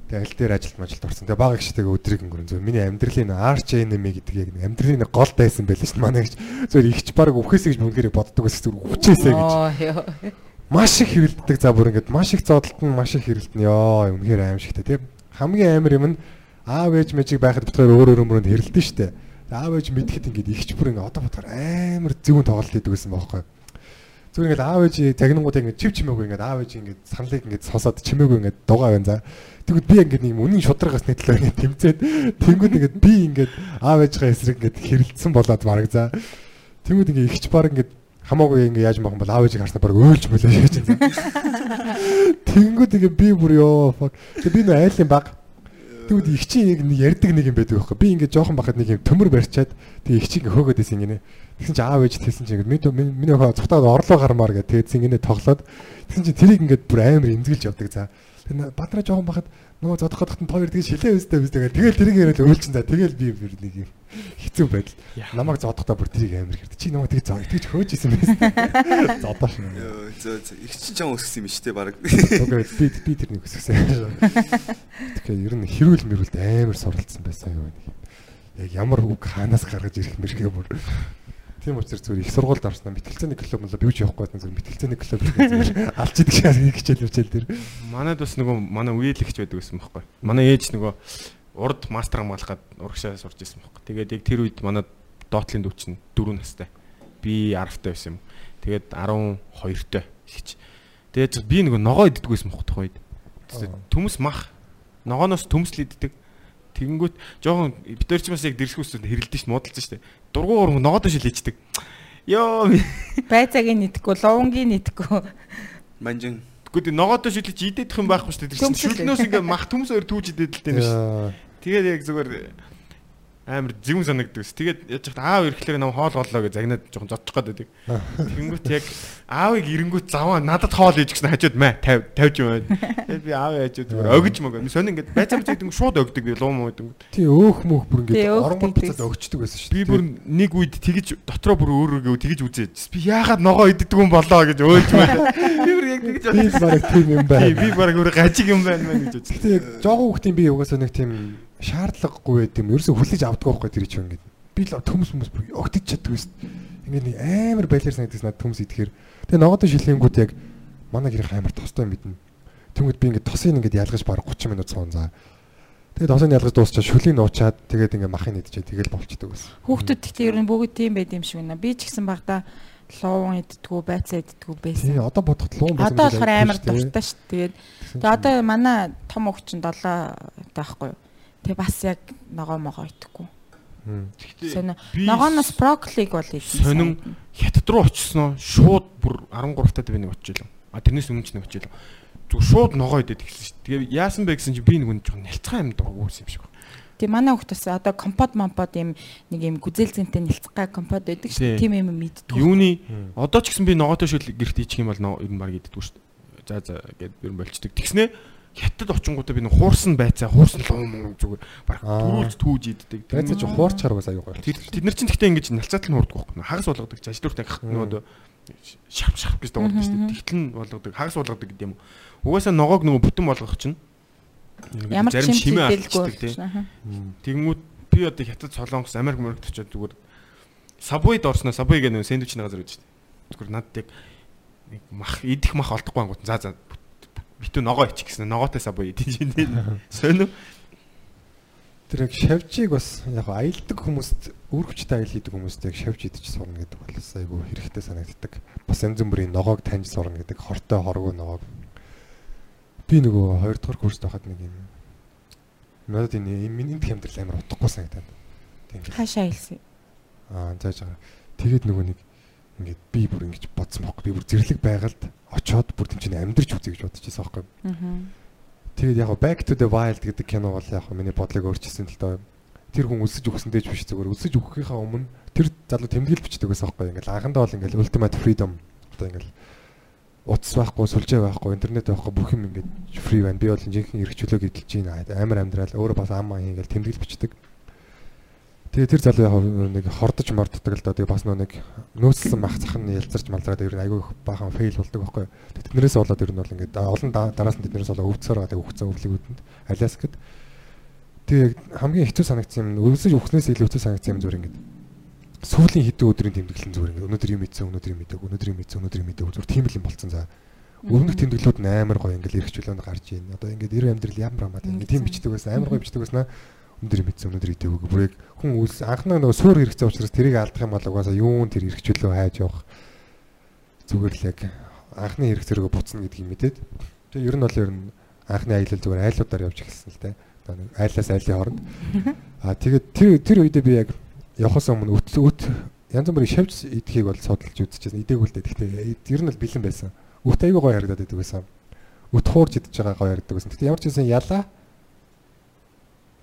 S4: Тэгээ аль дээр ажилд мажилд орсон. Тэгээ баг ихчтэйг өдрийг өнгөрөн. Зөв миний амьдралын RCNM гэдэг яг амьдралын гол дайсан байлаа шүү дээ. Манай ихч зөв ихч баг өвхөөсэй гэж бүгдээрээ боддог байсан зүр хүчээсэй гэж. Маш их хэрэлддэг за бүр ингээд маш их зодолт нь маш их хэрэлдэнэ ёо үнэхээр аимшигтай тийм хамгийн амар юм нь аав ээж мэжиг байхад битгаар өөр өөр өмрөнд хэрэлдэн штэ аав ээж мэдхэд ингээд ихч бүр ингээд одоо бодохоор амар зөвүүн тоглолт хийдэг байсан байхгүй зүгээр ингээд аав ээж загнангуудаа ингээд чив чимээгүй ингээд аав ээж ингээд саналыг ингээд сонсоод чимээгүй ингээд дугаа байна за тэгвэл би ингээд нэг юм үнийн шударгаас нэтлээ ингээд тэмцээд тэнгууд ингээд би ингээд аав ээжийнхээ эсрэг ингээд хэрэлдсэн болоод мараг за тэнгууд ингээд ихч баг ингээд хамаагүй ингээ яаж махан бол аав ээжийг харснаа баг өөлж мөлөө шээж байна. Тэнгүүд ингээ би бүр ёо fuck. Тэгээ би нөө айлын баг. Тэгвэл их чинь яг ярддаг нэг юм байдаг байхгүй. Би ингээ жоохон бахад нэг юм төмөр барьчаад тэгээ их чинь хөөгөөд исэн гинэ. Тэгсэн чинь аав ээж хэлсэн чинь ингээ миний хоо цухтаад орлоо гармаар гэ тэгсэн гинэ тоглоод тэгсэн чинь тэрийг ингээ бүр амар эмзгэлж явдаг за. Тэгээ бадраа жоохон бахад нөгөө зодох хотод нь хоёр тэгээ шилээ өстэй өстэй тэгээ тэрийг яриад өөлчин за тэгэл би бүр нэг юм хэцүү байдал. Намайг зодохдоо бүр тэрийг амар хэрэг. Чи нөгөө тэгээ зоо итгэж хөөж исэн байсан. Зодоош.
S7: Йоо, зөө зөө. Их чинь чам өсгсөн юм шүү дээ баг.
S4: Окей би би тэрнийг өсгсөн. Тэгэхээр ер нь хэрүүл мэрүүлд амар суралцсан байсан юу нэг. Яг ямар үг хаанаас гаргаж ирэх мэрхээ бүр. Тийм учраас зүгээр их сургуульд орсноо мэтгэлцээний клуб мөн би юу ч явахгүй байсан зүгээр мэтгэлцээний клуб зүгээр алж идэг шаа нэг хичээл хичээл дээр.
S6: Манайд бас нөгөө манай үеэлэгч байдаг байсан байхгүй. Манай ээж нөгөө урд мастер хамгаалах гад урагшаа сурж исэн байхгүй. Тэгээд яг тэр үед манай доотлын дүү чинь 4 настай. Би 10 таа байсан юм. Тэгээд 12 таа хэлж. Тэгээд би нөгөө ногоо иддэг байсан байхгүй тухайд. Төмс мах. Ногооноос төмсл иддэг. Тэгэнгүүт жоохон битэрч бас яг дэрсэх үстэнд хэрэлдэж шít муудалцсан шүү Дургуун уран ногоодоо шилээчдэг. Йоо
S5: Байцаагийн нийтггүй, лувангийн нийтггүй.
S7: Манжин.
S6: Гэхдээ ногоодоо шилэж идэх юм байхгүй шүү дээ. Шүлнөөс ингээ мах төмс өөр түүж идээд л дээ шүү. Тэгээд яг зүгээр амар зэвэн санагддаг ус. Тэгээд яаж яхад аав ирэхлээр нам хоол голлоо гэж загнаад жоохон зодчих гээд байдаг. Тэнгүүт яг аавыг ирэнгүүт заваа надад хоол ээж гэсэн хажууд мэ 50 50 юм байна. Тэгээд би аав хажууд зүгээр өгж мөг. Сонь ингээд байцаа байцаа гэдэг шууд өгдөг би луу муу гэдэг.
S4: Тий өөх мөх бүр ингээд оронгон буцаад өгчдөг байсан шүү
S6: Би
S4: дээ.
S6: бүр нэг үед тэгэж дотроо бүр өөрөөгөө тэгэж үзээд би яагаад ногоо иддэг юм болоо гэж өөлж байна. Би бүр яг тэгэж
S4: би бараг тийм юм байна.
S6: би баг өөр гажиг юм байна мэн гэж үзлээ.
S4: Яг жоохон хүүхдийн би угаасаа нэг тийм шаардлагагүй байд юм. Ерөөсө хүлээж авдаг байхгүй тэр чинь ингээд. Би л төмс хүмүүс бүр огтж чаддаг байсан. Ингээд нэг амар байлаар санагдаж надад төмс идэхээр. Тэгээ ногоодоо шилхэнгүүт яг манай гэрийн амар тостой юм бидэн. Тэнгүүд би ингээд тосыг ингээд ялгаж баг 30 минут цоон заа. Тэгээд тосыг ялгаж дуусчаа шүлийг нуучаад тэгээд ингээд махыг идчихээ тэгэл болчдөг байсан.
S5: Хүүхдүүд гэхдээ ер нь бүгд тийм байд юм шиг байна. Би ч гэсэн багада луван иддгүү, байцаа иддгүү
S4: Тий,
S5: байсан.
S4: одоо бодоход луун байсан.
S5: Одоо болохоор амар дуртай шүү. Тэгээд одоо манай том өвч чинь 7 таахгүй юу. Тэгээ бас яг ногоо могоо идэхгүй.
S6: Би
S5: Ногооноос брокколиг бол идсэн.
S6: Сонин хятад руу очисноо шууд бүр 13 таад би нэг очиж илв. А тэрнээс өмнө ч нэг очиж илв. Зүг шууд ногоо идээд эхэлсэн шүү. дээ. Тэгээ яасан бэ гэсэн чинь би нэг үн жоохон нялцгай юм дургуус юм шиг байна.
S5: Тэгээ манай хүүхдээс одоо компот момпот юм нэг юм гүзэлзэнтэй нэлцгай компот байдаг шүү. Тийм юм мэддэг.
S6: Юуны одоо ч гэсэн би ногоотой шүл гэрт ичих юм бол ер нь баг иддэггүй шүү. дээ. За за гэд ер нь болчдөг. Тэгснэ хятад очингуудаа би нэг хуурсан байцаа хуурсан лум зүгээр баг төрүүлж түүж иддэг.
S4: Байцаа чи хуурчаар бас аюу.
S6: Тэр тэд нар чинь гэхдээ ингэж налцаатал нь хуурдаг байхгүй. Хагас болгодог. Ажлууртай гэх
S4: Мм.
S6: нөгөө шарп шарп гэж дуугардаг шүү дээ. Тэгтэл нь болгодог. Хагас болгодог гэдэг юм. Угаасаа ногоог нөгөө бүтэн болгох чинь
S5: Ямар ч
S6: зарим
S5: юм
S6: шимээ алдчихдаг тий.
S5: болчихно.
S4: Мм.
S6: Тэгэнгүүт би одоо хятад солонгос Америк мөрөгт очиод зүгээр сабвейд орсноо сабвей гэх нэг сэндвичний газар гэж шүү дээ. Зүгээр надад яг мах идэх мах олдохгүй ангууд за за битүү ногоо ичих гэсэн ногоотой сабвей идэж байна. Сонь уу?
S4: Тэр яг шавжийг бас яг аялдаг хүмүүст үүрэгчтэй аял хийдэг хүмүүст яг шавж идэж сурна гэдэг бол айгүй хэрэгтэй санагддаг. Бас янз бүрийн ногоог таньж сурна гэдэг хортой хоргоо ногоог. Би нөгөө 2 дугаар курст байхад нэг юм надад энэ энд хямдрал амар утгагүй санагдаад. Тэг ингээд
S5: Хаашаа хэлсэн.
S4: аа зааж байгаа. Тэгээд нөгөө нэг ингээд би бүр ингэж бодсон бохоо. Би бүр зэрлэг байгалд очоод бүр тийм чинь амьдрч үзье гэж бодож байсан байхгүй. Тэгээд яг Back to the Wild гэдэг кино бол яг миний бодлыг өөрчилсөн л доо. Тэр хүн өлсөж өгсөндөө ч биш зүгээр өлсөж өгөхийнхаа өмнө тэр залуу тэмдэглэл бичдэг байсан байхгүй. Ингээл анхандаа бол ингээл ultimate freedom одоо ингээл утас байхгүй, сүлжээ байхгүй, интернет байхгүй бүх юм ингээд free байна. Би бол жинхэнэ эрхчлөө гэдэлж байна. Амар амьдрал өөрөө бас ам аа ингээл тэмдэглэл бичдэг. Тэгээ тэр залуу яг нэг хордож морддог л доо. Тэгээ бас нэг нөөцлсөн мах цахан ялцарч малзараад ер нь айгүй их баахан фейл болдог байхгүй. Тэднэрээс болоод ер нь бол ингээд олон да- дараас нь тэднэрээс болоо өвцөөр байгаа өгцөн өвлөгүүдэнд Аляскад. Тэгээ яг хамгийн хэцүү санагдсан юм өвсөж өгснээс илүү хэцүү санагдсан юм зүгээр ингээд сүүлийн хэдэн өдрийн тэмдэглэн зүгээр ингээд өнөөдөр юм ийцэн өнөөдөр юм идэг өнөөдөр юм ийцэн өнөөдөр юм идэг зүгээр тийм л юм болцсон за. Өмнөх тэмдэглэлүүд амар гоё ингээд эргчлөөнд гарч ийн. Одоо ингээд эр амьдрал ямар амаа ингээд тийм бичдэг байсан амар гоё бичдэг байсан өндөр юм ийцэн өнөөдөр идэг бүр яг хүн үс анхнаа нөгөө суур хэрэгцээ учраас тэрийг алдах юм бол угаасаа юун тэр эргчлөө хайж явах зүгээр л яг анхны хэрэгцээрөө буцна гэдгийг мэдээд тэгээ ер нь бол ер нь анхны аялал зүгээр айлуудаар явж эхэлсэн л те. Одоо нэг айлаас айлын хооронд. Аа тэгээд тэр тэр үедээ би яг явахаас өмнө өт өт янз бүрийн шавж идэхийг бол судалж үзчихсэн. Идээгүй л дээ. Гэхдээ ер нь бол бэлэн байсан. Өт аягүй гоё харагдаад байдаг байсан. Өт хуурж идэж байгаа гоё харагддаг байсан. Гэхдээ ямар ч юмсан ялаа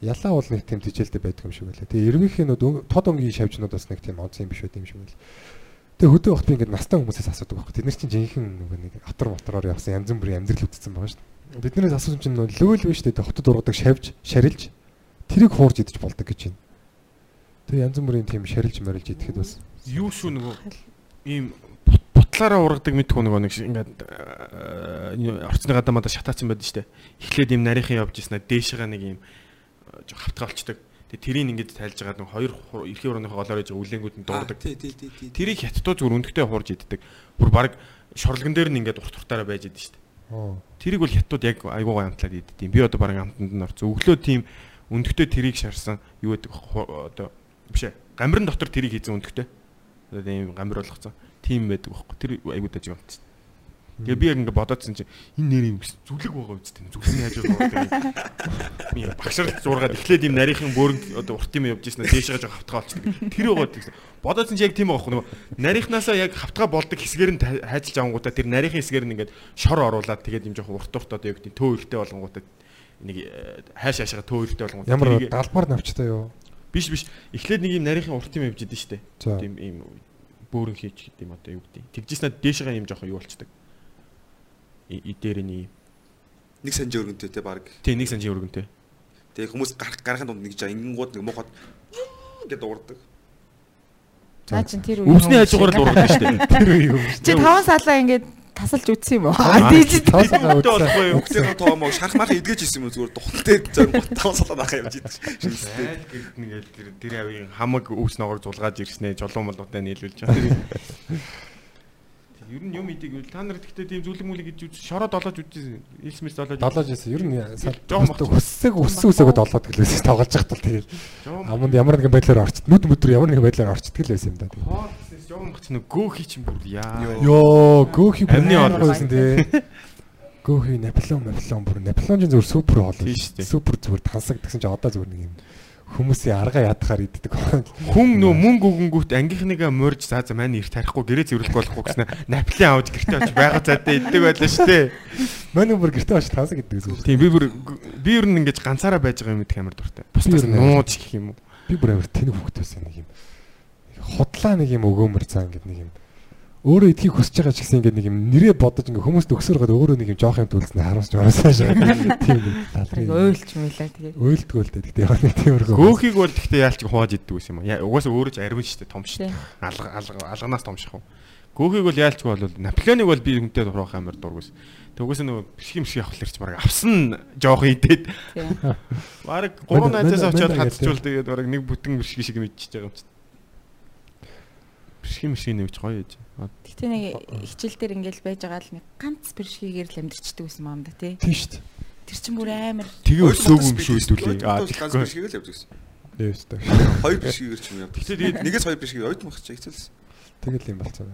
S4: ялаа бол нэг тийм тижээлтэй байдаг юм шиг байлаа. Тэгээ эрмийнхэн нүүд тод өнгийн шавжнууд бас нэг тийм онцгой юм биш байт юм шиг байл. Тэгээ хөдөө вахт би ингээд настай хүмүүсээс асуудаг байхгүй. Тэд нар чинь жинхэнэ нөгөө нэг атар мотороор явсан янз бүрийн амьдрал үзсэн байгаа шүү дээ. Биднээс асуусан чинь нөгөө лөөл биш дээ хотод ургадаг шавж, шарилж тэрийг хуурж идэж болдог гэж байна. Тэгээ янз бүрийн тийм шарилж морилж идэхэд бас
S6: Юу шүү нөгөө ийм бут- бутлаараа ургадаг мэдхүү нөгөө нэг ингээд э, орцны гадаамада шатаацсан байдаг штэ. Эхлээд ийм нарийнхан явж ирсэн дээшгээ нэг ийм жоо хавтгаа олчдаг. Тэгээ тэрийг ингээд тайлж байгаа нэг хоёр эрхийн урааныхаа голоор ээж үлэнгүүд нь дуурдаг. Тэрийг хятадуу зүгээр өндөгтэй хуурж иддэг. Бүр баг шорлогон дээр нь ингээд урт уртаараа байж идэв штэ.
S4: оо
S6: Тэрийг бол хятадууд яг айгуугаа амтлаад иддэм. Би одоо баг амтанд нь орсон. Өглөө тийм өндөгтэй тэрийг шарсан юу гэдэг одоо биш ээ. Гамбирын дотор тэрийг хийсэн өндөгтэй. Одоо тийм гамбир болгоцсон. Тийм байдаг байхгүй. Тэр айгуу даж амтсан. Тэгээ би яг ингээд бодоодсэн чинь энэ нэр юм гэсэн зүлэг байгаа үстэй. Зүлэгний хажуу байгаа. Би багшаар зургаад эхлээд юм нарийнхан бөөрн одоо урт юм явж ирсэн дээш гаж хавтгаа болчихдог. Тэр байгаа гэсэн. Бодоодсэн чинь яг тийм байгаа байхгүй нөгөө нарийнхнаасаа яг хавтгаа болдог хэсгээр нь хайжилж авангуудаа тэр нарийнхан хэсгээр нь ингээд шор оруулаад тэгээд юм жоохон урт урт одоо яг тийм төө ихтэй болгонгуудаа нэг э, хайш хаашаа төө ихтэй болгонгуудаа
S4: Ямар далбар навчтай юу?
S6: Биш биш. Эхлээд нэг юм нарийнхан урт юм явж идэв штэ. Тийм ийм бөөрн хийж гэдэг юм одоо юу гэдэг. Тэгжснээр дээшгээ юм жоохон юу болчдөг. И и дээрний
S7: Нэг санжи өргөнтэй те баг.
S6: тий нэг санжийн өргөнтэй.
S7: Тэгээ хүмүүс гарах гарахын тунд нэг жаа ингэнгууд нэг муухад гэдэг уурдаг.
S5: Наа чин тэр үе.
S6: Өвсний хажуугаар л ургадаг штэ.
S4: Тэр үе юм.
S5: Чи таван салаа ингээд тасалж үтсэн юм уу?
S6: Өвстэй
S4: үзсэн.
S6: болохгүй юу?
S7: Үхтэй тоо моо шарх марх идгэж исэн юм зүгээр тухалтай зам таван салаа нахаа явж
S6: гэрд нэгэл тэр тэр авийн хамаг өвс ногоор зулгааж ирснэ жолон молготой нийлүүлж байгаа. Ер нь юм идэг та нар гэхдээ тийм зүлэг мүлэг гэж үз шороо долоож үзсэн. Илсмэс долоож.
S4: Долоож ирсэн. Ер нь жоохон хүссэг өссөн үсээгөө долоод гэлээс тоглож байгаа тал тэгээд аманд ямар нэгэн байдлаар орчт. Нүд мүдөр ямар нэгэн байдлаар орчтдаг л байсан юм да.
S6: хоол гэснээс жоон бац нэг гөө хий чинь бүр яа.
S4: Йоо, гөөхи
S6: Амны
S4: байсан тий. Гөөхи Наполеон, Наполеон бүр Наполеонжийн зүгээр супер хоол. Супер зүгээр тансагдсан чи одоо зүгээр нэг юм хүмүүсийн арга ядахаар иддэг.
S6: Хүн нөө мөнгө өгөнгүүт ангийнхныгаа морж заа за маань ирт тарихгүй гэрээ зэвэрлэх болохгүй гэснээр наплин аваад гэртээ очиж байгаа цаатай иддэг байлаа шүү дээ.
S4: Манай бүр гэртээ очиж тансаг иддэг гэсэн.
S6: Тийм би бүр би ер нь ингэж ганцаараа байж байгаа юм идэх амар дуртай. Бусдаас нууж гэх юм уу.
S4: Би бүр амар тэнэг хөвгт байсан нэг юм. Хотлаа нэг юм өгөөмөр цаа ингэдэг нэг юм. Өөрөө идхийг хүсэж байгаа ч гэсэн ингэ нэг юм нэрээ бодож ингэ хүмүүст өгсөөр гад өөрөө нэг юм жоох юм төлснө харамсч ороосаа шээ. Тийм нэг талрын.
S5: Ойлч мэлээ тэгээ.
S4: Өөлдгөө л дээ. Гэтэ яг нэг тиймэрхүү.
S6: Гөөхийг бол гэхдээ яалч хувааж иддэг гэсэн юм аа. Яа, Угаасаа өөрөө ч ариун шүү дээ том шүү дээ. Алга алга алганаас том шахав. Гөөхийг бол яалч бол Наполеоныг бол би хүнтэй турах амар дургүйс. Тэгээс нөгөө бишгим бишг явах лэрч баг авсан жоох идээд
S5: Тийм.
S6: баг 3
S4: Манай-
S6: найзаас очиод хатчвал тэгээд баг нэг бүтэн бишг шиг мэдчихэж байгаа юм чи. Бишгим бишг нэвч гоё яж.
S5: Гэтэ нэг хичээл дээр ингээл байж байгаа л нэг ганц бэршгээр л амьдрчдаг гэсэн юм да тий.
S4: Тийм шүү.
S5: Тэр чинь бүр амар
S6: Тэгээ өсөөгүй юм шүү хэдүүлээ. Аа
S7: ганц бишгийг л явж гэсэн.
S4: Тийм шүү.
S7: Хоёр бишгээр ч юм явдаг.
S6: Гэтэ тэгээд
S7: Нэгээс хоёр бишгийг ойд мах чи хэцэлсэн.
S4: Тэгэл юм болцоо.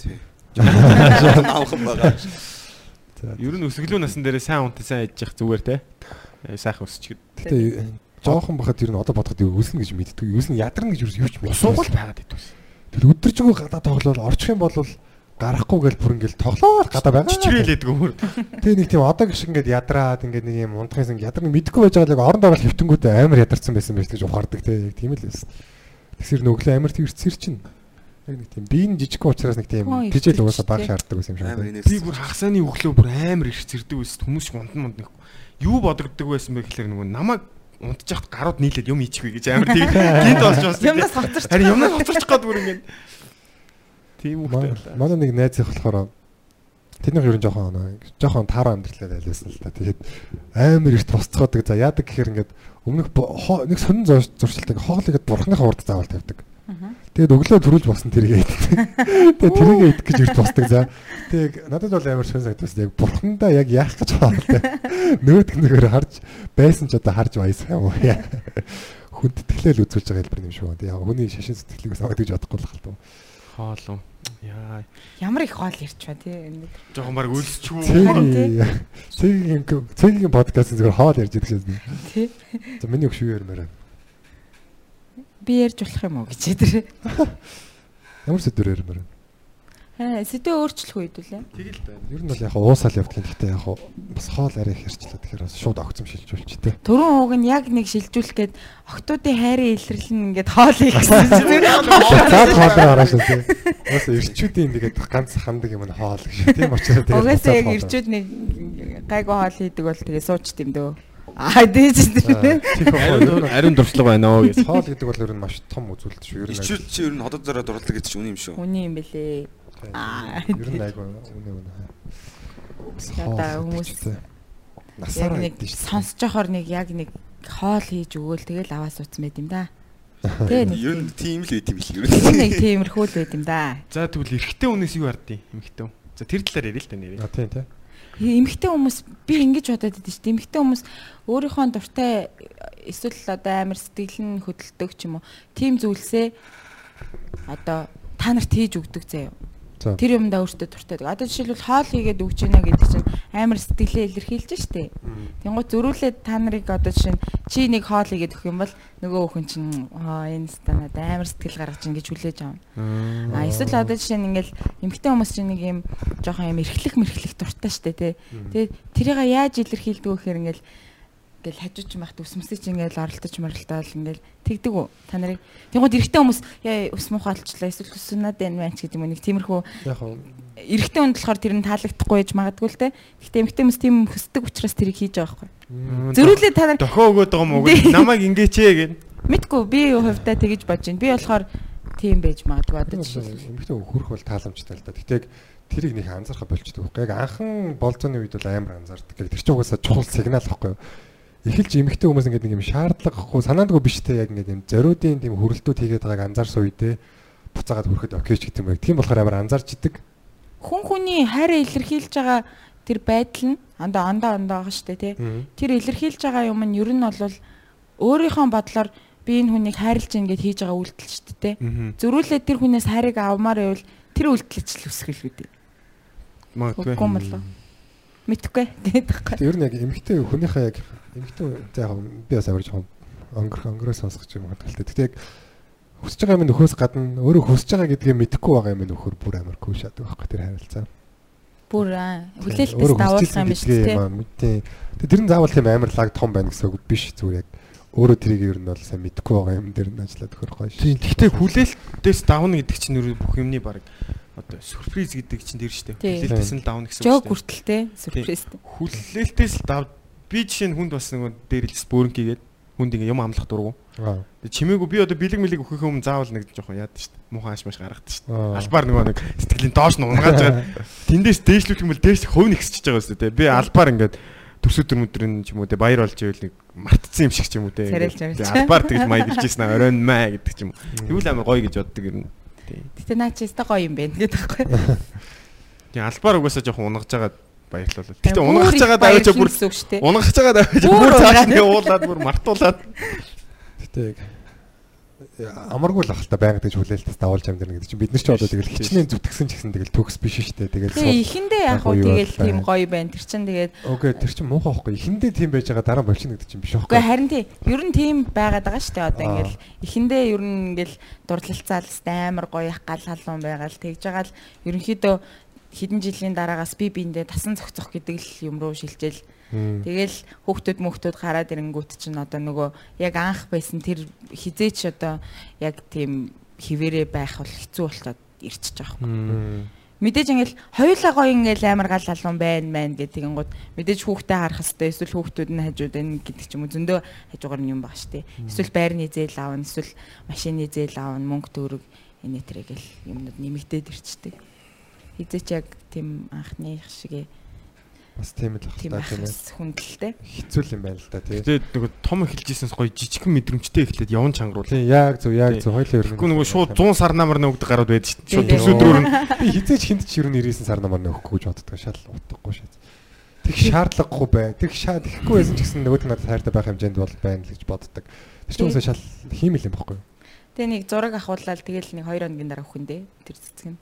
S7: Тий. Аавхан байгаа.
S4: За.
S6: ер нь өсөглөө насан дээр сайн унтаа сайн ядчих зүгээр те. Э, Сайхан өсч.
S4: Гэтэ жоохон бахад ер нь одоо бодоход өснө гэж мэддэг. Өснө ядарна гэж юу ч мэддэг.
S6: Суугал байгаад идвэс.
S4: Тэгэл өдөржингөө гадаа тоглоод орчих юм бол гарахгүй гэл бүр ингээл тоглоод гадаа байгаа.
S6: Чичрээлээд гөмөр.
S4: Тэгээ нэг тийм одоо шиг ингээд ядраад ингээд нэг юм унтахын сан ядарна мэдэхгүй байж байгаа л оронд орол хөвтөнгүүд амар ядарсан байсан байж гэж ухаардаг те яг тийм л байсан. Тэгсэр нүглээ амар тэрцэр чинь. Яг нэг тийм биеийн жижиг учраас нэг тийм тижэл угаасаа баг шаарддаг байсан юм шиг.
S6: Би бүр хагасааны өглөө бүр амар их зэрдэг байсан. Хүмүүс шиг унтан мунд нэг юу бодогддог байсан бэ гэхээр нөгөө намайг унтчих гарууд нийлээд юм ичихвэ гэж амар тийм гинт болж байна.
S5: юмнаас хоцорч.
S6: Харин юмнаас хоцорч гад бүр ингэ. Тийм
S4: Манай
S6: үхтэй.
S4: манай нэг найз их болохоор тэднийх ер нь жоохон жоохон таараа амьдралаа айлсан л та. Тэгээд амар ихт босцоходог. За яадаг гэхээр ингээд өмнөх нэг сонин зур- зуршилтай хоолыгэд бурхныхаа урд заавал тавьдаг. Тэгээд өглөө төрүүлж босон тэргээ идэх. Тэгээд тэргээ идэх гэж ирд босдог за. Тэгээд надад бол амар сонь санагдсан. Яг бурхандаа яг яах гэж те. Нөгөөдг нэгээр харж байсан ч одоо харж баясах юм уу яа. Хүн тэтгэлэл үзүүлж байгаа хэлбэр юм шиг байна. Яг хүний шашин сэтгэлийг саваад гэж бодохгүй л хальтуу.
S6: Хоолоо. Яа.
S5: Ямар их хоол ирч ба тий.
S6: Жохон баг өлсчүү.
S4: Цэгийн цэгийн цэгийн подкаст зүгээр хоол ярьж идэх шээ.
S5: Тий.
S4: За миний өгш юу ярмаар байна.
S5: Би ярьж болох юм уу гэж тэр.
S4: Ямар сэдвэр ярмаар байна.
S5: Аа сэдвээ өөрчлөх үед үлээ.
S6: Тэгэл байна.
S4: Ер нь бол яг уусаал явдаг. Гэхдээ яг бас хоол арай их ярьчлаа. Тэгэхээр бас шууд огцом шилжүүлчих тээ.
S5: Төрөн ууг нь яг нэг шилжүүлэх гээд октоодын хайрын илэрлэн ингээд хоол их гэсэн чинь
S4: хоолоо хараа шүү тээ. Уусаа ирчүүдийн тэгээд ганц хандаг юм нь хоол гэж. Тийм учраас тэгээд
S5: Угаасаа яг ирчүүд нэг гайгүй хоол хийдэг бол тэгээ сууч тийм дөө. Аа дээж тэр.
S6: Ариун ариун дуршлаг байна оо гэж.
S4: хоол гэдэг бол ер нь маш том үзүүлэлт шүү. Ер нь
S7: Ичүүд чи ер нь ходод зараа дурлаг гэж чи үн юм шүү.
S5: Үний юм бэлээ. Аа.
S4: ер нь айгүй үнэ үнэ.
S5: Ядаа хүмүүс Яг
S4: насаараа
S5: нэг сонсож явахаар нэг яг нэг хоол хийж өгөөл тэгэл аваа суудсан байт юм да. Тэгээ нэг
S7: Ер нь тийм л байт юм
S5: тийм
S7: нь.
S5: нэг тиймэрхүү л байт юм да.
S6: За тэгвэл эрэгтэй хүнээс юу ардیں۔ Эмэгтэй. За тэр талаар ярил л та нэрээ.
S4: А тийм тийм.
S5: Эмэгтэй хүмүүс би ингэж бодоод байдаг шүү дээ. Эмэгтэй хүмүүс өөрийнхөө дуртай эсвэл одоо амар сэтгэл нь хөдөлдөг ч юм уу. Тим зүйлсээ одоо та нарт хийж өгдөг заяа. Тэр юмдаа өөртөө дуртай. Одоо жишээлбэл хоол хийгээд өгч гинэ гэдэг чинь амар сэтгэлээ илэрхийлж штэ. Тэнгуут зөрүүлээд та нарыг одоо жишээ нь чи нэг хоол хийгээд өгөх юм бол нөгөө хүн чинь аа энэ станад амар сэтгэл гаргаж ин гэж хүлээж авна. А эсвэл одоо жишээ нь ингээл эмгтэй хүмүүс чинь нэг юм жоохон юм эрхлэх мэрхлэх дуртай штэ тий. Тэгээд тэрийг яаж илэрхийлдэг вэ гэхээр ингээл ингээл хажууч махт өсмөсөж ингээл оролдож моролтоол ингээл тэгдэг үү та нарыг тэгвэл эрэгтэй хүмүүс яа ус муухай олчлаа эсвэл өснөд байна мэн ч гэдэг юм нэг тиймэрхүү эрэгтэй хүнд болохоор тэр нь таалагдахгүй байж магадгүй л те гэхдээ эмэгтэй хүмүүс тийм хөсдөг учраас тэрийг хийж байгаа байхгүй зөрүүлээ та нар
S6: Дохоо өгөөд байгаа юм уу? Намайг ингээч ээ гэн.
S5: мэдгүй би хувьдаа тэгэж бодож байна би болохоор тийм байж магадгүй одоо жишээ
S4: эмэгтэй хөрөх бол тааламжтай л да. Гэтэ тэрийг нэг анзаарах болчдөг байхгүй. Яг анхан болцооны үед бол амар анзаардаг. Тэр чинь угаасаа чухал сигнал байхгүй юу? Эхэлж эмэгтэй хүмүүс ингээд нэг юм шаардлагагүй санаандгүй биш те яг ингээд юм зориудын тийм хөрөлтүүд хийгээд байгааг анзаарсан үедээ буцаагаад хүрэхэд окей ч гэдэг юм байна. Тийм болохоор амар анзаарч идэг.
S5: хүн хүний хайраа илэрхийлж байгаа тэр байдал нь андаа андаа андаа байгаа штэ тий тэр илэрхийлж байгаа юм нь ер нь бол өөрийнхөө бодлоор би энэ хүнийг хайрлж ийн гэд хийж байгаа үйлдэл штэ тий зөрүүлээд тэр хүнээс хайрыг авмаар байвал тэр үйлдэлч л үсгэл үү
S6: Магадгүй.
S5: Болоо. Мэдхгүй тэгээд
S4: ер нь яг эмэгтэй хүнийхээ яг эмэгтэй за яг би бас амар жоохон өнгөрөх өнгөрөө сонсох юм хадгалтай. Тэгтээ яг хүсэж байгаа юм нөхөөс гадна өөрөө хүсэж байгаа гэдгийг мэдэхгүй байгаа юм нөхөр бүр амар кул шатдаг байхгүй тэр харилцаа.
S5: Бүр аа, хүлээлтээс давуулах юм биш.
S4: Тэг тэр нь заавал тийм амар лаг том байна гэсэн үг биш зүгээр яг өөрөө тэрийг ер нь бол сайн мэдэхгүй байгаа юм дээр нь ажиллаад өгөх гоё шүү.
S6: Тийм. Гэхдээ хүлээлтээс давна гэдэг чинь нь бүх юмний баг одоо сюрприз гэдэг чинь тэр шүү
S5: Тийм.
S6: дээ. Хүлээлтээс нь давна гэсэн
S5: Жог
S6: шүү дээ.
S5: хүртэл тий. Сюрприз.
S6: Хүлээлтээс л дав би жишээ нь хүнд бас нэг дээрэлс бөөрнкийгээд хүнд ингээ юм амлах дургу. Тэг чимээгүй би одоо бэлэг мэлэг өгөх юм заавал нэг жоохон яад шүү дээ. Муухай ааш маш гаргадаг.
S4: Аа.
S6: Албаар нөгөө нэг сэтгэлийн доош нь унгааж байгаа. Тэндээс дээшлүүлэх юм бол дээш хувь нэгсэж байгаа шүү дээ. Би албаар ингээд төсөөдөр өдрөн ч юм уу те баяр болж ивэл нэг мартцсан юм шиг ч юм уу те. Албаар тэгж маягдж ирсэн аа оройн маа гэдэг ч юм уу. Тэгвэл амар гоё гэж боддог юм. Тийм.
S5: Гэтэ наа чи өстой гоё юм байна гэдэг байхгүй.
S6: Тийм албаар угаасаа жоохон унгаж байгаа баярлуулаа. Гэтэ унгаж
S5: их
S6: байгаа даваач бүр унгаж байгаа даваач
S5: Бүр
S6: цааш нь уулаад бүр мартуулаад.
S4: Гэтэ яг амаргүй л ах та байнга гэж хүлээлтээс давуулж амьдэрнэ гэдэг чинь бид нар ч одоо тэгэл хичнээн зүтгэсэн ч гэсэн тэгэл төгс биш шүү дээ. Тэгэл
S5: Тэгээ ихэндээ яг уу тэгэл тийм гоё байна. Тэр чин тэгээд
S4: Окей тэр чинь муухай байхгүй. Эхэндээ тийм байж байгаа дараа болчихно гэдэг чинь биш байхгүй.
S5: харин тий. Ер нь тийм байгаад байгаа шүү дээ. Одоо ингээл ихэндээ ер нь ингээл дурлалцаалстай амар гоё ах гал халуун байгаал тэгж байгаа л ерөнхийдөө хэдэн жилийн дараагаас би биэндээ тасан зохицох гэдэг л юм руу шилжээл. Тэгэл хүүхдүүд мөхтүүд гараад ирэнгүүт чинь одоо нөгөө яг анх байсан тэр хизээч одоо яг тийм хിവэрэ байх бол хэцүү болчиход ирчихэж байгаа юм. Мэдээж ингээл хоёулаа гоё ингээл амар гал халуун байна байна гэдэг тэгэнгүүт мэдээж хүүхдээ харах хэвээр эсвэл хүүхдүүд нь хажууд байна гэдэг ч юм уу зөндөө хажуугаар нь юм баг штэ. Эсвэл байрны зээл аавна эсвэл машины зээл аавна мөнгө төгрөг энэ тэрэг л юмнууд нэмэгдээд ирчдэг. Хизээч яг тийм анхны шиг
S4: бас тийм л ах
S5: тийм
S4: тийм ээ.
S5: хүндэлтэй.
S4: Хэцүү юм байна л да тий.
S6: Тэгээд нөгөө том эхэлжсэнс гоё жижигхэн мэдрэмжтэй эхлээд явн чангар
S4: Тийм яг зөв яг зөв хоёлын ер нь.
S6: Тэгэхгүй нөгөө шууд 100 сар намар нөгдөг гарууд байдаг шүү дээ. Шууд
S5: Тийм.
S6: төсөөдрөөр нь
S4: би хизээч хинт ч ер нь 99 сар намаар нөхгүй гэж боддог шал утгагүй шээ. Тэг шаардлагагүй бай. Тэг шаа тэгэхгүй байсан ч гэсэн нөгөө танаар хайртай байх хэмжээнд бол байна л гэж боддог. Тэр чинь үсээ шал хиймэл юм баггүй.
S5: Тэгээ нэг зураг авахуулаад тэгэл нэг 2 хоногийн дараа өхөндөө тэр цэцэг нь.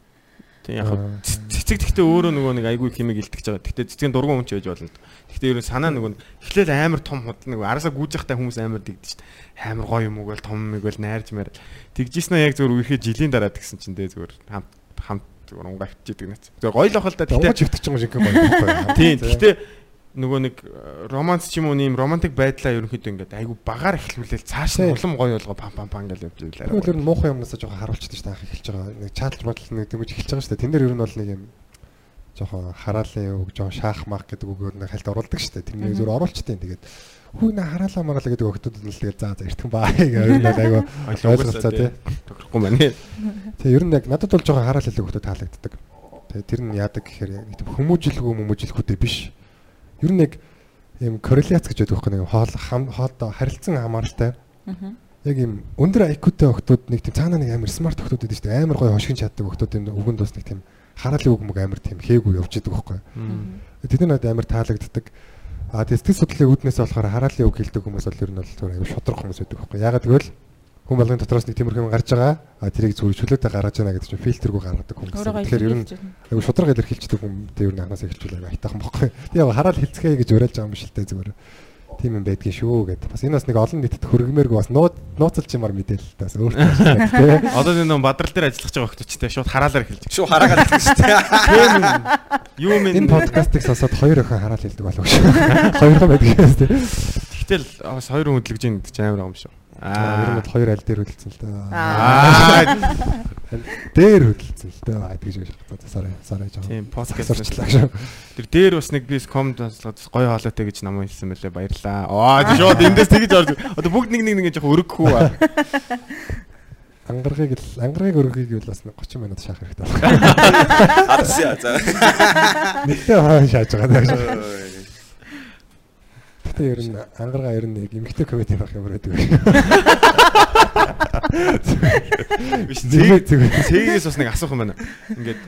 S6: Тийм яг цэцэг гэхдээ өөрөө нөгөө нэг айгүй химиг илтгэж байгаа. Гэхдээ цэцгийн дургуун хүн ч байж болно. Гэхдээ ерөн санаа нөгөө эхлээл амар том худал нөгөө араасаа гүйж явахтай хүмүүс амар дэгдэж дээ. Амар гоё юм уу гэл том юм гэл найрж мэр. Тэгжсэн яг зөвөр үерхээ жилийн дараа тэгсэн чинь дээ зөвөр хамт хамт зөвөр унгаагч идэг нэц. Зөвөр гоё л ах л да.
S4: Тэгтээ чивтэж байгаа шинхэн гоё баггүй.
S6: Тийм. Гэхдээ нөгөө нэг э, романс ч юм уу нэм романтик байдлаа ерөнхийдөө ингээд айгу багаар эхлүүлээл цааш нь улам гоё болгоо пам пам пам гэж явж ирлээ.
S4: Тэгвэл ер нь муухай юмнасаа жоохон харуулчихдаг шүү дээ анх эхэлж байгаа. Нэг чатлж бодлол нэг дэмэж эхэлж байгаа шүү дээ. Тэн дээр ер нь бол нэг юм жоохон хараалын үг, жоохон шаах мах гэдэг үгээр нэг хальт оруулдаг шүү дээ. Тэрний зөвөр оруулчтیں۔ Тэгээд хүү нэ хараалаа мараалаа гэдэг өгтөд нь л тэгээд заа за эртхэн баа гэх ер нь айгүй ойлголцоо тий.
S6: Тохирохгүй байна.
S4: Тэгээ ер нь яг надад бол жоохон хараал хэлэг өгтөд таалагддаг. Тэгээ тэр нь яадаг гэхээр яг нэг хүмүүжилгүй хүмүүжилгүйтэй биш. Ер нь яг юм корреляц гэж байдаг байхгүй нэг хоол хоолоо харилцан хамааралтай.
S5: Аа.
S4: Яг юм өндөр IQ-тэй охтууд нэг тийм цаанаа нэг амар смарт охтууд шүү дээ. Амар гоё хошигн чаддаг охтууд юм өгөнд бас нэг тийм хараалын үг мөг амар тийм хээгүү явж идэг байхгүй. Тэд нар амар таалагддаг. А сэтгэл судлалын үүднээс болохоор хараалын үг хэлдэг хүмүүс бол ер нь бол аюу шудраг хүмүүс байдаг байхгүй. Ягаад гэвэл хүн болгоны дотроос нэг тиймэрхүү юм гарч байгаа. А тэрийг зүгээр чөлөөтэй гаргаж яана гэдэг чинь фильтргүй гаргадаг хүн гэсэн. Тэгэхээр ер нь айгу шудраг илэрхийлждэг хүн дээр ер нь анхаас эхэлчихвэл айгу айтаахан бохгүй. Тэгээ яг хараад хэлцгээе гэж уриалж байгаа юм биш л дээ зүгээр. Тийм юм байдгийн шүү гэд. Бас энэ бас нэг олон нийтэд хөргмээргүй бас нууц нууцалж юмар мэдээлэл тас өөртөө.
S6: Одоо энэ нэг бадрал дээр ажиллаж байгаа тий шууд хараалаар эхэлж.
S7: Шүү хараагаад хэлсэн шүү
S6: юу минь
S4: Энэ подкастыг сонсоод хоёр охин хараал хэлдэг болов шүү. Хоёрхан байдаг юм тий.
S6: Тэгтэл бас хоёр хүн хөдлөж ийн гэдэг чинь амар юм шүү.
S4: Аа ер нь бол хоёр аль дээр хөдөлсөн л дээ.
S6: Аа
S4: Дээр хөдөлсөн л дээ. Аа тэгж гэж бодсон. Сарай сарай жаа.
S6: тийм подкаст
S4: Сурчлаа шүү.
S6: Тэр дээр бас нэг бис комд гоё хоолойтой гэж намайг хэлсэн мөлий баярлаа. Аа шууд эндээс тэгж орж одоо бүгд нэг нэг нэг жоохон өргөхүү.
S4: Ангаргийг л ангаргийг өргөхийг бол бас 30 минут шаах хэрэгтэй байна.
S7: Адсаа. За.
S4: Нэгтэй хаан шааж байгаа Гэтэ ер нь ангаргаа ер нь нэг эмгтэй комеди байх юм байдаг.
S6: Биш
S4: Зэг
S6: цэг цэгээс бас нэг асуух юм байна. Ингээд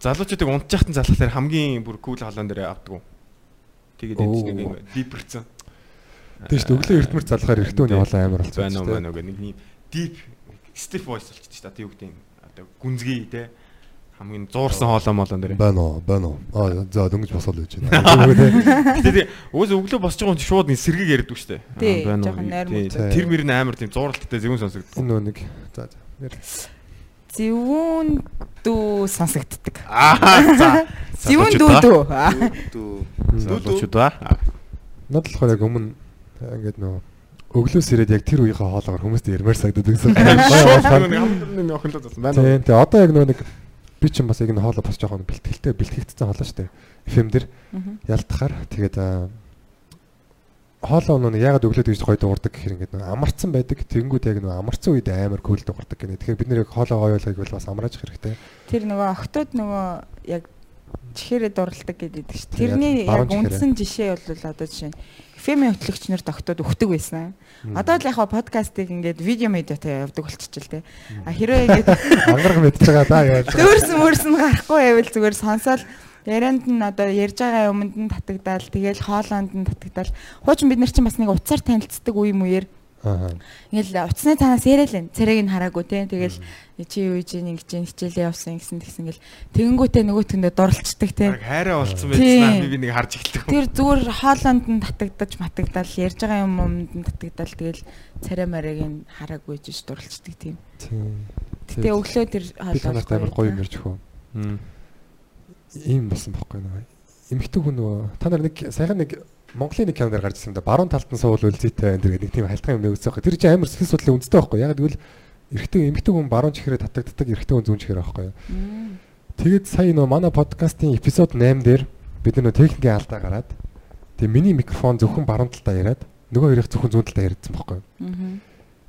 S6: залуучуудыг унтчихсан залхахлаар хамгийн бүр кул холоон дээр авдаг. Тэгээд энэ нэг юм дипэрцэн.
S4: Тийм шүү дээ. Өглөө эрдмэр залхаар эрэгтэй хүний хоолой амар болсон.
S6: байна уу байна уу гэх нэг юм deep stiff voice шүү дээ. Одоо юу гэдэг юм одоо гүнзгий те хамгийн зуурсан хоолой молон дээр.
S4: Байна уу, байна уу. Аа за дөнгөж босоод байж байна.
S6: Тэгээд уус өглөө босч байгаа хүн чинь шууд нэг сэргийг яриад шүү дээ.
S5: Тий,
S6: Аа, байна уу? Тэр мөр нь амар тийм зууралттай зэвүүн сонсогддог.
S4: Энэ нэг за за. Яр.
S5: Зэвүүн дүү сонсогддог.
S6: Аа за.
S5: Зэвүүн дүү дүү.
S7: Дүү.
S6: Ба.
S4: Надад болохоор яг өмнө ингээд нөө өглөөс ирээд яг тэр үеийнхээ хоолоогоор хүмүүст ярмаар сагддаг гэсэн.
S6: Хамтран нэг охинлоо засан байна уу?
S4: Тийм. Тэгээ одоо яг нөө нэг би ч юм бас яг энэ хоолой бас жоохон бэлтгэлтэй бэлтгэгдсэн хоолой шүү дээ. FM дээр ялтахаар тэгээд аа, хоолой нөө ягаад өглөөд гэж гоё дуурдаг гэхээр ингээд нөө амарцсан байдаг. Тэнгүүд яг нөө амарцсан үед амар кул дуурдаг гэнэ. Тэгэхээр бид нэр яг хоолой гоёолгыг бол бас амрааж хэрэгтэй.
S5: Тэр нөгөө охтууд нөгөө яг чихээрээ дурладаг гэдэг шүү. Тэрний яг үндсэн жишээ бол одоо жишээ нь FM хөтлөгч нарт охтууд өгдөг байсан. Одоо л яг подкастыг ингээд видео медиатай явдаг болчихчихл тээ. А хэрвээ ингээд
S4: Ангараг мэдж байгаа да яаж.
S5: Дүүрсэн мөрсөн гарахгүй байвал зүгээр сонсоол. Ярианд нь одоо ярьж байгаа юмд нь татагдаал тэгэл хоолоонд нь татагдаал. Хуучин бид нар чинь бас нэг уцаар танилцдаг үе мүеэр ингээл уцсны танаас яриалаа царайг нь хараагүй те. Тэгэл чи юу гэж ингэж хичээлээ явсан гэсэн тэгсэн ингээл тэгэнгүүтээ нөгөөтөндөө дурлцдаг те
S6: хайраа болцсон байснаа би би нэг харж эхэлдэг.
S5: тэр зүгээр хоолоонд нь татагдаж матагдаал ярьж байгаа юм юмд нь татагдаал тэгэл царай марыг нь хараагүй гэж дурлцдаг тийм тэгээ өглөө тэр
S4: танарт амар гоё юм ярьж өгөө. Ийм болсон бохгүй наа. Эмхтэн хүн нөгөө та нар нэг сайхан нэг Монголын нэг киноноор гарч ирсэн да. Баруун талд нь суул үлзийтэй энэ гэдэг нэг тийм халтхан юм өгсөн байхгүй. Тэр чинь амар сэтгэл судлалын үндэстэй байхгүй. Яг тэгвэл эрэгтэй эмхтэн хүн баруун чихрээ татагддаг, эрэгтэй хүн зүүн чихрээ байхгүй. Тэгээд сая нөгөө манай подкастын эпизод 8 дээр бид нөгөө техникийн алдаа гараад тэгээ миний микрофон зөвхөн баруун талдаа яриад нөгөө хоёрыг зөвхөн зүүн талдаа яриадсан байхгүй.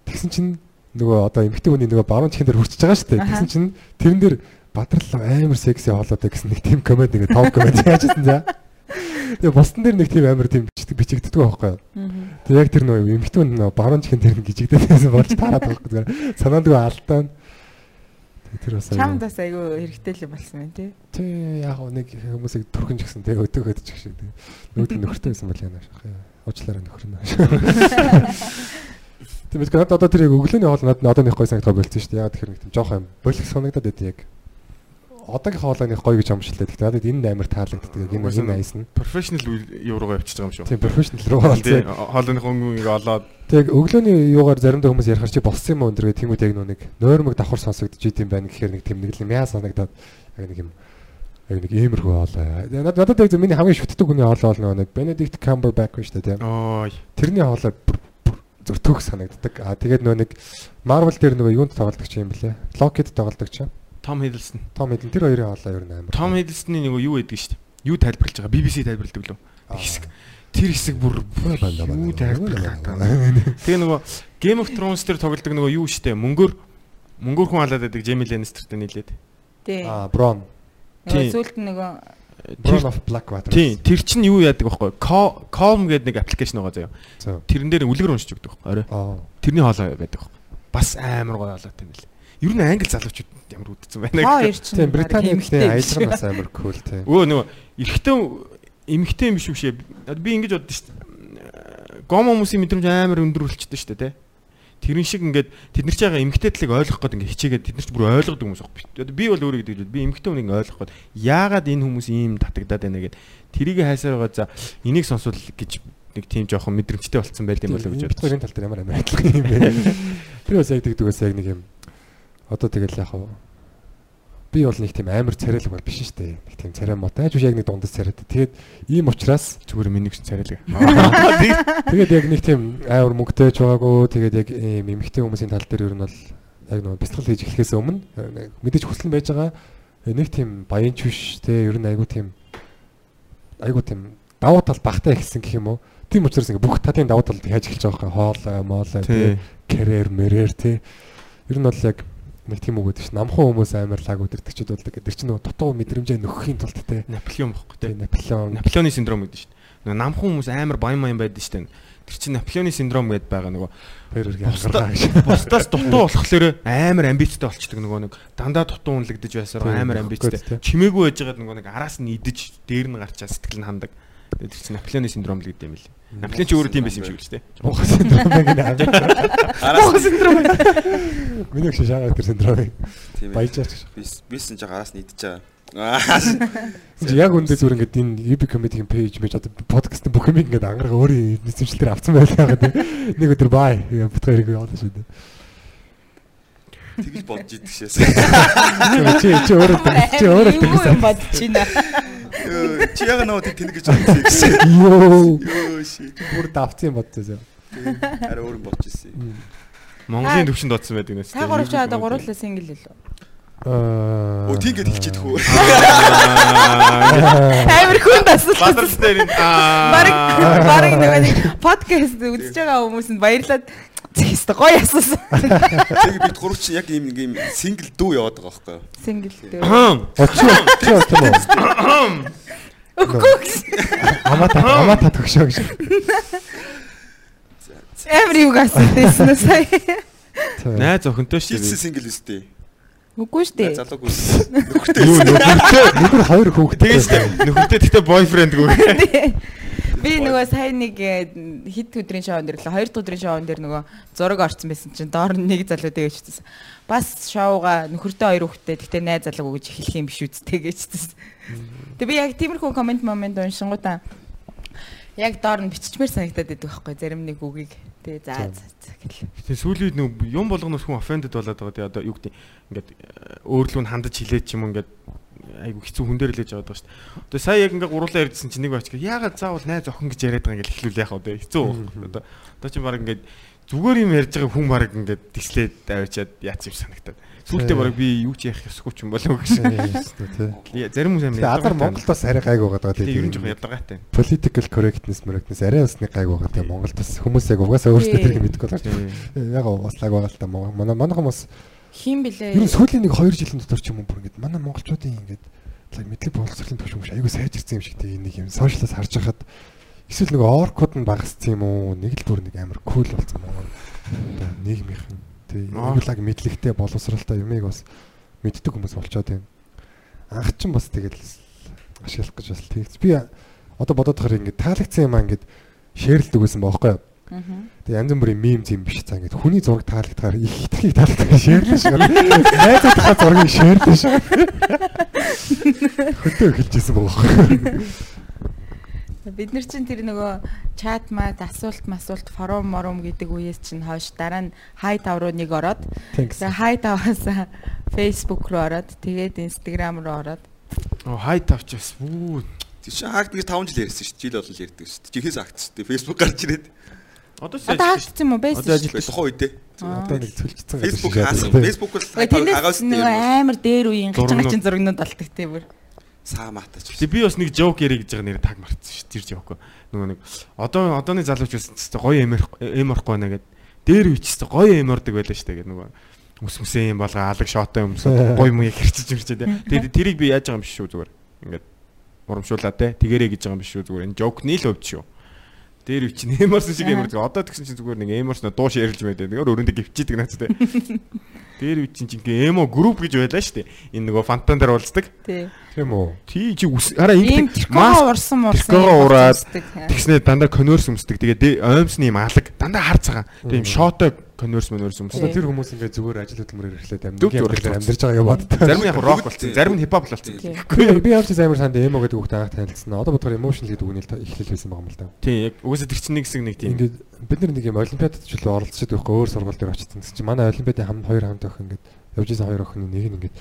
S4: Тэгсэн чинь нөгөө одоо эмхтэн хүний нөгөө баруун чихэн дээр хүрчихэж байгаа шүү дээ. Тэгсэн чинь тэрэн дээр Бадрал амар секси хоолойтой гэсэн нэг тийм комент нэг топ комент яажсэн за. Тэгээ бусдын дээр нэг тийм амар тийм бичдэг бичигддэг байхгүй юу. Тэгээ яг тэр нөгөө эмхтэн нөгөө баруун чихэн дээр гिचигдээд байсан болж таарад байгаа зүгээр. Санаандгүй алдаа. Тэр бас
S5: чамд бас айгүй хэрэгтэй л юм болсон байна тий
S4: Тий яг нэг хүмүүсийг түрхэн ч гэсэн тэгээ өдөөгөөд ч шиг тэгээ нүүдэн нөхөртэй байсан бол яана шах. Уучлаарай нөхөр нэ. Тэгээд надад одоо тэр яг өглөөний хоол надад одоо нэг гой санагдгаа болцсон шүү дээ. Яг тэр нэг тийм жоох юм. Болох санагдаад байд яг. Одоогийн хоолойны гоё гэж амжилтлаа. Гэхдээ надад энэ амар таалагддаг. Яг энэ энэ айс нь.
S6: Профешнл юу руугаа явчихж байгаа юм шүү.
S4: Тийм профешнл руу
S6: Тийм
S4: оролцсон.
S6: хоолойны хөнгөнийг олоод
S4: Тэг өглөөний юугаар заримдаа хүмүүс ярихаар чи болсон юм уу өндөр гэх тиймүүд яг нөө нэг нойрмог давхар сонсогдож идэм байна гэхээр нэг тийм нэг л мяа санагдаад яг нэг юм яг нэг иймэрхүү хоолой. Надад надад яг зөв миний хамгийн шүтдэг хүний хоолой бол нэг Benedict Cumberbatch шүү дээ тийм.
S6: ой
S4: Тэрний хоолой зүр төгс санагддаг. Аа тэгээд нөгөө нэг Marvel дээр нөгөө юунд тоглодог ч юм блэ? Loki-д тоглодог ч.
S6: Том Hiddleston.
S4: Том Hiddleston тэр хоёрын хоолой ер нь амар.
S6: Том Hiddleston-ы нөгөө юу гэдэг шүү дээ. Юу тайлбарлаж байгаа? BBC тайлбарладаг лөө. Хэсэг. Тэр хэсэг бүр юу тайлбарлах гэдэг. Тэгээ нөгөө Game of Thrones дээр тоглодог нөгөө юу шүү дээ. Мөнгөөр мөнгөөр хүн халаад байдаг Jamie Lannister-тэй нийлээд.
S5: тий
S4: Аа Bron.
S5: Сүулт нь нөгөө
S4: Bron of Blackwater.
S6: Тийм, тэр чинь юу яадаг байхгүй юу? Calm гэдэг нэг аппликейшн байгаа заяа.
S4: За.
S6: Тэрэн дээр үлгэр уншиж өгдөг орой. Тэрний хоолой байдаг. Бас амар гоё хоолойтой юм лээ. Ер нь англи залуучууд ямар үдцэн байна
S5: чинь
S4: Тийм Британий
S5: эмхтэй
S4: тийм
S5: биш.
S4: аялал бас амар кул тийм.
S6: Өө нөгөө эрэгтэй эмэгтэй юм биш үү шээ. Би ингэж боддоо шүү дээ. Гомо хүмүүсийн мэдрэмж амар өндөр болчихдээ шүү дээ, тэ. тэрэн шиг ингээд тэд нар ч яга эмгтэй талыг ойлгох гээд ингээд хичээгээд тэд нар ч бүр ойлгодог хүмүүс аахгүй. Би бол өөрөө гэдэг би эмгтэй хүнийг ойлгох гээд яагаад энэ хүмүүс ийм татагдаад байна гэд тэрийг хайсаар байгаа за энийг сонсвол гэж нэг тийм жоохон мэдрэмжтэй болцсон байл юм болоо гэж
S4: бид хоёрын тал дээр ямар амар адилхан юм бэ. Тэр бас яг тэгдэг бас яг нэг юм одоо тэгэл яг хаа би бол нэг тийм амар царайлаг бол биш шүү дээ. Нэг тийм царай мотой. Ажиж яг нэг дундас царайтай. Тэгээд ийм учраас
S6: зүгээр миний гэсэн царайлаг.
S4: Тэгээд яг нэг тийм амар мөнгөтэй ч байгаагүй. Тэгээд яг ийм эмэгтэй хүмүүсийн тал дээр ер нь бол яг нэг бэлтгэл хийж эхлэхээс өмнө мэдээж хүсэл байж байгаа. Нэг тийм баянч биш те ер нь айгу тийм айгу тийм давуу тал багтаа ихсэн гэх юм уу. Тийм учраас ингээ бүх талын давуу талыг яаж эхэлж байгаа хаа хоол моол те карьер мэрэр те ер нь бол яг нэг тийм үг гэдэг чинь намхан хүмүүс амар лаг өдөртөгчд болдог. Гэдэг чинь нөгөө дутуу мэдрэмжээ нөхөхийн тулд те.
S6: Наполеон бохгүй те.
S4: Наполеон.
S6: Наполеоны синдром гэдэг чинь. Нөгөө намхан хүмүүс амар баян баян байдаг шүү дээ. Тэр чинь Наполеоны синдром гэдээ байгаа нөгөө
S4: хоёр үргийн ангаргаа гэж.
S6: бусдаас дутуу болохоор амар амбицтай болчдөг нөгөө нэг дандаа дутуу үнэлэгдэж байсаар амар амбицтай. чимээгүй байж байгаа нөгөө нэг араас нь идэж дээр нь гарчаа сэтгэл нь хандаг. Тэр чинь Наполеоны синдром л гэдэг юм лээ Наполеон ч өөрөө тийм байсан юм шиг л шүү дээ.
S4: Муухай синдром гэнэ аваад.
S5: Муухай синдром.
S4: Миний өгш шагаа тэр синдром. Баяжаач гэж.
S7: Би бис энэ жоо араас нь идэж байгаа.
S4: Яг үндэ зүгээр ингээд энэ UB comedy-ийн пэйж мэж одоо подкастын бүх юм ингээд ангараг өөрийн нэвтрүүлгээр авсан байлаа гэдэг. Нэг өдөр бай. Бит хоёрыг явуулсан шүү дээ.
S7: Тэгж бодож идэх шээс.
S4: Чи чи өөрөө чи өөрөө
S5: юм бодож байна.
S7: Чи яг нөө тэнэг гэж бодсон гэсэн.
S4: Йоо.
S7: Йоо ши.
S4: Бүр давцсан бодсон.
S7: Араа өөр болж ирсэн.
S6: Монголын төвшөнд додсон байдаг нэс.
S5: Та гурав чи одоо гурлаа сингл лөө.
S4: Аа.
S7: Өө тийм гэж хэлчихэд хөө.
S5: Амир хүн тасал.
S6: Бадрал дээр энэ
S5: Бараг бараг нөгөө нэг подкаст үзэж байгаа хүмүүст баярлаад Зэгс гоё асуусан.
S7: Тэгээ бид гурав чи яг ийм нэг ийм сингл дүү яваад байгаа байхгүй юу?
S5: Сингл дээр.
S4: Очоо очоо.
S5: Үгүй.
S4: Амата амата төгшөө гэж.
S5: Амир юу гасдээсэн үү сая?
S6: найз охинтой шүү дээ.
S7: сингл үстэй.
S5: Үгүй шүү дээ.
S7: Залуугүй. Нөхөртэй.
S6: Нөхөртэй
S4: Нөхөр хоёр хүүхэдтэй.
S6: тэгээс нөхөртэй гэхдээ бойфренд гүр.
S5: Би нөгөө сая нэг э, хит өдрийн шоунд дээр л хоёр дахь өдрийн шоунд дээр нөгөө зураг орсон байсан чинь доор нь нэг залуу дээжчихсэн. Бас шоуга нөхөртэй хоёр хүүхэдтэй гэхдээ найз залуу гэж хэлэх юм биш үсттэй гэжчихсэн. Тэг би яг тиймэрхүү комент момент уншингуудаа яг доор нь биччихмээр санагдаад байдаг байхгүй зарим нэг үгийг. Тэгээ за за гэл.
S6: Тэгээ сүүлийн үед нэг юм болгоноос хүн offended болоод байгаа. Тэгээ одоо юу гэдэг ингээд өөрлөө нь хандаж хилээд ч юм ингээд айгу хэцүү хүн дээр л ээж аваад байгаа шүү дээ. Одоо сая яг ингээ гурлаа ярьдсан чинь нэг бач яагаад заавал найз охин гэж яриад байгаа ингээл эхлүүл яах вэ? Хэцүү. Одоо одоо чи баг ингээд зүгээр юм ярьж байгаа хүн баг ингээд дислээд авчиад яац юм санагтаад сүүлдээ баг би юу ч яах ёсгүй ч юм болов гэсэн.
S4: Тий.
S6: Зарим хүмүүс амин
S4: алар Монголд бас арай гайг байгаа даа
S6: тийм ер нь жоохон ядаргаатай.
S4: Political correctness correctness арай бас нэг гайг байгаа тийм Монголд бас хүмүүс яг угаасаа өөрсдөө тэрийг мэдгүй байна. Яг бас лаг байгаа л та. Манай манайхан бас
S5: Хин блэ?
S4: ер нь сүүлийн нэг 2 жилийн дотор ч юм уу бүр ингээд манай монголчуудын лаг мэдлэг боловсролын төвшин биш айгүй сайжирсан юм шиг тийм нэг юм сошиалаас харж хахад эсвэл нэг оркууд нь багассан юм уу нэг л бүр нэг амар кул болсон Монгол нийгмийнхэн тийм айгүй лаг мэдлэгтэй боловсралтай юмыг бас мэддэг хүмүүс болчоод байна. Анх ч бас тэгэл ашиглах гэж бас тэгц. Би одоо бодоод тахаар ингээд таалагдсан юм аа ингээд шеэрлдэг байсан баахгүй юу? Тэгээ янз бүрийн мем зэм биш цаа ингээд хүний зураг таалагдахаар их хитрхийг таалагдах шеэрлэн шиг. Найзуудынхаа зургийг шеэрлэн шиг. Хөтөө эхэлжсэн баахгүй.
S5: Бид нар чинь тэр нөгөө чат мат асуулт масуулт форум морум гэдэг үеэс чинь хойш дараа нь хай тав руу нэг ороод тэгээ хай таваас Facebook руу ороод тэгээд Instagram руу ороод
S6: Оо хай тавч бас бүү.
S7: Чи хаагд гэж 5 жил ярьсан шүү дээ. Жил болол ярьдаг шүү дээ. Чихээс агц шүү дээ. Facebook гарч ирээд.
S6: Одоо ч
S5: одоо хаагдсан юм уу байсан
S6: Одоо
S5: шүү.
S6: ажил-
S7: Тухайн үедээ.
S4: Одоо нэг цөлчсөн
S7: Facebook хаасан. Facebook бол агаас
S5: нөгөө амар дээр үеийн гачаачин зургнууд болдог те бүр.
S7: саа матач.
S6: Тэгээ би бас нэг joke ярих гэж байгаа нэр таг марцсан шүү. Тэр joke. Нөгөө нэг одоо одооны залууч бас тест гоё эмэр эм орохгүй байна гэд. Дээр үчээс гоё эм ордог байлаа шүү дээ гэд нөгөө ус мүсээ юм болго алаг шоотой юмс гоё юм хэрчиж ирчээ те. Тэгээд тэрийг би яаж байгаа юм биш шүү зүгээр. Ингээд урамшуулаа те. Тэгэрэй гэж байгаа юм биш шүү зүгээр. Энэ joke-ний л өвд шүү. Дээр үч нэмэрсэн шиг эмэр одоо тэгсэн чинь зүгээр нэг эмэрс дууш ярилж байдаг. Тэгэхээр өрөөндөө гівчийдэг наац те. Дээр үч чинь эмо групп гэж байлаа дээ. Энэ нөгөө фантан дээр уулздаг.
S5: Тий.
S4: Тийм үү.
S6: Тий чи араа
S5: Ийм
S6: ингэ
S5: тэркоо урсан мурсан.
S6: тэркогоо ураад тэгснээр дандаа конверс өмсдөг. Тэгээ оймсны юм алаг дандаа хар цагаан. Юм шоотой конверс мөнөрс өмс.
S4: Одоо тэр хүмүүс ингээд зүгээр ажил хөдөлмөрөөр эхлээд амьд амьдарч байгаа юм бод.
S6: Зарим нь яг рок болсон, зарим нь хипхоп болсон.
S5: Тий.
S4: Би би явж амар санд эмо гэдэг хүүхд анх танилцсан. Одоо бодохоор emotional гэдэг үгний эхлэл байсан байгаа юм л да.
S6: Тийм яг угаасаа тэр чинь нэг хэсэг нэг тийм.
S4: Ингээд бид нар нэг юм олимпиадад ч л оролцож байхгүй өөр сургууль дээр очсон. Тэс чи манай олимпиадын хам хоёр хамт охин ингээд явж исэн хоёр охины нэг нь ингээд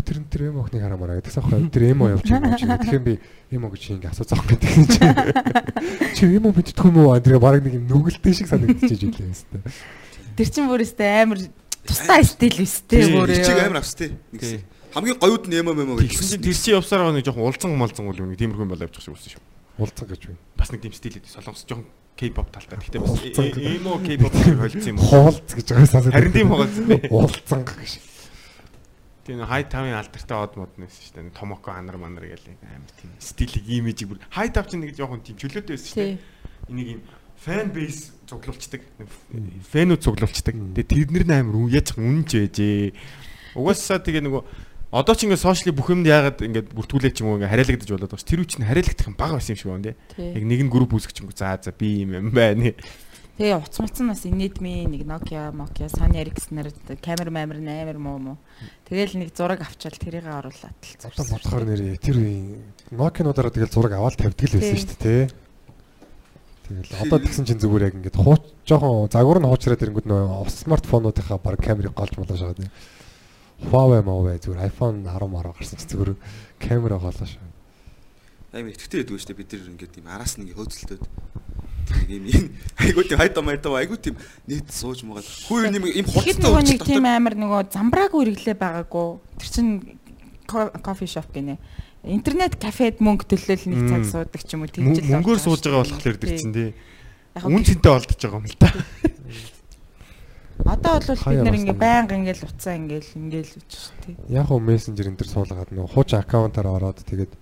S4: тэр нь тэр эмо охиныг хараамаараа гэдэгсэн аахгүй тэр эмо явж байгаа юм чи тэгэхээр би эмо гэж ингэ асууцаах гэдэг юм чи чи эмо мэддэг юм уу тэр баг нэг юм нүгэлтэй шиг санагдчихэж ирлээ юм
S5: Тэр чин бүр өстэй амар тустай стил өстэй бүр.
S7: Чиг амар авс тий.
S6: Тий.
S7: Хамгийн гоёуд нь эмо мемо гэж.
S6: Тэгсэн чинь тэр чинь явсаар байгаа нэг жоохон улцан малзан үл нэг тиймэрхүү юм болоо явчих шиг болсон шүү.
S4: уулзсан гэж байна
S6: Бас нэг тийм стил өгдөө солонгос жоохон K-pop талтай. Гэхдээ бас
S4: Улцан.
S6: эмо K-pop холцсон юм уу?
S4: хуулц гэж байгаа санагдав
S6: Харин тийм байгаа зү.
S4: уулзсан гэж
S6: Тийм нэг хай тавын алдартай од мод нэсэн шүү дээ. Томоко анар манар гэл амар тийм стилийг имижийг бүр хай тав чинь нэг жоохон тийм чөлөөтэй байсан шүү дээ. Энийг юм фэн бейс цуглуулцдаг. Фэнүүд цуглуулцдаг. Тэгээ тэднэр нь амар яаж үнэнч байжээ. Угаасаа тэгээ нөгөө одоо ч ингээд сошиалын бүх юмд яагаад ингээд бүртгүүлээ ч юм уу ингээд хариалагдаж болоод байгаа ш. Тэр үе чинь хариалагдах юм бага байсан юм шиг байна тий. Яг нэг нь групп үүсгэж чингүү за за би юм юм байна.
S5: Тэгээ уц муцсан бас инедми нэг Nokia, Nokia, Sony Ericsson-аар камер маамир амар муу муу. Тэгэл нэг зураг авчаал тэрийг оруулаад
S4: одоо
S5: талцсан.
S4: бодохоор нэрээ тэр үеийн Nokia-нуудаараа тэгэл зураг аваад тавьдаг л байсан шүү дээ тий Тэгэл одоо тэгсэн чинь зүгээр яг ингээд хууч жоохон загвар нь хуучраад ирэнгүүт нөө смартфонуудынхаа баг камерыг голж молож байгаа тий Huawei Huawei зүгээр iPhone 10 10 гарсан чи зүгээр камера голоо шүү
S7: Амар итгэвтэй байдаг шүү дээ бид нар ингээд тийм араас нэг хөөцөлтөд. Нэг юм юм айгуу тийм хайдаа майдаа айгуу тийм нийт сууж магаад хүү юм юм хурцтай өгч
S5: тийм амар нөгөө замбрааг үргэлээ байгаагүй. Тэр чин кофе шоп гинэ. Интернет кафед мөнгө төлөөл нэг цаг суудаг ч юм уу тэгж л
S6: Мөнгөөр сууж байгаа болохоор тэр чинь тий.
S5: Яг
S6: Үн
S5: хөө-
S6: цэнтэй олдож байгаа юм л та.
S5: Одоо бол бид
S4: бас
S5: ингээ байнга ингээл уцаа ингээл ингээл үч тий.
S4: Яг уу мессенжер энэ төр суулгаад нөө хуучин аккаунтаар ороод тэгээд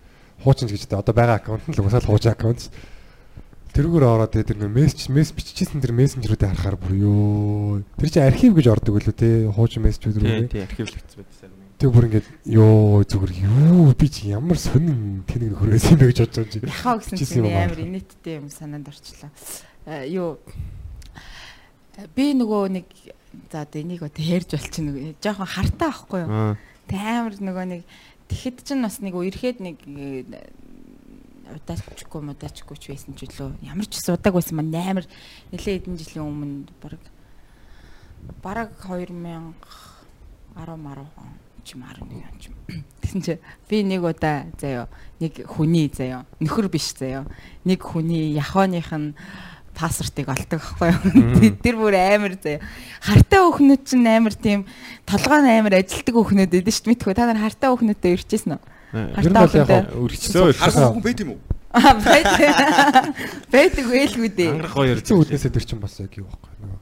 S4: хуучин ч гэж дээ одоо байгаа аккаунт нь л угсаал хуучин аккаунт. Тэрүүгээр ороод тэгээд тэр нөө мессеж мессеж биччихсэн тэр мессенжерүүдээ харахаар бүр ёо тэр чинь архив гэж ордог үлээ те хуучин мессежүүд
S6: Тий,
S4: рүү
S6: тий, архивлэгдсэн байсан.
S4: Тэг бүр ингээд ёо зүгээр юу би чи ямар сонин тэнэг хөрөөс юм бэ гэж бодож байгаа юм чи
S5: Яхаа гэсэн чинь амар инээдтэй юм санаанд орчлоо. Э, Юу э, би нөгөө нэг за одоо энийг одоо ярьж болчихно нөгөө жоохон хартаа ахгүй юу?
S6: Аа.
S5: Тэ амар нөгөө нэг тэгэхэд чинь бас нэг үерхэд нэг э, удаачгүй мудаачгүй ч байсан ч үлээ. Ямар ч ус удааг байсан маань амар нэлээд хэдэн жилийн өмнө баг бараг 2000 10 10 он ч юм 11 он ч юм. Тэгсэн чи би нэг удаа заяо нэг хүний заяо нөхөр биш заяо нэг хүний яхооных нь пассвортыг олдог байхгүй юу. Тэр бүр амар заяа. Хартаа өхнөд чинь амар тийм толгой нь амар ажилтдаг өхнөд өгдөө шүү дээ. Мэдхгүй та нар хартаа өхнөдөө ирчихсэн үү?
S4: яг
S5: Хартаа
S6: Үргэлжлөө
S7: Харах хүн байд юм уу?
S5: Аа байдаг. Байдаг байлгүй дээ.
S6: ангарах хоёр
S4: хэцүү үднээсээ тэр чинь бас яг юу байхгүй нөгөө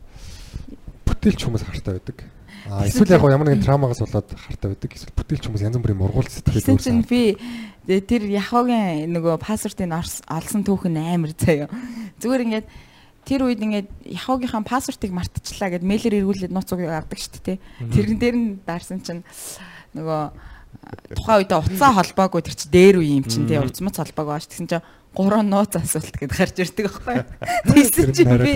S4: бүтээлч хүмүүс хартай байдаг эсвэл яг ямар нэгэн траумагаас болоод хартай байдаг. Эсвэл бүтээлч хүмүүс янз бүрийн мургуул сэтгэл
S5: Тэгсэн чинь би тэ- тэр яхогийн нөгөө пассвортыг олсон түүхэн амар заяа. Зүгээр ингээд тэр үед ингээд яхогийнхаа пассвортыг мартчихлаа гэд мэйлэр эргүүлээд нууцуг авдаг шүү дээ. Тэрэн дээр нь даарсан чинь нөгөө тухайн үедээ уцаа холбоогүй тэр чи дээр үе юм чинь тий уцмац холбоогүй ааш. Тэгсэн чинь гурван нууц асуулт гэд гарч ирдэг байхгүй юу. Тэгсэн чинь би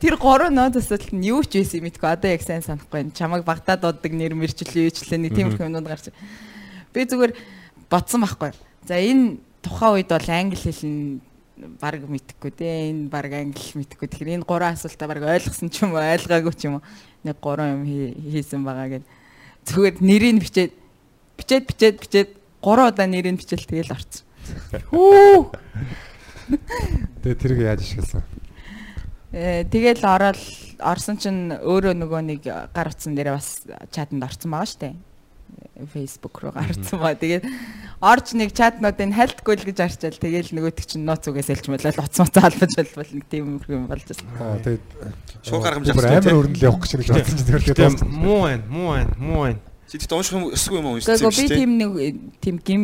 S5: тэр гурван нууц асуулт нь юу ч байсан юм мэдгүй одоо яг сайн санахгүй. Чамайг багтаад дууддаг нэр мэрчлээ юучлээ нэг тиймэрхүү юмнууд гарч. Би зүгээр бодсон байхгүй. За энэ тухайн үед бол англи хэл нь баг мэдхгүй дээ. Энэ баг англи мэдхгүй. Тэгэхээр энэ гурван асуултаа баг ойлгосон ч юм уу, ойлгоогүй ч юм уу. Нэг гурван юм хий- хийсэн байгаа гэд. Зүгээр нэрийг бичээд бичээд бичээд бичээд гурван удаа нэрийг бичээл тэгэл орсон.
S4: тэгээ тэрийг яаж ашигласан
S5: Э тэгэл ороод орсон чинь өөрөө нөгөө нэг гар утсан дээр бас чатанд орсон байгаа штэ. Facebook руу гарцсан ба. Тэгээд орж нэг чатнуудыг хальтгүй л гэж арчаал. Тэгэл нөгөөтг чинь нууц үгээс элж мөлөл уцмац албаж болбол нэг тийм юм болж байсан.
S4: аа тэгээд
S7: Шууд гаргамж авсан,
S4: амар өрнөл явах гэж нэг бодсон чинь тэр
S6: Тэгээ
S4: тэгээд
S6: муу байна, муу байна, муу байна.
S7: Чи тэгтээ унших юм өсгүй юм уу уншиж юм
S5: би тийм нэг тийм гим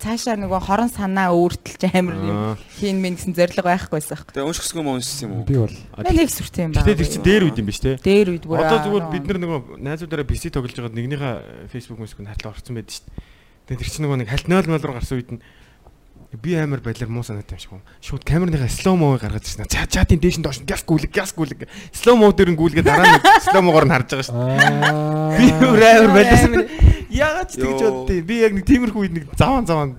S5: цаашаа нөгөө хорон санаа өөртөлж амар юм хийн мэн гэсэн зориг байхгүйсэн юм.
S7: Тэгээ унших өсгүй юм уу уншиж юм уу?
S4: би бол
S5: Би нэг сүртэй юм байна.
S6: Тэр чинь дээр үед юм биш те.
S5: Дээр үед бүр
S6: Одоо зүгээр бид нар нөгөө найзуудаараа PC тоглож байгаад нэгнийхээ Facebook мэсгүн хатлаа орсон байдаг шүү дээ. Тэгээ тэр чинь нөгөө нэг хальт 0 0 руу гарсан үед нь Би амар балер муу санаатай юм шиг юм. Шууд камерныхаа mo гаргаж ирсэн. Ча чатын дээш нь доош нь гяс гүлэг гяс гүлэг. Mo дээр нь гүлгээ дараа нь mo-гоор нь харж байгаа шүү.
S4: Аа.
S6: Би амар балер. Яагаад ч тэгж боддیں۔ Би яг нэг тиймэрхүү үед нэг заван заван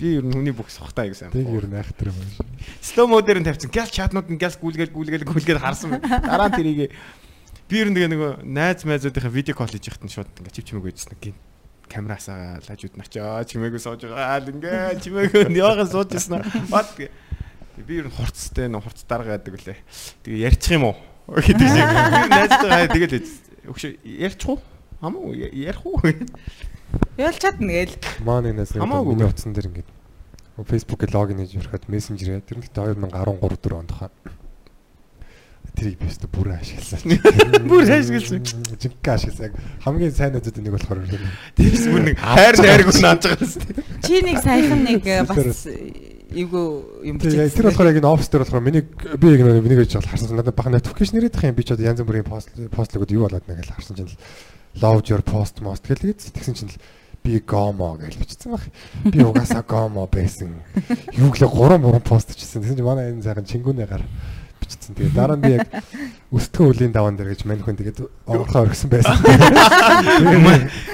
S6: би ер нь хүний бүх аяг сайн.
S4: Тэг ер нь айхтар юм байна.
S6: Mo дээр нь тавьсан. Гяс чатнууд нь гяс гүлгээл гүлгээл гүлгээл харсан. Дараа нь тэрийг би ер нь тэгээ нөгөө найз майзуудынхаа видео колл хийж яхад нь шууд ингээ чив чимээг үйдсэн гин. Камерасаа лажууд нь очоо чимээгөө сууж байгаа. Аа ингээ чимээгөө яагаад сууж ирсэн. Бат. Би ер нь хурцтай нөө хурц дарга яадаг үлээ. Тэгээ ярьчих юм уу? гэдэг шиг. Би найзтайгаа тэгэл өгш ярьчих уу? Хамаагүй ярих уу?
S5: Ял чадна гээл.
S4: Маань энэ
S6: Хамаагүй.
S4: миний утсан дээр ингээд Facebook-ийг логин хийж өрхөд мессенжер яа. Тэр нь гэхдээ 2013 4 онд хаа. Тэрийг би өстө бүр ашигласан.
S6: Бүр ашигласан.
S4: Жинхэнэ ашигласан. Яг хамгийн сайн найзууд нэг болохоор нь.
S6: Тэрс бүр нэг хайр найрг нааж байгаа юм.
S5: Чи нэг саяхан нэг э, бас эйгүү юм
S4: Тэгээ тэр болохоор яг энэ офс дээр болохоор миний би яг нэг миний гэж харсан надад бага notification ирээд их юм би ч одоо янз бүрийн пост постлогод юу болоод нэг л харсан чинь л love your post most гэлгээд тэгсэн чинь л би гомо гэж бичсэн баг. Би угаасаа гомо байсан. Юу гэлээ 3 3 пост хийсэн. Тэгсэн чинь манай энэ сайхан чингүүнээ гар бичсэн. Тэгээ дараа нь би яг өсдгөн үлийн даван дээр гэж мань хүн тэгээд онгорхоо оргисон байсан.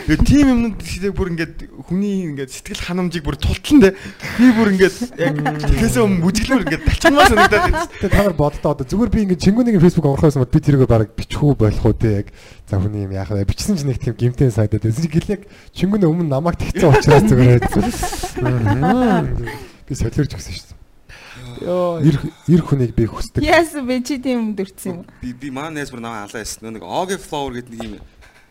S6: Юу тийм юмнууд тэгээд бүр ингээд хүний ингээд сэтгэл ханамжийг бүр тултлан дээ. Би бүр ингээд яг тэгэхээс өмнө бүжиглэр ингээд талчмаа санагдаад байна.
S4: Тэгээ та нар боддоо одоо зүгээр би ингэ чингүүнийг Facebook онгорхоос мод би тэрийг баг бичихүү болох уу те яг за хүний юм яах вэ бичсэн чинь нэг тийм гимтэн сайдад байсан гэл яг чингүүний өмнө намайг тэгсэн учраас зүгээр Мгм. би солиорч өгсөн шүү дээ. Йоо эр эр хүнийг би хүсдэг.
S5: Яасан бэ чи тийм юм дурдсан юм.
S7: Би би маань найз бүр намайг алаа ясна. Нэг Oge Flower гэдэг нэг юм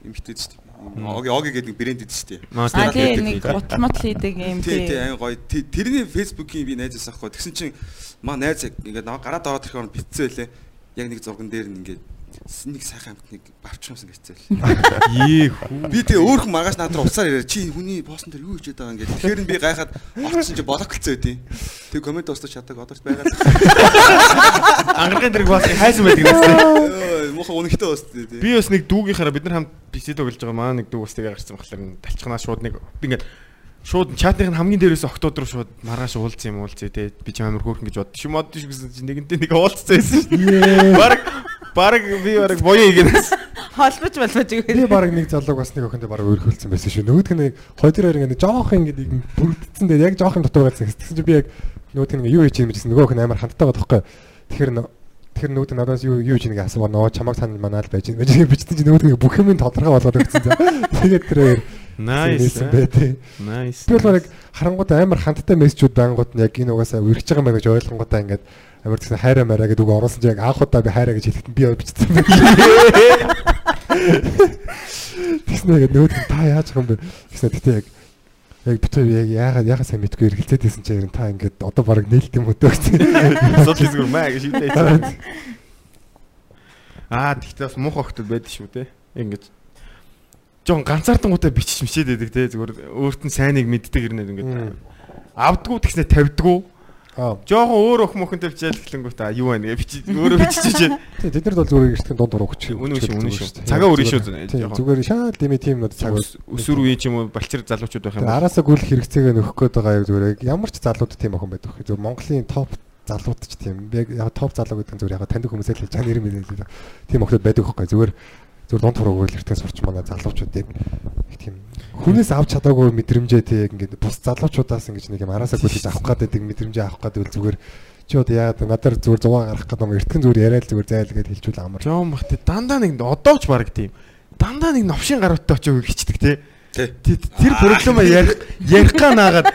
S7: юм хитэд шүү дээ. Oge Oge гэдэг нэг брэнд идэв шүү дээ.
S6: Маа
S5: А тий нэг гутмат хийдэг юм
S7: Тий, тий,
S5: тий.
S7: айн гоё. Тэрний Facebook-ийн би найзаас авахгүй. Тэгсэн чинь маа найз ингээд намайг гараад ороод ирэхээр битцээ лээ. Яг нэг зурган дээр нь ингээд нэг сайхан амтныг барчмсан гэцэл.
S6: Ээ хүү.
S7: Би тэгээ өөрхөн маргааш над руу уцаар ирээ. Чи хүний постн дээр юу хийж байгаа юм ингээд. Тэгэхээр нь би гайхаад орсон чи блоклцсон байдیں۔ Тэг комент устж чаддаг одоорч байгаа.
S6: Ангаргийн дэрэг бас хайсан байдаг юм.
S7: Ой, Муухай үнэхтэй устдээ тий.
S6: Би бас нэг дүүгийнхаараа бид нар хамт бичээд тоглож байгаа маа нэг дүү бас тэгээ гарсан болохоор н талчханаа шууд нэг ингээд шууд чатных нь хамгийн дээрээс октод руу шууд маргааш уулзсан юм уулзъя те би ч амар хөөрхөн гэж бодчих юм одчих гэсэн чинь нэгэнтээ нэг уулзсан байсан шүү. Бараг бараг би бараг боёо игэнэс.
S5: Холбож болбож
S4: Би
S5: игээр.
S4: баг нэг залууг бас нэг охиндоо баг өөрхөлдсөн байсан шүү. Нөгөөх нь хоёр хоёр ингэ жоох ингэ бүрдсэн дээр яг жоох юм дотор байсан. Тэгсэн чинь би яг нөгөөх нь юу хийж юм гэсэн нөгөөх нь амар хандтай байгаа тоххой. Тэгэхээр н- тэр нь надаас юу юу хийж нэг асуугаа нөө чамаг санал манаа л байж байж бичсэн чинь нь бүх юм тодорхой болгоод өгсөн. за. Тэгээд тэр хоёр
S6: Nice.
S4: байтээ.
S6: Nice.
S4: Би бол яг харангууд амар хандтай мессежүүд байнгут нь яг энэ угаасаа үргэж байгаа юм байна гэж ойлгонгуудаа ингээд амар тэгсэн хайраа мараа гэдэг үг оруулсан чинь яг анх удаа би хайраа гэж хэлэхэд би бичсэн бэ. Тэгснэ яг нөгөөд нь та яаж юм бэ? Тэгснэ тэгтээ яг яг би тэр яг яагаад яагаад сайн мэдгүй эргэлзээд байсан чинь та ингээд одоо баг нээлт юм өдөө гэсэн.
S6: Асуудал зүгээр маа гэж шийдээ. Аа тэгтээ бас муухай охтод байдаг шүү те. Ингээд жоон ганцаардангуудаа бичиж мшээд байдаг те зүгээр өөрт нь сайныг мэддэг ирнэ ингээд авдггүй тэгснэ тавьдггүй. Жохон өөр өх мөхөнтэй бичээл эхлэнгүүт аа юу байна гэ бичиж өөрөө бичиж чинь.
S4: тий тэд нар бол зүгээр эртхэн дунд урууч.
S6: Үнэн шүү, үнэн шүү. Цагаа өрнө шүү, жоохон.
S4: Зүгээр шаал дими тим нод цаг
S6: Өсвөр үеийн ч юм уу балчир залуучууд байх юм.
S4: Араасаа гүйлэх хэрэгцээгээ нөхөх гээд байгаа яг зүгээр ямар ч залууд тийм охин байдаг. Зүгээр Монголын топ залууд ч тийм. Би яг топ залуу гэдэг нь зүгээр яг таньдаг хүмүүсээ л хэлж байгаа нэр мэдээлэл. Тийм охид байдаг хөөхгүй. Зүгээр зүгээр дунд хурууг эртхэн сурч манай залуучууд яг их тийм хүнээс авч чадаагүй мэдрэмжээ тий яг ингээд бус залуучуудаас ингэж нэг юм араасаа гүйлж авах гэдэг мэдрэмжээ авах гэдэг зүгээр чи одоо яагаад надаар зүгээр 100 гарах гэдэг юм эртхэн зүгээр яриад зүгээр зайл гэж хэлжүүл амар.
S6: Жоон бахти дандаа нэг одоо ч баг тийм. Дандаа нэг новшин гаруудтай очиж хичдэг те. Тэр проблема ярих ярих га наагаад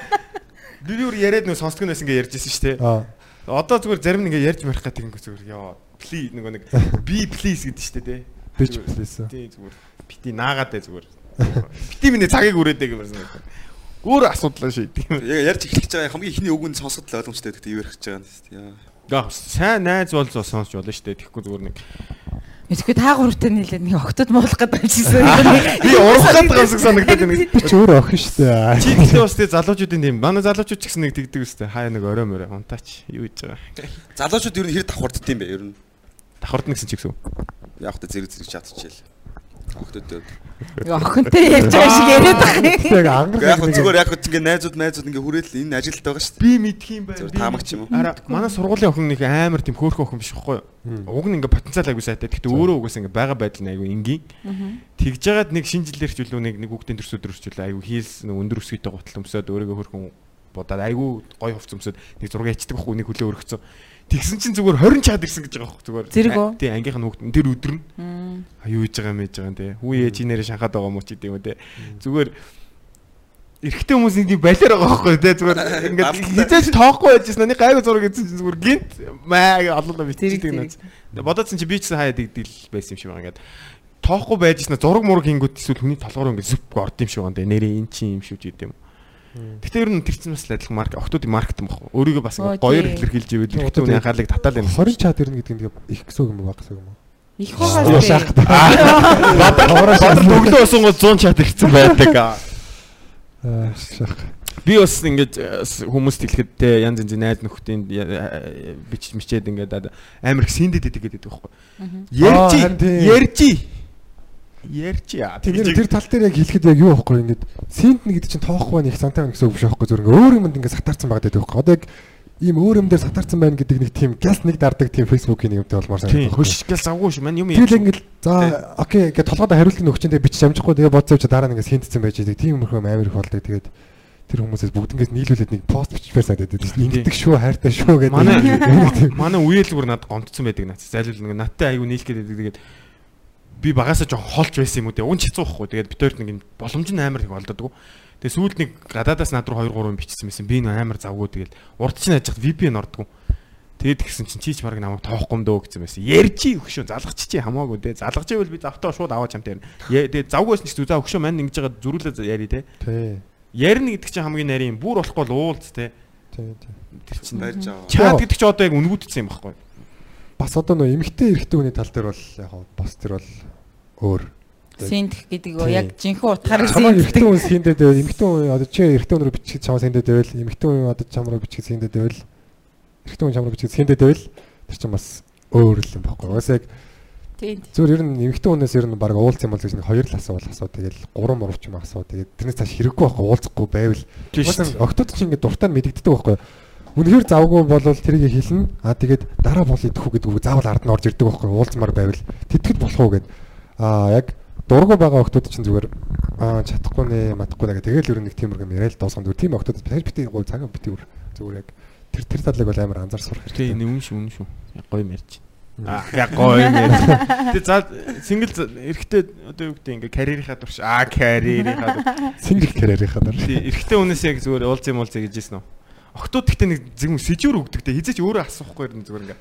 S6: би бүр яриад нөө сонсдог нэс ингээ ярьж ирсэн шүү.
S4: Аа
S6: Одоо зүгээр зарим нэг ингээ ярьж марих гэдэг ингээ зүгээр ёо please нөгөө нэг би please гэдэг шүү те.
S4: бич плейс.
S6: Тий зүгээр бити наагаад дээ зүгээр. Бити миний цагийг үрээдэг юм байна. Өөр асуудал шийдэг юм.
S7: Яг ярьж эхлэх гэж байгаа хамгийн ихний үгэнд сонсоход л ойлгомжтой гэдэг юу ярих гэж байгаа юм тест.
S6: Яа. Сайн найз бол зөө сонсч болно шүү дээ. Тэгэхгүй зүгээр нэг
S5: Мэдгүй та гуравтай нийлээд нэг октод муулах гэдэг байжсэн.
S6: би урах гэдэг шиг санагдаад байна.
S4: Би ч өөр охин шүү дээ.
S6: Чи гэхдээ бас тэгээ залуучуудын тийм манай залуучууд ч гэсэн нэг тэгдэг үстэй. Хаяа нэг орой морой унтаач юу гэж байгаа.
S7: Залуучууд ер нь хэр давхардд юм бэ ер нь?
S6: Давхардна гэсэн ч гэсэн.
S7: Яг та зэрэг зэрэг чатчихэл. Охтод.
S5: Нөгөө охинтой ярьж байгаа шиг яриад байгаа.
S4: Яг ангар
S7: Яг зүгээр яг хөө ингээ найзууд найзууд ингээ хүрээл энэ ажилд байгаа шүү дээ.
S6: Би мэдх юм байна.
S7: Зүгээр таамагч юм уу?
S6: Ара манай сургуулийн охин нэг амар тийм хөөрхөн охин биш байхгүй юу? Уг нь ингээ потенциал айгу сайтай. Гэхдээ өөрөө угаас ингээ байгаа байдал нь айгу энгийн. Тэгж жагаад нэг шинэ жилээр ч үлээ нэг нэг хүүхдийн төрс өдөр ч үлээ айгу хийлс нэг өндөр өсгийтэй гутал өмсөд өөрийгөө хөөрхөн будаад айгу гой хувц өмсөд нэг зураг ячдаг байхгүй нэг хүлээ өргөцсөн. Тэгсэн чинь зүгээр 20 чаад ирсэн гэж байгаа байхгүй зүгээр.
S5: Зэрэг үү?
S6: Тий ангийнх нь хүүхд тэр өдөр нь А юу хийж байгаа мэж байгаа юм те. Хүү ээж нэрээ шахаад байгаа мó ч гэдэг юм те. Зүгээр эрэгтэй хүмүүс нэг тийм балиар байгаа байхгүй те. Зүгээр ингээд хизээч тоохгүй байжсэн. Нэг гайгүй зураг гэсэн чинь зүгээр гинт маа олоолаа биччихдэг нэ. Бодоодсэн чи би ч хаяа дигдэл байсан юм шиг байгаа ингээд. Тоохгүй байжсэн зураг мураг хийнгүүт эсвэл хүний толгоор ингээд зүп орд юм шиг байгаа. Нэрээ эн чи юм шүү гэдэг юм. Гэхдээ ер нь тэр чинь бас л адилхан марк октодын маркет юм баггүй. Өөрийгөө бас гоёор илэрхийлж ивэл эрэгтэй хүний анхаарлыг татаал юм.
S4: 20 чад ирнэ гэдэг нь их гэсэн юм уу баг гэсэн юм уу?
S5: Их байгаа
S4: Шах.
S6: Бадар төглөө усангууд 100 чат ирсэн байдаг.
S4: Аа шах.
S6: Би бас ингэж э, хүмүүст хэлэхэд те янз янзын найз нөхдийн э, бич мичээд ингээд амар их синдэд идэг гэдэг байхгүй.
S4: Тийм.
S6: Ярьжи. Ярьжи. Ярьжи.
S4: Тэр тэр тал дээр яг хэлэхэд яг юу байхгүй ингээд синтэн гэдэг чинь тоохгүй байх сантайм гэсэн үг биш байхгүй ингээ өөр юмд ингээ сатаарсан байгаа гэдэг байхгүй. Одоо яг ийм өөр юм дээр сатаарсан байна гэдэг нэг тийм гяс нэг дардаг тийм фейсбુકийн нэг юмтай болмоор
S6: Тийм.
S4: санагдав.
S6: Хөшгөл завгүй шүү. Мань юм
S4: Тэгэл ингээл за окей ингээ толгойд хариултын өгчөндөө бич амжихгүй тэгээ бодсоо чи дараа нь ингээ синтцэн байж байгаа. Тийм мөрхөм амар их болдог. Тэгээд тэр хүмүүсээс бүгднгээс нийлүүлээд нэг пост бичмээр санагдаад байдаг. Ингэдэг шүү, хайртай шүү гэдэг.
S6: Манай манай үеэл бүр надад гомдсон байдаг наац. Зайлуул нэг надтай аягүй нийлэх гэдэг тэгээд би багасаа жоохон холж байсан юм уу те. Чицүү байхгүй. Тэгээд битэрт нэг юм боломж нь амар их болдодгоо. Тэгээд сүүлд нэг гадаадаас над руу 2 3 бичсэн байсан. Би нэг амар завгүй тэгээд урд чинь яаж хад VPN ордгоо. Тэгээд тэгсэн чинь чийч баг намайг тоохгүй юм дөө гэсэн байсан. Ярьчи өгшөө залгах чи хамаагүй те. Залгаж ивэл би завтаа шууд аваач юм те. Тэгээд завгүйс нь ч зүзаа өгшөө мань ингэж байгаа зөрүүлээ яри те.
S4: Тий.
S6: Ярина гэдэг чинь хамгийн нарийн бүр болохгүй л уулз те. Тэр чинь
S7: Барьж байгаа.
S6: чат гэдэг чинь одоо яг үнгүүдсэн юм байхгүй.
S4: Бас одоо нөө эмэгтэй эрэгтэй хүний тал дээр бол яг бас тэр бол өөр.
S5: Синтх гэдэг нь яг жинхэнэ утгаараа
S4: Чамаа
S5: синтх.
S4: эрэгтэй хүн синдэд байвал эмэгтэй хүн одоо чи эрэгтэй хүн рүү бичиж чамаа синдэд байвал эмэгтэй хүн одоо чамруу бичиж синдэд байвал эрэгтэй хүн чамруу бичиж синдэд байвал тэр чинь бас өөр л юм байхгүй. Угаасаа яг
S5: Тийм.
S4: зүгээр ер нь эмэгтэй хүнээс ер нь баг уулз юм бол гэж нэг хоёр л асуувал асуу тэгэл гурван мурав ч юм асуу тэгээд тэрнээс цааш хэрэггүй байхгүй уулзахгүй байвал угаасаа октод чинь ингээд дуртай нь мэдэгддэг байхгүй. Үнэхээр завгүй бол тэрийг хэлнэ. Аа тэгээд дараа бол идэх үү гэдэг үг заавал ард нь орж ирдэг байхгүй. Уулзмаар байвал тэтгэл болох уу гэд. Аа яг дургу байгаа октод чинь зүгээр аа чадахгүй нэ матахгүй нэ гэх тэгэл ер нь нэг тиймэрхүү юм яриа л дуусган зүгээр тийм октод дахиж бити гоо цагаа бити өөр зүгээр яг тэр тэр талыг бол амар анзаар сурах
S6: Тийм
S4: хэрэгтэй.
S6: үнэн шүү үнэн шүү. Яг гоё ярьж. Аа яг гоё юм. Тэгээ за сингл эрэхтэй одоо юу гэдэг ингээ карьерийнхаа турш аа карьерийнхаа турш.
S4: Сингл карьерийнхаа дараа.
S6: Тийм эрэхтэй хүнээс яг зүгээр уулз юм уулзъя гэж хэлсэн үү. Октод гэхдээ нэг зэм сэжүүр өгдөг те хизээч өөрөө асуухгүй юм зүгээр ингээ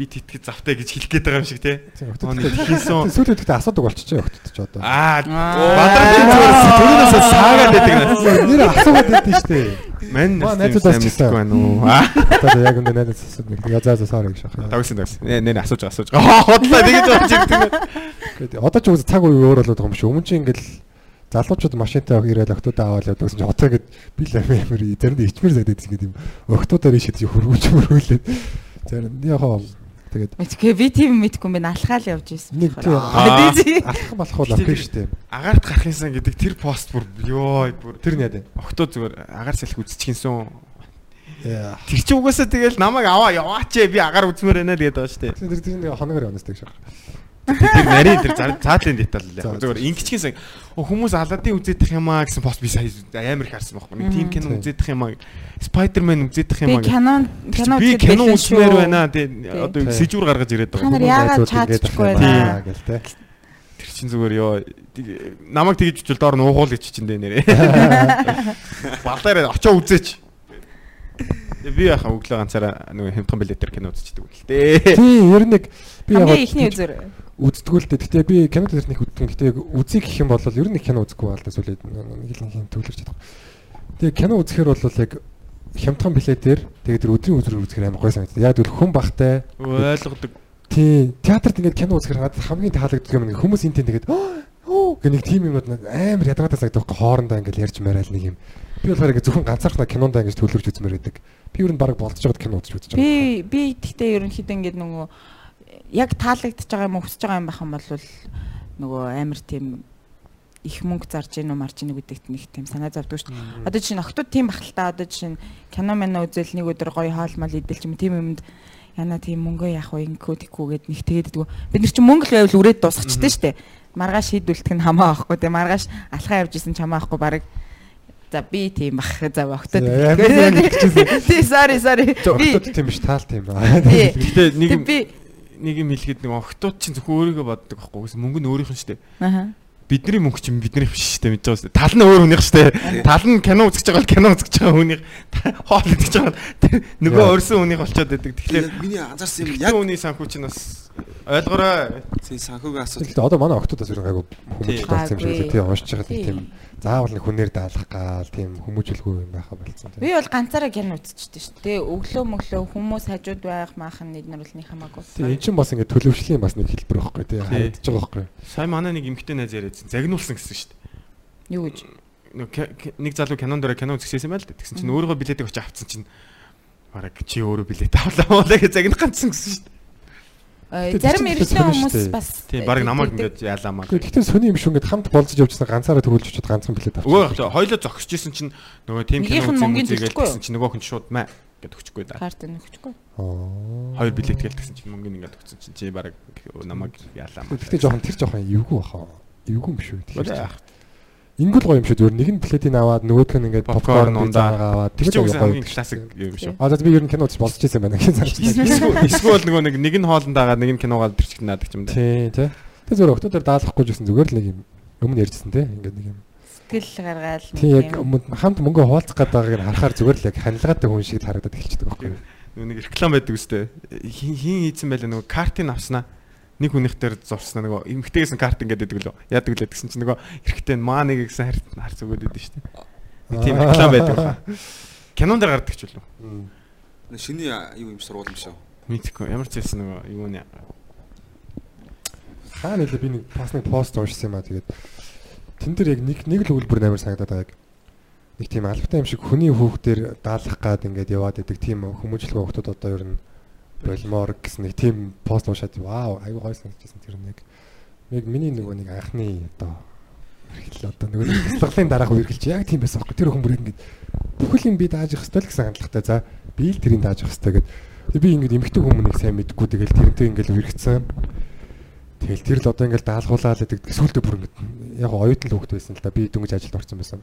S6: би тэтгэж завтай гэж хэлэх гээд байгаа юм шиг те. Нэг хийсэн.
S4: Сүүлийн гэхдээ асуудаг болчихжээ октод ч одоо.
S6: Аа бадрын зүгээр түрүүнээс саагаад байдаг наа.
S4: Нэр асуугаад байдсан шүү дээ.
S6: Нас
S4: найзуудаас
S6: сайн байна уу. Аа
S4: Одоо яг энэ найдас асууд нэг я заа заа саар гэж шахах.
S6: тавсан тавсан. Нэ нэ асууж асууж. Хотлоо тэгэж болж ирдэг.
S4: Одоо ч үгүй цаг үе өөр болоод байгаа юм шиг. Өмнө чинь ингээл залуучууд машинтай ирээд октод аваад явдаг гэсэн чинь одоо ингээд би л амир заримдаа ичмэр зайд байдаг гэдэг юм. Октодоор ишэд хөргүүч мөргүүлээд зарим яг хаа тэгээд
S5: Мэдгүй би тийм мэдгүй юм байна. Алхаал явж ирсэн.
S4: нэг тийм алхах болох бол окей шүү дээ.
S6: Агаарт гарах юмсан гэдэг тэр пост бүр ёо бүр
S4: Тэр нь яа дээ.
S6: Октоо зүгээр агаар салхи үзчихсэн.
S4: Яа.
S6: Тэр чи угаасаа тэгэл намайг аваа яваач би агаар үзмээр байна л гэдэг байгаа дээ.
S4: Тэр тэр нэг хоногор явнастай гэж шахах.
S6: Тэр нарийн тэр цаатлын деталь л яг зүгээр ингэчгийнсэн хүмүүс аладдин үзээдэх юм аа гэсэн пост би сая амар их харсан байхгүй. Нэг тим кино
S4: Тийм.
S6: үзээдэх юм аа Спайдермен үзээдэх
S5: Би
S6: юм аа. Тэр
S5: кино
S6: чи Би кино үзмээр байна. Тэгээ одоо
S4: Тийм.
S6: сэжүүр гаргаж ирээд
S5: Та
S6: байгаа.
S5: нар яагаад чаадчихгүй байна?
S4: гэл те.
S6: Тэр чин зүгээр ёо намайг тэгж чичвэл доор нуухуул гэж чинь дээ нэрээ. Балдаар очоо үзээч. Тэгээ би яхаа өглөө ганцаараа нөгөө хямдхан билетээр кино үзчихдэг үү л дээ.
S4: Тийм ер нь нэг би яг
S5: Хамгийн ихний үзэр.
S4: Үздэггүй л дээ. Гэтэ би кино дээр нэг үздэг. Гэтэ үзье гэх юм бол ер нь кино үзэхгүй байна л да сүлээд нэг л нэг төвлөрч чадах. Тэгээ кино үзэхээр бол яг хямдхан билетээр тэгээ тэр өдрийн үзрээр үзэхээр амар гой санагдав. Яг л хүн бахтай
S6: Ойлгодог.
S4: тий театрт ингээд кино үзэхээр надад хамгийн таалагддаг юм нэг хүмүүс энэ тэгээд гэх нэг тим юмуд амар ядгатай санагдав. Хоорондоо ингээд ярьж мараал нэг юм. Би болохоор ингээд зөвхөн ганцаархнаа кинондоо ингээд төлөвлөж үзмээр байдаг. Би ер нь баг болцож байгаад кино үзэж үзэж байгаа.
S5: Би би тэгтээ ерөнхийдөө ингээд нөгөө яг таалагдчихж байгаа юм уу хүсэж байгаа юм байх юм бол нөгөө амар тийм их мөнгө зарж гэнэ үү марж гэнэ гэдэгт нэг тийм санаа зовдөг шүү дээ. Одоо жишээ нь охтууд тийм бахал та одоо жишээ нь кино мэнэ үзэл нэг өдөр гоё хоол мал идэл ч юм тийм юмд яна тийм мөнгөө яах вэ ингэхүү тэгхүү гэд нэг тэгээд дгүү. Бид нар чи мөнгө л байвал үрээд дуусчихдаг шүү дээ. Маргааш шийдвэлтэх нь хамаа авахгүй тийм маргааш алхаа явж исэн ч хамаа авахгүй баг За би тийм бах. За октод. Тий sorry sorry. Би
S4: Октод тийм биш таал тийм ба.
S6: Гэтэ нэг юм-
S5: би
S6: нэг юм хэлэхэд нэг октод чинь зөвхөн өөрийгөө боддог байхгүй гэсэн мөнгө нь өөрийнх нь шүү дээ.
S5: аха.
S6: Бидний мөнгө чинь бидний биш шүү дээ мэдэж байгаа шүү дээ. Тал нь өөр хүнийх шүү дээ. Тал нь кино үзэж байгаа бол кино үзэж байгаа хүнийх хоол идэж байгаа нөгөө өрсөн хүнийх болчиход байдаг. Тэгэхээр
S7: миний анзаарсан юм
S6: яг хүний санхүү чинь бас ойлгоорой.
S7: санхүүгийн асуудал.
S4: Одоо манай октодоос ерөн айгу хүмүүс болсон юм шиг
S5: Гайгүй.
S4: Тийм уншиж байгаа
S5: Тий.
S4: тийм заавал нэг хүнээр даалгах гал тийм хүмүүжүүлгүй юм байха болсон тийм.
S5: Би бол ганцаараа кино үзчихсэн шүү дээ. Өглөө мөглөө хүмүүс хажууд байх maaхан эднэр бол нэг хамаагүй.
S4: Тийм эн чинь бас ингээд төлөвшлийн бас нэг хэлбэр байхгүй тий харагдаж байгаа байхгүй.
S6: Сая манай нэг эмгтэй найз яриадсан. Загнуулсан гэсэн шүү дээ.
S5: Юу гэж?
S6: Нэг нэг залуу кинон дээр кино үзчихсэн юм байл та. Тэгсэн чинь өөрийнхөө билетийг очиж авцсан чинь бараг чи өөрөө билет авлаа муулаа гэж загнах ганцсан гэсэн шүү дээ.
S5: Зарим
S4: сонирн
S5: хүмүүс бас
S6: Тийм бараг намайг ингээд яалаа маа.
S4: Гэхдээ сони юм шүү ингээд хамт болцож явжсан ганцаараа төгөлж очиод ганцхан билет авчихсан.
S6: хоёлоо зогсож исэн чинь нөгөө
S5: Нэгийнх
S6: кино
S5: нь
S6: үзээгээл гэсэн чинь нөгөөх нь шууд маа гэд өгчихгүй да.
S5: карт нөхчихгүй.
S4: Аа.
S6: Хоёр билет гэлтгсэн чинь мөнгөний ингээд өгсөн чинь чи бараг намайг яалаа маа.
S4: Гэхдээ жоохон тэр жоохон эвгүй баха. Эвгүй юм шүү. Тэгэхээр
S6: яах.
S4: Ингл гоё юм шүү. Зүгээр нэг нь плетийн аваад нөгөөх нь ингээд
S6: Попкорн ундаа.
S4: аваад
S6: Тэр чинь
S4: гоё.
S6: хамгийн классик юм шүү.
S4: А за би ер нь кино үзэж болцож байсан байна гэж санаж байна.
S6: Эсвэл нөгөө нэг нэг нь хоолнд дагаад нэг нь киногаар тэр чихнэ наадаг юм да.
S4: Тий, тий. Тэг зүгээр октодоор даалгахгүй жисэн зүгээр л нэг юм өмнө ярьжсэн тий. Ингээд нэг юм.
S5: Сэтгэл гаргаал нэг
S4: Тий яг
S5: юм.
S4: өмнө хамт мөнгө хуваалцах гээд байгааг нь харахаар зүгээр л яг ханилгаатай хүн шиг харагдаад эхэлчихдэг байхгүй юу?
S6: Нэг реклам байдаг үстэй. Хин хийцэн байлаа нөгөө картыг авснаа. Нэг хүнийх дээр зурснаа нөгөө эмгтээс нь карт ингээд өгдөг лөө. Яадаг лээ гэсэн чинь нөгөө эрэхтэй нь маа нэг гэсэн харт харц өгөөд идэв штэ. Нэг тийм реклам байдаг баха. Кинон дээр гардаг ч үлээ.
S7: Шиний юу юм сургууль юм шүү.
S6: Мэдхгүй ямар ч байсан нөгөө юу нэ.
S4: Хаа нэлээ би нэг бас нэг пост уншсан юм аа тэгээд тэн дээр яг нэг нэг л өгүүлбэр амар санагдаад байгааг. Нэг тийм албатай юм шиг хүний хүүхдээр даалгах гад ингээд яваад идэг тийм хүмүүжлэг хүүхдүүд одоо ер нь болмоор гэсэн нэг тийм пост уншаад вау аюу гой санагдчихсан тэр нэг. Яг миний нөгөө нэг анхны одоо эргэлэл одоо нөгөө бяцлаглалын дараах үргэлж яг тийм байсан байхгүй. Тэр хүн бүр ингээд бүхэл юм би дааж явах хэрэгтэй л гэсэн хандлагатай. За би л тэрийг дааж явах хэрэгтэй гэд. Би ингээд эмгтэн хүмүүнийг сайн мэдгүй. Тэгэл тэрнтэй ингээд үргэлжсэн. Тэгэл тэр л одоо ингээл даалгуулаад гэдэг сүултээ бүр ингээд яг оюутан л хөвгт байсан л да. Би дөнгөж ажилд орсон байсан.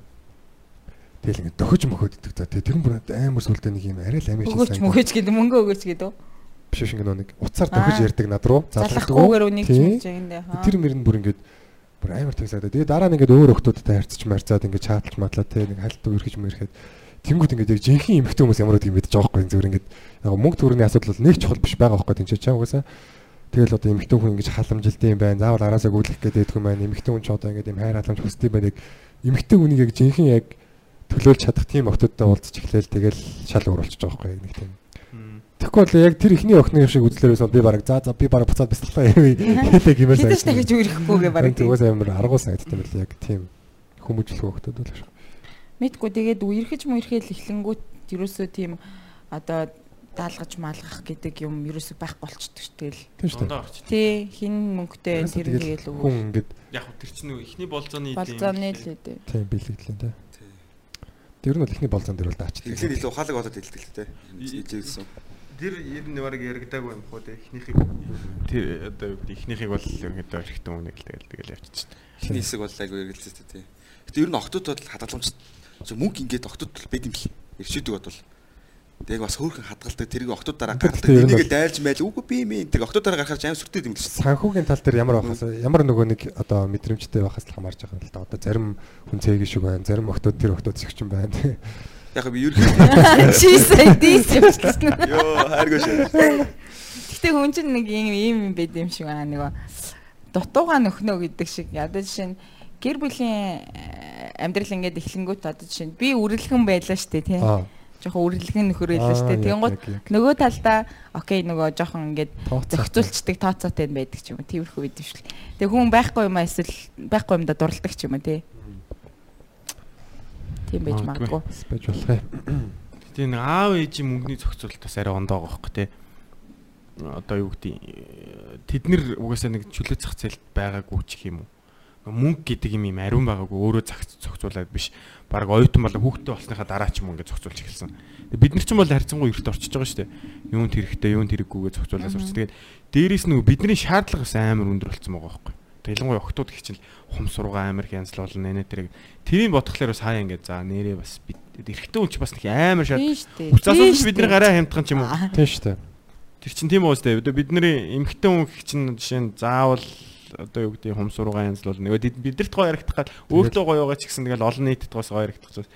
S4: Тэгэл ингээд дохиж мөхөд иддэг за. Тэр хүн бүр амар сүултээ нэг юм арай л амин
S5: Өгөөч мөгөөч гэдэг мөнгө өгөөч гэдэг.
S4: Биш шиг нэг уцаар дохиж
S5: Аа.
S4: ярьдаг над руу
S5: Залахгүйгээр үнийг ч
S4: Тий.
S5: мөнгө жигэндээ.
S4: Тэр мөр нь бүр ингээд бүр амар тэгсаад. Тэгээ дараа нь ингээд өөр хөвгтүүдтэй харьцаж марцаад ингээд чааталж матлаа те нэг хальт үргэж мэрхэд Тэнгүүд ингээд яг жинхэнэ эмхтэн хүмүүс ямар гэдэг юм мэдэж байгаа байхгүй зүгээр ингээд яг мөнгө төгрөгийн асуудал бол нэг чухал биш байгаа байхгүй тэнцээ чам угаасаа Тэгэл одоо эмэгтэй хүн ингэж халамжилт юм байна. Заавал араасаа гүйлэх гэдэг юм байна. Эмэгтэй хүн ч одоо ингэж юм хайр халамж хүсдэг байдаг. Эмэгтэй хүнийг яг жинхэнэ яг төлөөлж чадах тийм охтодтой уулзч эхлээл тэгэл шал өөр болчихж байгаа байхгүй яг нэг тийм. Тэгэхгүй бол яг тэр ихний охины шиг үзлэр байсан би бараг за за би бараг буцаад бяцлаа юм хэлдэг юм
S5: Хэдэж дахиж үрэхгүйгээ бараг.
S4: Тэгээс амар аргуу санагдсан байл яг тийм хүмүүжлэх охтод бол шүү.
S5: Мэдгүй тэгээд үерхэж мүерхэл эхлэнгүүт ерөөсөө тийм одоо даалгаж маалгах гэдэг юм ерөөсөө байхгүй болчдөг ш тэгэл. Тий хин мөнгөтэй тэр
S4: тэгэл
S5: нэгэл
S4: Хүн
S5: өгөх.
S4: ингэж
S6: Яг хөө тэр чинь нөгөө ихний болзооны
S5: Болзооны л үү.
S4: тийм бэлэгдлээ те. Тэр нь бол ихний болзон дээр бол даачдаг.
S7: Тэгэхээр илүү ухаалаг болоод хэлдэг л дээ. Ижигсэн.
S6: Тэр ер нь бараг яригдаагүй юм хөө те эхнийхийг тэр одоо юу гэдэг ихнийхийг бол ерөнхийдөө эрхтэн үнэ л тэгэл тэгэл явчихсан.
S7: Эхний хэсэг бол айгүй эргэлзээтэй тий. Гэтэ ер нь охтууд бол хадгаламж мөнгө ингээд охтууд бол байд юм бэл. Ирчээдэг бодвол. Тэг бас хөөрхөн хадгалдаг тэрийг охтууд дараа гаргадаг. Энийг дайлж майл үгүй би юм энэ. Тэг охтууд дараа гаргахаар аим сүртэй юм л шүү.
S4: санхүүгийн тал дээр ямар байхаас ямар нөгөө нэг одоо мэдрэмжтэй байхаас л хамаарж байгаа юм л да. Одоо зарим хүн цэгийн шиг байна, зарим охтууд тэр охтууд зэгчин байна.
S7: Яг би ерөөхдөө
S5: Чи сая дийс явчихсан.
S7: ёо хайргүй шүү.
S5: Гэтэ хүн чинь нэг юм ийм юм байд юм шиг аа нөгөө дутууга нөхнөө гэдэг шиг жишээ нь гэр бүлийн э, амьдрал ингээд эхлэнгүүт одоо жишээ нь би үрэлхэн байлаа штэ тий. Жохон үрэлхэн нөхөр байлаа
S4: Аа,
S5: штэ. Тэнгууд нөгөө талдаа окей нөгөө жохон ингээд
S4: Тооцоо.
S5: зохицуулцдаг тооцоотой байдаг ч юм уу. Тиймэрхүү байд юм шиг. Тэгээ хүн байхгүй юм аа эсвэл байхгүй юм да дурладаг ч юм уу тий. Тийм байж
S6: Магадгүй.
S4: байж болох юм.
S6: Тэгээ нэг аав ээжийн мөнгөний зохицуулалтаас арай ондоо байгаа хөөхгүй те. одоо юу гэдэг тэд нэр угаасаа нэг чөлөө зах зээлд байгаагүй ч юм уу. Мөнгө гэдэг юм юм ариун байгаагүй өөрөө загц зохицуулаад биш. Бараг оюутан болоо хүүхдээ болсныхаа дараа ч юм ингээд зохицуулж эхэлсэн. Бид нар ч юм бол харьцангуй эрт орчиж байгаа шүү дээ. Юунд хэрэгтэй, юунд хэрэггүйгээ зохицуулаад сурч. Тэгээд дээрээс нь бидний шаардлага бас амар өндөр болсон байгаа байхгүй. Тэгээд ялангуяа охтууд их чинь хум сургаа амар их янзлуулна нэ тэрэг. Тэрийг бодглохлоор бас хаяа ингээд за нэрээ бас бид эрэгтэй хүн ч бас нэг амар
S5: дээ.
S6: Уцаас бидний гараа хямдхан ч юм уу.
S4: Тийм шүү дээ.
S6: Тэр чин тийм уус дээ. Бидний эмхтэн хүн их чинь жишээ нь заавал одоо юу гэдэг хум сургаа янзлуул нөгөө бидэрт гоё яригдах гал өөртөө гоё байгаа ч гэсэн тэгэл олон нийтэд гоос гоё яригдах гэсэн.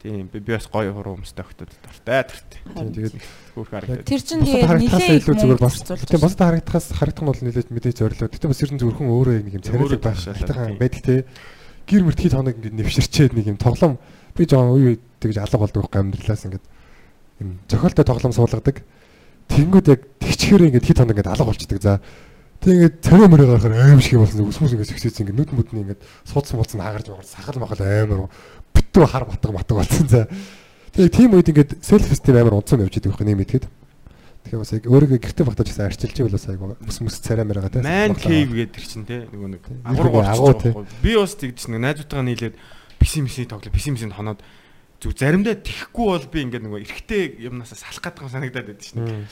S6: Тийм би би бас гоё хуруу хүмүүстэй өгтөд дуртай дуртай.
S4: Тийм тэгээд
S6: хөөх харагдаад.
S5: Тэр чинь тэгээд нилээ
S4: илүү зүгээр бас. Тийм босд харагдахаас харагдах нь бол нилээд мэдээж зорилоо. Гэтэ бас ер нь зөвхөн өөрөө нэг юм царайлаг байх байдаг те. Гэр мөрт хит хоног ингэ нэвширчээд нэг юм тоглоом би жоон үе тэгж алга болдог байхгүй амьдралаас ингэ юм зохиолтой тоглоом суулгадаг. Тэнгүүд яг тэгчхээр ингэ хит хоног ингэ алга болчдөг. За Тэг ингээд царай мөрөө гарахаар аим шиг болсон. Үсмүс ингээд зэгцээсэн ингээд нүд мүдний ингээд суудсан муудсан хагарч байгаа сахал махал амар битүү хар батг матг болсон. За. Тэгээ тийм үед ингээд селф систем амар унцсан явж идэг байхгүй нэмэтгэд. Тэгэхээр бас яг өөрийгөө гэрте багтаж гэсэн арчилж байл бас айгу ус мус царай мэрага те.
S6: Man cave гэдэг тэр чинь те нөгөө нэг
S4: Агуу
S6: агуур
S4: те.
S6: болчихсон. Би бас тэгдэж нэг найзуудтайгаа нийлээд песимисийн тоглоо песимисийн хоноод зүг заримдаа тэхгүй бол би ингээд нөгөө эргэтэй юмнасаа салах гэдэг санагдаад байдаг шнэ.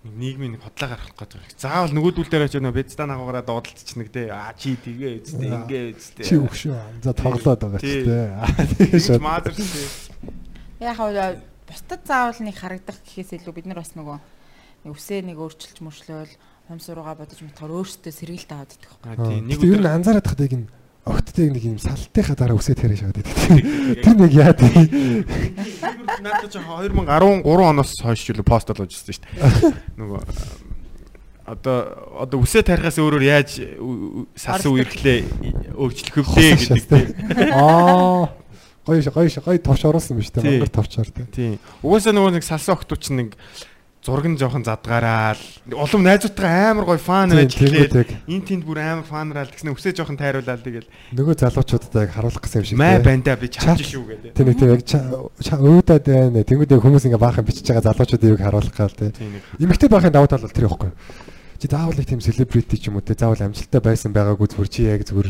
S6: Нийгмийн нэг хотлоо гаргах гэдэг. Заавал нөгөөдүүл дээр очиж нөгөө бэцтан агаараа дуудалцчих нэг те. Аа чи тэгээ үсттэй ингээ үсттэй.
S4: Чи өгшөө. За тоглоод байгаа ч
S6: Тий.
S4: те. Тэгээд
S6: Маазар тий.
S5: Яг хаа бусдад заавал нэг харагдах гэхээс илүү бид нар бас нөгөө үсээ нэг өөрчилж мөрчлөөл хум сургаа бодож матгаар өөрсдөө сэргийлт аваад идэх байхгүй.
S6: Аа тий. Нэг
S4: нь анзаараад тахад яг энэ огтдыг нэг юм салтынхаа дараа үсээд хэрэг шагаад байдаг. Тэр нэг яа тий.
S6: Надад ч 2013 оноос хойш юу пост олж ирсэн шүү дээ. Нөгөө одоо одоо үсээ тарихаас өөрөөр яаж салсан үерхлээ өөрчлөх вүлээ гэдэг тийм.
S4: Аа. Гоё гоё гоё товч оруулсан биз дээ.
S6: Тий.
S4: Мангар товчоор тий.
S6: Тийм. Угаасаа нөгөө нэг салсан охтууд чинь нэг зураг нь жоохон задгаараал улам найзуудтайгаа амар гоё фан
S4: Тийм,
S6: байж
S4: яг
S6: Энд тэнд бүр амар фанраал тэгснэ үсээ жоохон тайруулаад тэгэл
S4: нөгөө залуучуудтай харуулах гэсэн юм шиг.
S6: май банда би
S4: Чат.
S6: шүү гэдэг.
S4: Нэг тийм яг ча өөдөөд байна. Тэнгүүд яг хүмүүс ингээ баахан бичиж байгаа залуучуудыг яг харуулах гал тий.
S6: Тийм.
S4: Эмэгтэй байхын давуу тал бол тэр ихгүй. Чи заавал тийм селебрити ч юм уу те заавал амжилттай байсан байгаагүй зүгээр чи яг зүгээр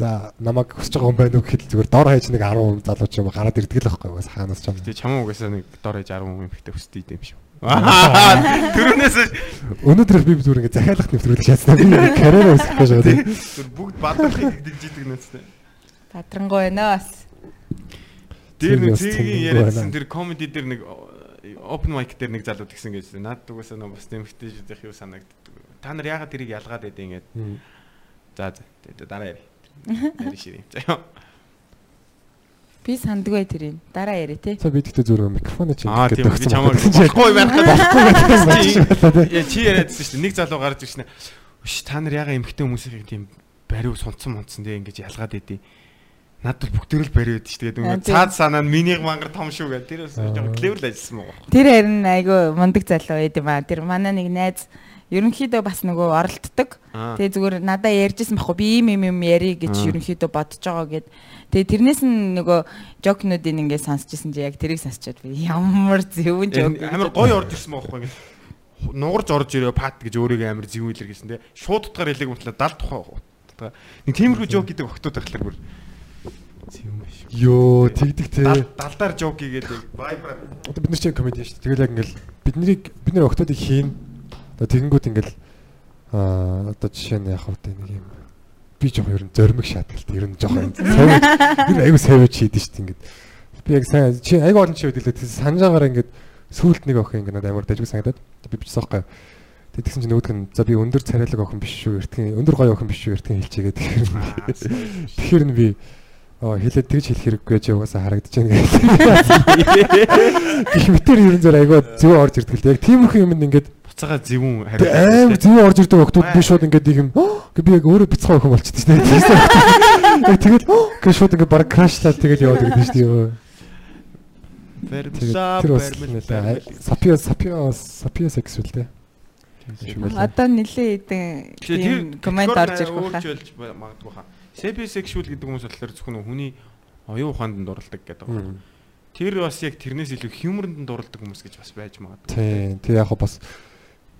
S4: за намайг хүсэж байгаа хүн байна уу гэхэд зүгээр дор хаяж нэг 10 залуу ч юм уу гараад ирдэг л байхгүй бас хаанаас ч юм.
S6: Тэгээ чамаа угаасаа нэг дор ээж 10 хүн эмхтэй өсдөй юм шүү. Тэрүүнээс
S4: Өнөөдөр би зүгээр ингээ захиалах нэвтрүүлэг шаацсан. Би карьераа өсгөх гэж байгаа.
S6: зүр бүгд бадрахыг дэгж идэг нүцтэй.
S5: Бадрангуй байна бас.
S6: Тэр нэг
S4: Цэгийн
S6: яриадсан
S4: байна.
S6: тэр комеди дээр нэг open mic дээр нэг залуу тэгсэн гэж наад угаасаа нөө бас нэмэгтэй жих юу санагддаг. Та нар яагаад тэрийг ялгаад байдیں۔ ингээд. За за. Дараа яри. Яри ширээ. За ёо.
S5: Би сандгүй тэрийг. Дараа яриа тий.
S4: За би тэгтээ зүгээр микрофоны чинь
S6: Аа тийм
S4: байхгүй.
S6: болохгүй байх гэдэг. Яа чи яриадсан шүү дээ. Нэг залуу гарч ирсэн. Үш та нар яагаад эмхтэй хүмүүсийн тийм бариу сунцсан мунцсан дээ ингэж ялгаад байдیں۔ Над бол бүгд төрөл бариу дээ.
S5: Аа,
S6: Тэгээд
S5: тийм.
S6: цаад санаа нь минийх мангар том шүү гэдэг. Тэр бас жоохон клевер л ажилласан байгаа.
S5: Тэр харин айгүй мундаг залуу байд юм аа. Тэр манай нэг найз ерөнхийдөө бас нөгөө оролддог. Тэгээ зүгээр надаа ярьжсэн байхгүй би ийм юм юм яри гэж ерөнхийдөө бодож байгаа гэд. Тэгээ тэрнээс нь нөгөө жокнуудыг ингээд сонсчихсан чи яг тэрийг сонсчод би ямар зөвөн жок.
S6: Амар гоё орж ирсэн байхгүй ингэ. Нугарж орж ирээ пат гэж өөрийгөө амар зөв илэрхийлсэн те. Шууд утгаар хэлээг мэтлээ 70 тухай утгаа. Нэг тиймэрхүү жок гэдэг охтууд байхлаар бүр зөв юм биш.
S4: Йоо тэгдэг те.
S6: Дал- Далдаар жок гэдэг вайбра.
S4: Одоо бид нар чинь комеди шүү дээ. Тэгэл яг ингээл биднийг бид нар октодыг хийн. Одоо тэгэнгүүт ингээл аа одоо жишээ нь яг хөө нэг юм би жоох ер нь зоримог шаатгалт ер нь жоох. Savage ер нь айгу savage хийдэж дээ ингээд. Би яг сайн чи айгу олон чи үдэлээ санаж байгаагаар ингээд сүулт нэг охин ингээд надад амар дажгүй санагдаад. Би бичсэн байхгүй. Тэг тэгсэн чинь нөгөөх нь за би өндөр царайлаг охин биш шүү эртхэн өндөр гоё охин биш шүү эртхэн хэлчихээ. Тэгэхээр тэгэхээр нь би оо хэлээд тэгж хэлэх хэрэггүй чи угаасаа харагдаж байна гэх мэтэр ерэн зөр айгуу зөв орж ирдэг л яг тиймэрхүү юмд ингээд
S6: Буцаага зөвүүн
S4: тэг аим зөв орж ирдэг хүмүүс би шууд ингээд юм би яг өөрөө бяцхан охин болчихсон яг тэгэл гэ шууд ингээд баг крашлаад тэгэл яваад ирдэг шүү дээ бас
S6: баримл
S4: сапио сапио сапио секс үлдээ
S5: Одоо нилээ хэдэн тийм комент орж ирэх баха.
S6: Өөрчилж магадгүй хаа. Sepi sexual гэдэг хүмүүс болохоор зөвхөн хүний оюун ухаанд дурладаг гэдэг байна. Тэр бас яг тэрнээс илүү хьюморэнд дурладаг хүмүүс гэж бас байж магадгүй.
S4: тий тэг яг бас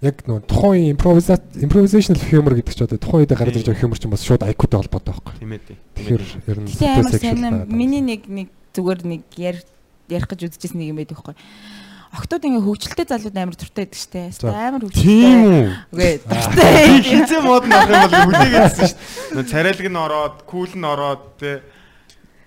S4: яг нөө тухайн improvisational humor гэдэг чинь одоо тухайн үед гарч ирж байгаа humor чинь бас шууд IQ-тэй холбоотой байхгүй.
S6: Тийм ээ.
S4: Тэгэхээр ер нь
S5: амар сайн миний нэг нэг зүгээр нэг ярих ярих гэж үзчихсэн нэг юм байдаг байхгүй. Октод ингээ хөвгчлөлтэй залууд амар дуртай байдаг штэ. Амар
S6: Тийм
S5: хөвгчлөлтэй.
S6: үү.
S5: Үгүй дуртай.
S6: хинцээ мод авах юм бол хүлээгээдсэн шүү дээ. Нөө царайлаг нь ороод, кул нь ороод те.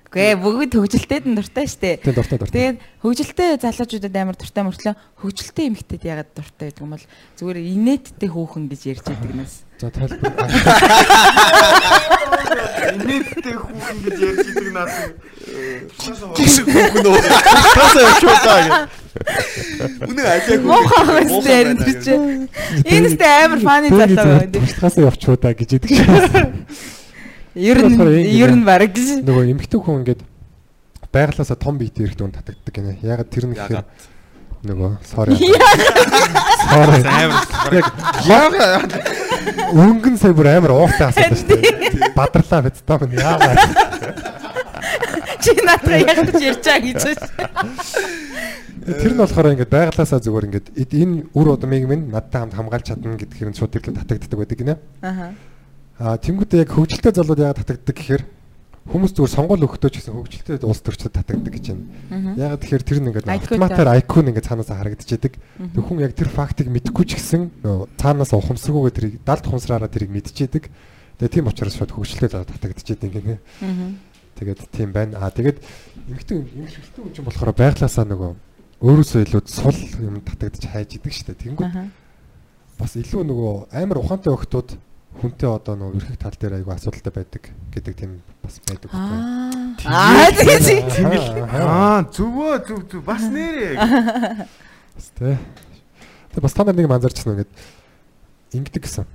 S5: Үгүй бүгд хөвгчлөлтэд нь дуртай штэ.
S4: Тийм дуртай дуртай.
S5: Тэгээд хөвгчлөлтэй залуучуудад амар дуртай мөртлөө хөвгчлөлтэй эмэгтэйд ягаад дуртай гэдэг юм бол зүгээр инээдтэй хөөхөн гэж ярьж байдаг нас.
S4: За тайлбар.
S6: Инээдтэй хүүхэн гэж ярьж идэг наад.
S7: Гişиг хүүхэн үү?
S6: Тасаа явчулаа гэх.
S7: Үнэн алиаг
S5: Муухай хөстэй ярина чи. Энэстэй амар фаны залуу байна.
S4: Туслахаасаа явчихуу да гэж шиг.
S5: Ер нь ер нь баг гэж.
S4: Нөгөө эмэгтэй хүн ингээд байглаасаа том биетэй эрэгтэй хүн татагддаг гинэ. Ягаад тэр нь гэхээр нөгөө sorry. Sorry. Яг өнгөн сая бүр амар ууртай асуудал шүү дээ. Бадарлаа биз таа минь яагаад.
S5: Чи надад яг гэж ярьж байгаа гэж байна.
S4: Тэр нь болохоор ингээд байглаасаа зүгээр ингээд эд- энэ үр удмыг минь надтай хамт хамгаалж чадна гэдгээр нь шууд тэрлээ татагддаг байдаг гинэ.
S5: Аха.
S4: Аа тэнгуүтээ яг хөгжилтэй залууд яагаад татагддаг гэхээр хүмүүс зүгээр сонгол өгөхдөө ч гэсэн хөгжилтэй улс төрчдөд татагддаг гэж байна. Яагаад тэгэхээр тэр нь ингээд автоматар IQ нь ингээд цаанаас харагдчихэдэг. Тэг хүн яг тэр фактыг мэдгүй ч гэсэн цаанаас ухамсаргүйгээр тэрийг далд ухамсараараа тэрийг мэдчихэдэг. Тэгээ тийм учраас шууд хөгжилтэй залууд татагдчихэдэг гинэ. Тэгээд тийм байна. Аа тэгээд эмгтэн эмгшгэлтэн хүн чинь болохоор байглаасаа нөгөө өөрөөсөө илүү сул юм татагдчих хайж идэг штэ. Тэнгүүд
S5: Аха.
S4: бас илүү нөгөө амар ухаантай охтууд хүнтэй одоо нөгөө ерхэх тал дээр айгүй асуудалтай байдаг гэдэг тийм бас байдаг байхгүй.
S5: Аа. Аа тэгээ чи.
S6: Аа, зүгөө зүг зүг бас нэрээ.
S4: Тэ. Тэг бас танаар нэг юм анзаарчихсан ингээд ингэдэг гэсэн.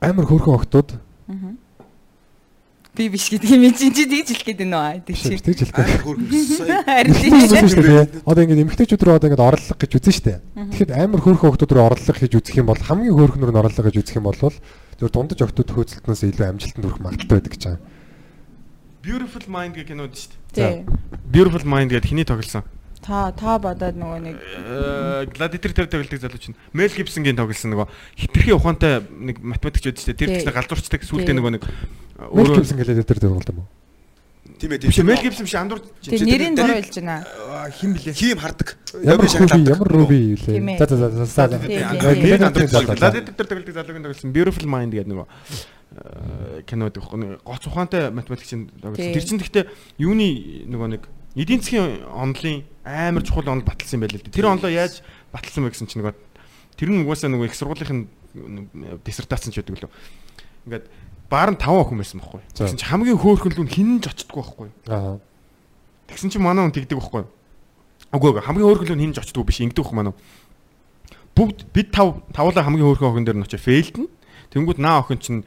S4: Амар хөөрхөн охтууд
S5: Би биш гэдэг юм чи чи тэгж хэлэх гээд байна уу? Тэг
S4: биш
S5: чи.
S4: биш тэгж хэлдэг.
S5: Харин
S4: Тийм
S5: тийм.
S4: дээ. Одоо ингээд эмгтээчүүд рүү одоо ингээд орлого гэж үзэн штэ. Тэгэхэд амар хөөрхөн охтууд руу орлого хийж үзэх юм бол хамгийн хөөрхнөр нь орлого гэж үзэх юм бол зөв дундаж охтууд хөөцөлтнөөс илүү амжилтанд хүрэх магадлалтай байдаг гэж байгаа.
S6: Beautiful Mind гэх кинод.
S5: Тий.
S6: Beautiful Mind гэдэг хиний тоглосон.
S5: Та та бодоод нөгөө нэг
S6: Э, Gladiator дээр тоглолтыг залууч нь Mel Gibson-гийн тоглосон нөгөө хитрхи ухаантай нэг математикч байдаг шүү дээ. Тэр тэгснэ галзуурчдаг сүултээ
S5: Тий.
S6: нөгөө нэг
S4: Мэл Гибсон гэлээд дээр тоглолт юм уу?
S7: Тийм ээ,
S6: биш
S7: тийм
S6: Mel Gibson биш андуур
S5: тэг нэрийн дөрөв хэлж байна.
S6: хим блэ.
S7: Хим хардаг.
S4: Ямар руби ямар руби юу
S5: Тийм
S4: лээ.
S5: ээ.
S4: За за за за. Gladiator
S6: андуур
S4: залуу.
S6: Gladiator дээр тоглолтыг залуугийн тоглосон Beautiful Mind гэдэг нөгөө э, кинод гоц ухаантай математикчин тоглосон. Тэр чинь гэхдээ юуны нөгөө нэг эдийн засгийн онлын амар чухал онол баталсан юм байл л дээ. Тэр онлоо яаж баталсан бэ гэсэн чинь нөгөө тэр нь угаасаа нөгөө их сургуулийн диссертацийн ч байдаг лөө. Ингээд баар нь 5 охин байсан байхгүй. Тэгсэн чинь хамгийн хөөрхөн лүүн хинэн ч очдгоо байхгүй.
S4: Аа.
S6: Тэгсэн чинь манай хүн тэгдэг байхгүй. Үгүй ээ хамгийн хөөрхөн лүүн хинэн ч очдгоо биш ингэдэг байхгүй манай. хүн. Бүгд бид тав тавуулаа хамгийн хөөрхөн охин дээр нь очиж фейлдэн. Тэнгүүд наа охин чинь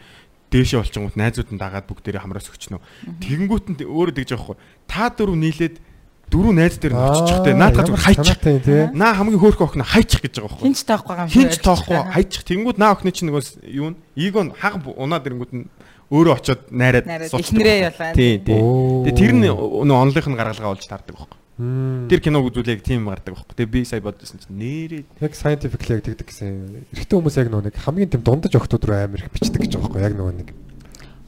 S6: дээшээ болчихгоот найзууд нь дагаад бүгдээрээ хамраас өгчнө. Тэгэнгүүт нь өөрөө тэгж байгаа байхгүй. Та дөрөв нийлээд дөрөв найз дээр нь очичихтэй. Наадах зүг хайчих. Наа хамгийн хөөрхөн охин хайчих гэж байгаа байхгүй.
S5: хинч тоохгүй юм
S6: Хинч тоохгүй хайчих. Тэнгүүд наа охины чинь нөгөө юу н эго нь хаг унаад ирэнгүүт нь өөрөө очиод найраад суулцдаг
S5: эхнэрээ ялгаа.
S6: Тий, тий. Тэр нь нөгөө онлынх нь гаргалгаа олж таардаг байхгүй. Тэр киног үзүүлээ тийм гардаг байхгүй. Тэгээ би сая бодсон чинь нэрээ
S4: яг scientifically яг тэгдэг гэсэн. Эрэгтэй хүмүүс яг нөгөө нэг хамгийн тийм дундаж охтууд руу амар их бичдэг гэж байгаа байхгүй яг нөгөө нэг.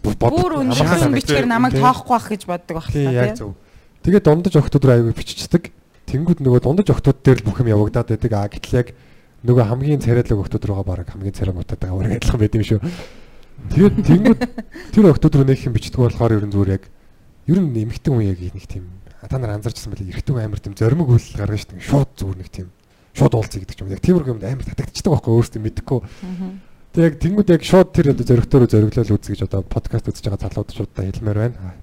S5: Бүр үнэхээр бичгээр намайг тоохгүй байх гэж боддог
S4: Тийм
S5: байна.
S4: яг зөв. Тэгээ дундаж охтууд руу аягүй биччихдэг. Тэнгүүд нөгөө дундаж охтууд дээр л бүх юм явагдаад байдаг. А гэтэл яг нөгөө хамгийн царайлаг охтууд руугаа баг хамгийн царайгуудад байгаа ураг адилхан байд юм шүү. Тэгээд тэнгүүд тэр охтууд руу нэг юм бичдэг болохоор ер нь зүгээр яг ер нь эмхтэн хүн яг нэг тийм та нар анзаарчсан байли эрэгтэй амар тийм зоримог үйл гаргаж штеп шууд зүгээр нэг тийм шууд уулзъя гэдэг юм. Яг тиймэрхүү юмд амар татагдчихдаг байхгүй өөрөөсөө мэдхгүй. Тэг яг тэнгүүд яг шууд тэр одоо зөрөгтөөрөө зөрөглөөл үз гэж одоо подкаст үзэж байгаа залууд шууд та хэлмээр байна.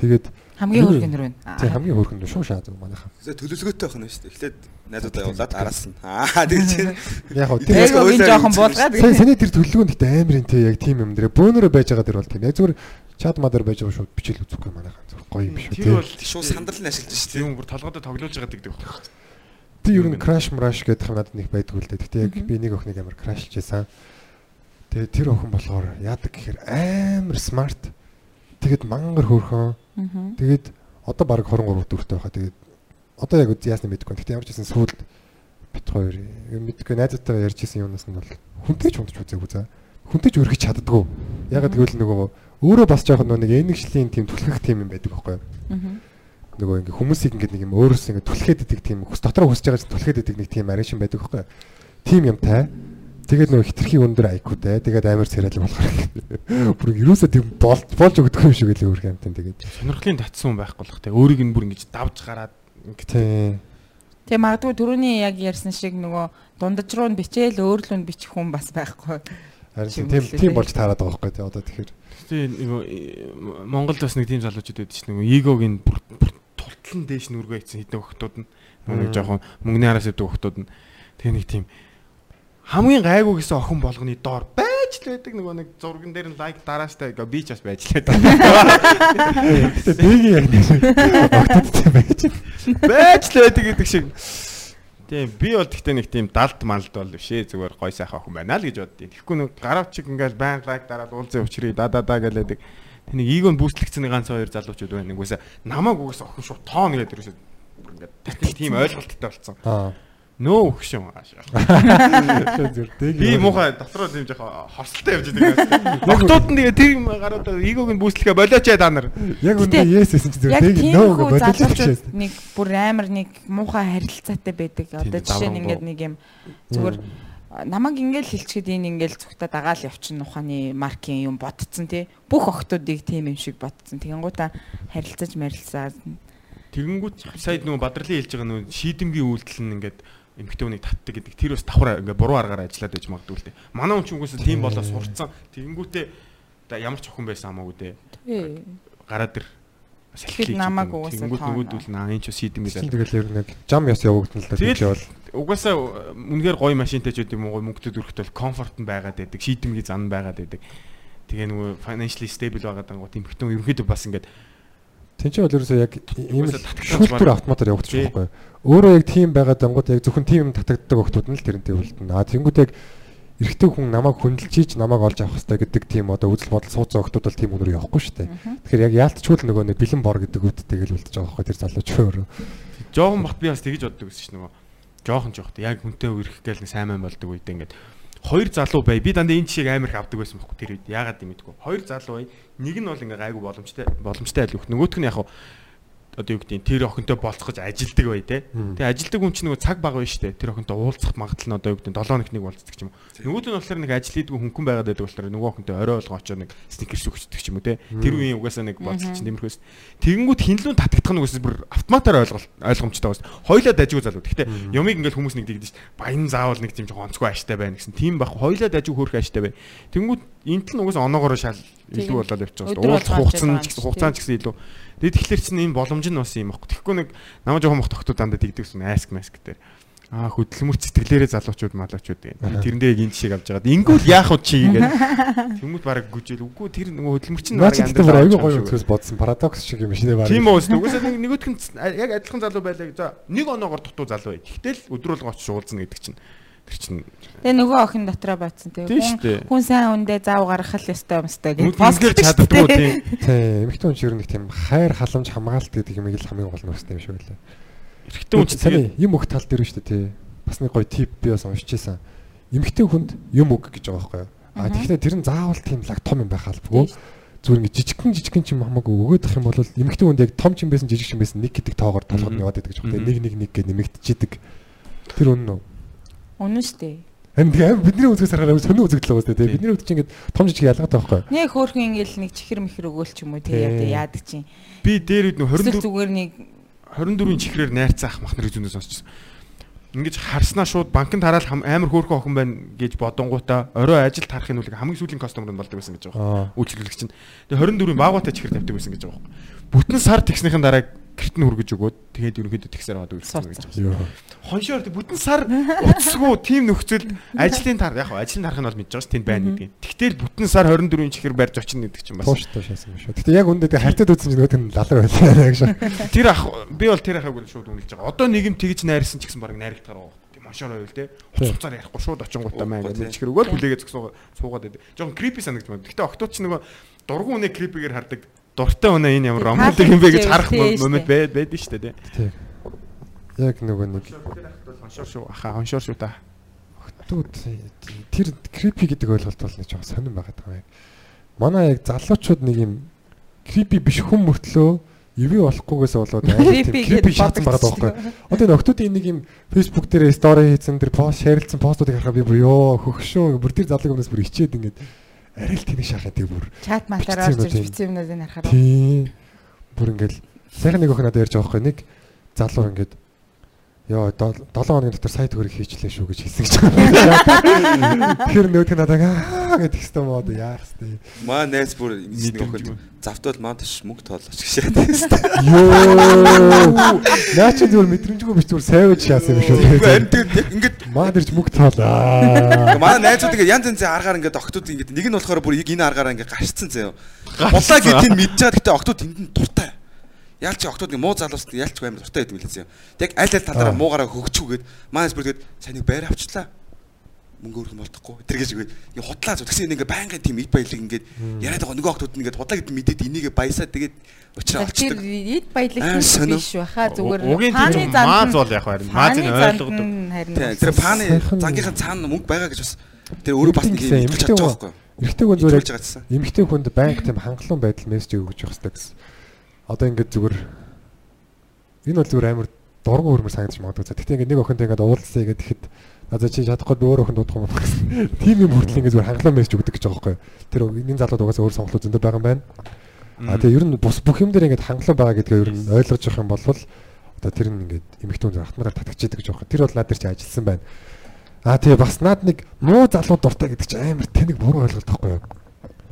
S4: Тэгээд
S5: Хамгийн хөргөн нэр байна.
S4: тий хамгийн хөөрхөн шуу шаа зөв манайхаа.
S7: Тэгээ төлөвлөгөөтэй байх нь шүү дээ. Эхлээд найзуудаа явуулаад араас нь. Аа тэгж чинь.
S4: Яг хоо
S7: Тэр
S4: тэр
S5: Эйгогийн жоохон буулгаад
S4: сайн саний тэр төлөвлөгөөнд ихтэй амирын тий яг тийм юм дээр бөөнөрөө байж байгаа дэр бол тийм. Яг зүгээр чад мадар байж байгаа шууд бичэл үзэхгүй манайхаа зөв гоё юм шүү
S6: Тэр бол
S7: Шууд сандал нь ашиглаж шүү дээ.
S6: тийм бүр толгойдоо тоглож байгаа гэдэг байхгүй.
S4: Тий ер нь crash mrash гэдэг юм надад нэг байдгүй л дээ. Гэтэ яг би нэг охиныг амар crashж байсан. Тэгээ тэр охин болохоор яадаг гэхээр амар smart. Тэгээд мангар хөөрхөн. Тэгээд одоо баг 23 дүүртэй байхаа. Тэгээд одоо яг яасны мэдгүй. Гэтэ ямар ч гэсэн сүүлд бит хоёр мэдгүй найзтайгаа ярьж исэн юмнаас нь бол хүнтэй ч ундаж үзээгүй за. Хүнтэй ч өргөж чаддгүй. Ягаад гэвэл нөгөө өөрөө бас жоохон нэг энэгшлийн тийм түлхэх тийм юм байдаг байхгүй юу? Нөгөө ингээ хүмүүсийг ингээ нэг юм өөрөөс ингээ түлхээд идэг тийм хүс дотроо хүсэж байгаа чинь түлхээд идэг нэг тийм аришин байдаг байхгүй юу? Тим юмтай. Тэгээд нөгөө хитрхийн өндөр IQ-тай. Тэгээд амар царайлаг болохоор бүр юусаа тийм болж болж өгдөг юм шиг л өөр юмтай тэгээд.
S6: Сонирхлын татсан хүн байхгүй болох те. Өөрийг нь бүр ингэж давж гараад ингэ
S4: Тийм.
S5: Тэгээ магадгүй түрүүний яг ярьсан шиг нөгөө дундаж руу нь бичээл өөрлөө нь бичих хүн бас байхгүй.
S4: Харин
S5: Тийм
S4: тийм болж таарад байгаа байхгүй тий одоо тэгэхээр.
S6: Тийм нөгөө Монголд бас нэг тийм залуучууд байдаг чинь нөгөө эгог нь бүр бүр тултлан дээш нүргээ ийцэн хэдэн хөхтүүд нь нөгөө жоохон мөнгөний араас идэг хөхтүүд нь тэгээ нэг тийм хамгийн гайгүй гэсэн охин болгоны доор байж л байдаг нөгөө нэг зурган дээр нь лайк дараастай гээ би ч бас байж л байдаг.
S4: Гэтэ дэгийн яг огтдтэй байж.
S6: Байж л байдаг гэдэг шиг. Тийм би бол тэгтээ нэг тийм далд малд бол биш ээ зүгээр гой сайхан охин байна л гэж боддیں۔ Тэгэхгүй нэг гарав чиг ингээл байн лайк дараад уулзаа учрыг да да да гэлээдэг. Тэнийг эгон бүүстлэгцэн ганц хоёр залуучууд байна. Нэгөөсө намайг угс охин шүү тоон гэдэг ерөөсө ингээд тийм ойлголттой болсон.
S4: Аа.
S6: Нөө өгшөн аашаа. Би муухай дотроо тийм жоохон хорсолтой явж байгаа. Октод нь тэгээ тэр юм гараад эгог нь бүүстлэхэ болооч та нар.
S4: Яг үндэ yes гэсэн чинь дэгийн
S5: тийм
S4: нөө байна.
S5: нэг бүр амар нэг муухай харилцаатай байдаг. Одоо жишээ нь ингээд нэг юм зүгээр намайг ингээл хилчгэд энэ ингээл цугтаа дагаал явчихна ухааны маркийн юм ботцсон тий. Бүх охтуудыг тийм юм шиг ботцсон. Тэгэнгүүтээ харилцаж марилцаа.
S6: Тэгэнгүүт сая нөгөө бадралын хэлж байгаа нөгөө шийдэмгийн үйлдэл нь ингээд эмгтээ хүнийг татдаг гэдэг тэр бас давхар ингээд буруу аргаар ажиллаад байж магадгүй л дээ. Манай хүн ч үгүйс тийм болоо сурцсан. Тэгэнгүүтээ одоо ямар ч охин байсан хамаагүй дээ. Гараад ир
S5: Тэгэхэд намайг угаасаа
S6: нөгөөдөл наа энэ ч шийдэмгийн
S4: Тэгэл
S6: л.
S4: тэгэл ер нь жам яс явагдана л да тийч бол.
S6: Угаасаа үнэхээр гоё машинтай ч үгүй муу мөнгөд өрхтөл комфорт нь байгаад байдаг. Шийдэмгийн зан байгаад байдаг. Тэгээ нөгөө financially stable байгаад байгаа гот эмгтэн ерөнхийдөө бас ингээд
S4: Тин чи бол ерөөсөө яг ийм шүүлтүр автоматар явагдчих байхгүй юу? Өөрөө яг тийм байгаад ангууд яг зөвхөн тийм юм татагддаг охтууд нь л тэрнтэй үлдэнэ. Аа тэнгууд яг эрэгтэй хүн намайг хүндэлчиж намайг олж авах хэрэгтэй гэдэг тийм одоо үзэл бодол сууцсан охтууд бол тийм өнөр явахгүй шүү дээ. Тэгэхээр яг яалтчгүй л нөгөө нэг бэлэн бор гэдэг үгтэй л үлдэж байгаа байхгүй тэр залууч өөрөө.
S6: жоохон бат би бас тэгэж боддог гэсэн чинь нөгөө жоохон жоохт яг хүнтэй үрэх гээл нэг сайн мэн болдог үедээ ингээд хоёр залуу бай. Би дандаа энэ жишээг амар их авдаг байсан байхгүй тэр үед. Яагаад юм мэдгүй. Хоёр залуу бай. Нэг нь бол ингээ гайгүй боломжтой боломжтой айл өгөх. Нөгөөх нь яг хаа одоо юу гэдэг тэр охинтой болцохож ажилдаг бай.
S4: Мм.
S6: Тэгээ ажилдаг хүн чинь нөгөө цаг бага байна шүү дээ. Тэр охинтой уулзах магадлал нь одоо юу гэдэг нь 7 хоног нэг уулздаг ч юм уу. Нөгөөд нь болохоор нэг ажил хийдгүү хүнхэн байгаад байдаг болохоор нөгөө охинтой орой болгоо очоо нэг сникерс өгчдөг ч юм уу те. Тэр үеийн угаасаа нэг болцол чинь тиймэрхүүс. Тэгэнгүүт хинлүүн татагдах нь угаасаа бүр автоматар ойлгомжтой байна. Хойлоо дажгүй залуу. Гэхдээ юмыг ингээл хүмүүс нэг дэгдэж. Баян заавал нэг тийм жоохон онцгой аштай байна гэсэн. Тийм баг. Хойлоо дажгүй хөөрх аштай байна. Тэнгүүд энт нь угаасаа оноогоор шал илүү болоод явчихсан. Уулзах хугацаа нь ч гэсэн хугацаа нь ч гэсэн илүү. Тэгээд тэгэхээр чинь энэ боломж нь бас юм баггүй. Тэгэхгүй нэг намаа жоохон мох тогтууд дандаа тэгдэг гэсэн айск маск дээр. Аа хөдөлмөр сэтгэлээрээ залуучууд малуучууд байна. Тэрэндээ яг энэ жишээг авч байгаа. Ингүүл яах вэ чи гэдэг. Тэмүүл бараг гүжил. Үгүй тэр нөгөө хөдөлмөр чинь
S4: гэдэг бүр аюу гоё өнцгөөс бодсон парадокс шиг юм шинэ баг.
S6: Тийм. Угсаа нэг нөгөөх нь яг адилхан залуу байлаа. За нэг оноогоор дутуу залуу бай. Тэгтэл өдрөөлгөө очиж уулзна гэдэг чинь тэр чинь
S5: Тэгээ нөгөө охин дотроо тэгээ
S6: Тийм
S5: хүн хүн сайн үндэ заав гаргах л ёстой юмстай гэж
S6: Үнсгэр чаддгүй тийм.
S4: Тийм эмэгтэй хүн чинь ер нь нэг тийм хайр халамж хамгаалт гэдэг юм ил хамгийн гол нь өстэй юм шиг байлаа.
S6: Эрэгтэй хүн чинь тэгээд
S4: юм өг тал дээр шүү дээ тий. Бас нэг гоё тип би бас уншиж байсан. Эмэгтэй хүнд юм өг гэж байгаа байхгүй юу? А тэгэхээр тэр нь заавал тийм лаг том юм байх албагүй. Зүгээр ингэ жижигхэн жижигхэн ч юм хамаагүй өгөөд ах юм бол эмэгтэй хүнд яг том ч юм байсан жижиг ч юм байсан нэг гэдэг тоогоор толгод нь яваад байдаг гэж байна. Нэг нэг нэг гэж нэмэгдчихэдэг. Тэр үнэн үү?
S5: Үнэн шүү дээ.
S4: Амар бидний үзгээс харахаар сонио үзэгдэл байгаа дээ. Бидний үзэж ингэ том жижиг ялгаатай байхгүй?
S5: Нэг хөөрхөн ингээл нэг чихэр мэхэр өгөөл ч юм уу
S4: Тий.
S5: тэгээ яадаг чинь.
S6: би дээр үед нөө
S5: Эсвэл
S6: 24
S5: зүгээр нэг
S6: 24-ийн чихрээр найрцаах мах нарыг зүүнээс сонсчихсон. Ингэж харснаа шууд банкнд хараад амар хөөрхөн охин байна гэж бодонгуудаа орой ажил тарахын үлэг хамгийн сүүлийн кастомер нь болдог байсан гэж байгаа.
S4: Аа.
S6: Үйлчлүүлэгч чинь. Тэгээ 24-ийн баагуутай чихэр тавьдаг байсан гэж байгаа. Бүтэн сар тэгснийхэн дараа гэрт нь хургэж өгөөд тэгээд ерөнхийдөө тэгсээр аваад үйлчлсэн гэж.
S4: Йоо.
S6: Хоншоор тэг бүтэн сар уцсгүй тийм нөхцөлд ажлын тар яг ажлын тарах нь бол мэдж байгаа ш тэнд байна гэдэг. Тэгтэл бүтэн сар 24-ийн чихэр барьж очих гэдэг чинь бас
S4: Тууштай шаасан юм шүү. Гэтэ яг үндэ тэгээ хартад үзсэн чинь нөгөө нь лалар байлаа шүү.
S6: Тэр ах би бол тэр ахыг шууд үнэлж байгаа. Одоо нэг юм тэгж найрсан ч гэсэн баг найрагдгаар байгаа. Тийм машаар байвал те. Хуццаар ярихгүй шууд очингуудаа маа гэдэг чихэр өгөөл хүлээгээ зөксөн суугаад байдаг. Жохон крипи санагдаж байна. Гэтэ октод ч нөгөө дургуун үнэ крипигээр хардаг. Дуртай үнэ энэ ямар романтик юм бэ гэж харах момент
S5: дээ.
S6: байд байдаг шүү дээ те.
S4: Тийм. яг нөгөө нэг
S6: Хоншоор шүү. Аха хоншоор шүү та.
S4: Октод тэр крипи гэдэг ойлголт бол нэг жоохон сонирн байгаад байгаа юм. Манай яг залуучууд нэг юм крипи биш хүн мөртлөө ивэ болохгүйгээс болоод
S5: Creepy
S4: шатсан байгаа байхгүй. Одоо энэ октодын нэг юм Facebook дээр стори хийсэн тэр пост шеэрлсэн постуудыг харахад би бүр ёо хөгшөө бүр тэр залууг өмнөөс бүр ичээд ингээд арай л тэнийг шахаад тэг бүр
S5: Чат матаар орж ирж бичсэн юмнуудыг харахаар.
S4: Тий. Бүр ингээд сайхан нэг охин надад ярьж байгаа байхгүй нэг залуу ингээд Йоо 7 хоногийн дотор сая төгрөг хийчлээ шүү гэж хэлсэн гэж байгаа. Тэр нөгөөд надад аа гэдэг хэвээр мод яах вэ?
S7: Маа найз бүр нэг охид завтал маа тийш мөнгө тоолооч гэж шаад.
S4: Йоо. Наа чи зүгээр мэдрэмжгүй биш зүгээр сайвж шаасан юм шүү.
S7: Яг ингээд
S4: Маа дэрч мөнгө тоолаа.
S7: манай найзууд ингээд янз янзын аргаар ингээд октод ингээд нэг нь болохоор бүр энэ аргаараа ингээд гарцсан заяа. Булаа гэдэг нь байгаа гэхдээ октод тэнд нь дуртай. Яалч октод муу залуус яалч амар дуртай гэдэг мэлээ заяа. Тэг аль аль талаараа муугаараа хөгчүүгээд манайс бүр тэгээд санийг байр авчлаа. Мөнгө өргөн болдохгүй. Тэр гэж игээд ингээ худлаа зү. Тэгсэн ингээ байнгын тийм ид баялаг ингээд яриад байгаа нөгөө октод ингээд худлаа гэдэг мэдээд энийгээ баясаа тэгээд учраа
S5: Тэр
S7: олчдаг.
S5: эд баялаг
S7: Аа, сонио.
S5: биш баха зүгээр
S6: Угийн
S5: фаны
S6: тийм
S5: занд
S6: маа
S5: нь-
S6: зул яг харин
S5: занд
S6: ойлгодог.
S7: тэр фаны
S4: Сайхан-
S7: зангийнхаа цаана мөнгө байгаа гэж бас тэр өөрөө бас нэг юм
S4: эмэгтэй
S7: хэлж байгаа байхгүй.
S4: Эрэгтэй хүн зүгээр
S7: Хэлж байгаа гэсэн.
S4: эмэгтэй хүнд байнга тийм хангалуун байдал мессеж өгөх гэж хэвчээ гэсэн. Одоо ингээд зүгээр энэ бол зүгээр амар дургу хөрмөр санагдаж магадгүй. за. Гэхдээ ингээд нэг охинтой ингээд уулзъя гэдэг ихэд надад чи чадахгүй би өөр охинд дуудах юм байна. Тийм юм хүртэл ингээд зүгээр хангалуун мессеж өгдөг гэж байгаа байхгүй. Тэр энэ залууд угаасаа өөр сонголт зөндөө байгаа юм байна. А тэгээ ер нь бус бүх юм дээр ингээд хангалуун байгаа гэдгээ ер нь ойлгож явах юм бол одоо тэр нь ингээд эмэгтэй хүн хатмараар татгачдаг гэж байгаа. Тэр бол над дээр чи ажилласан байна. А тэгээ бас над нэг муу залуу дуртай гэдэг чи амар тэнэг буруу ойлголт байхгүй юу?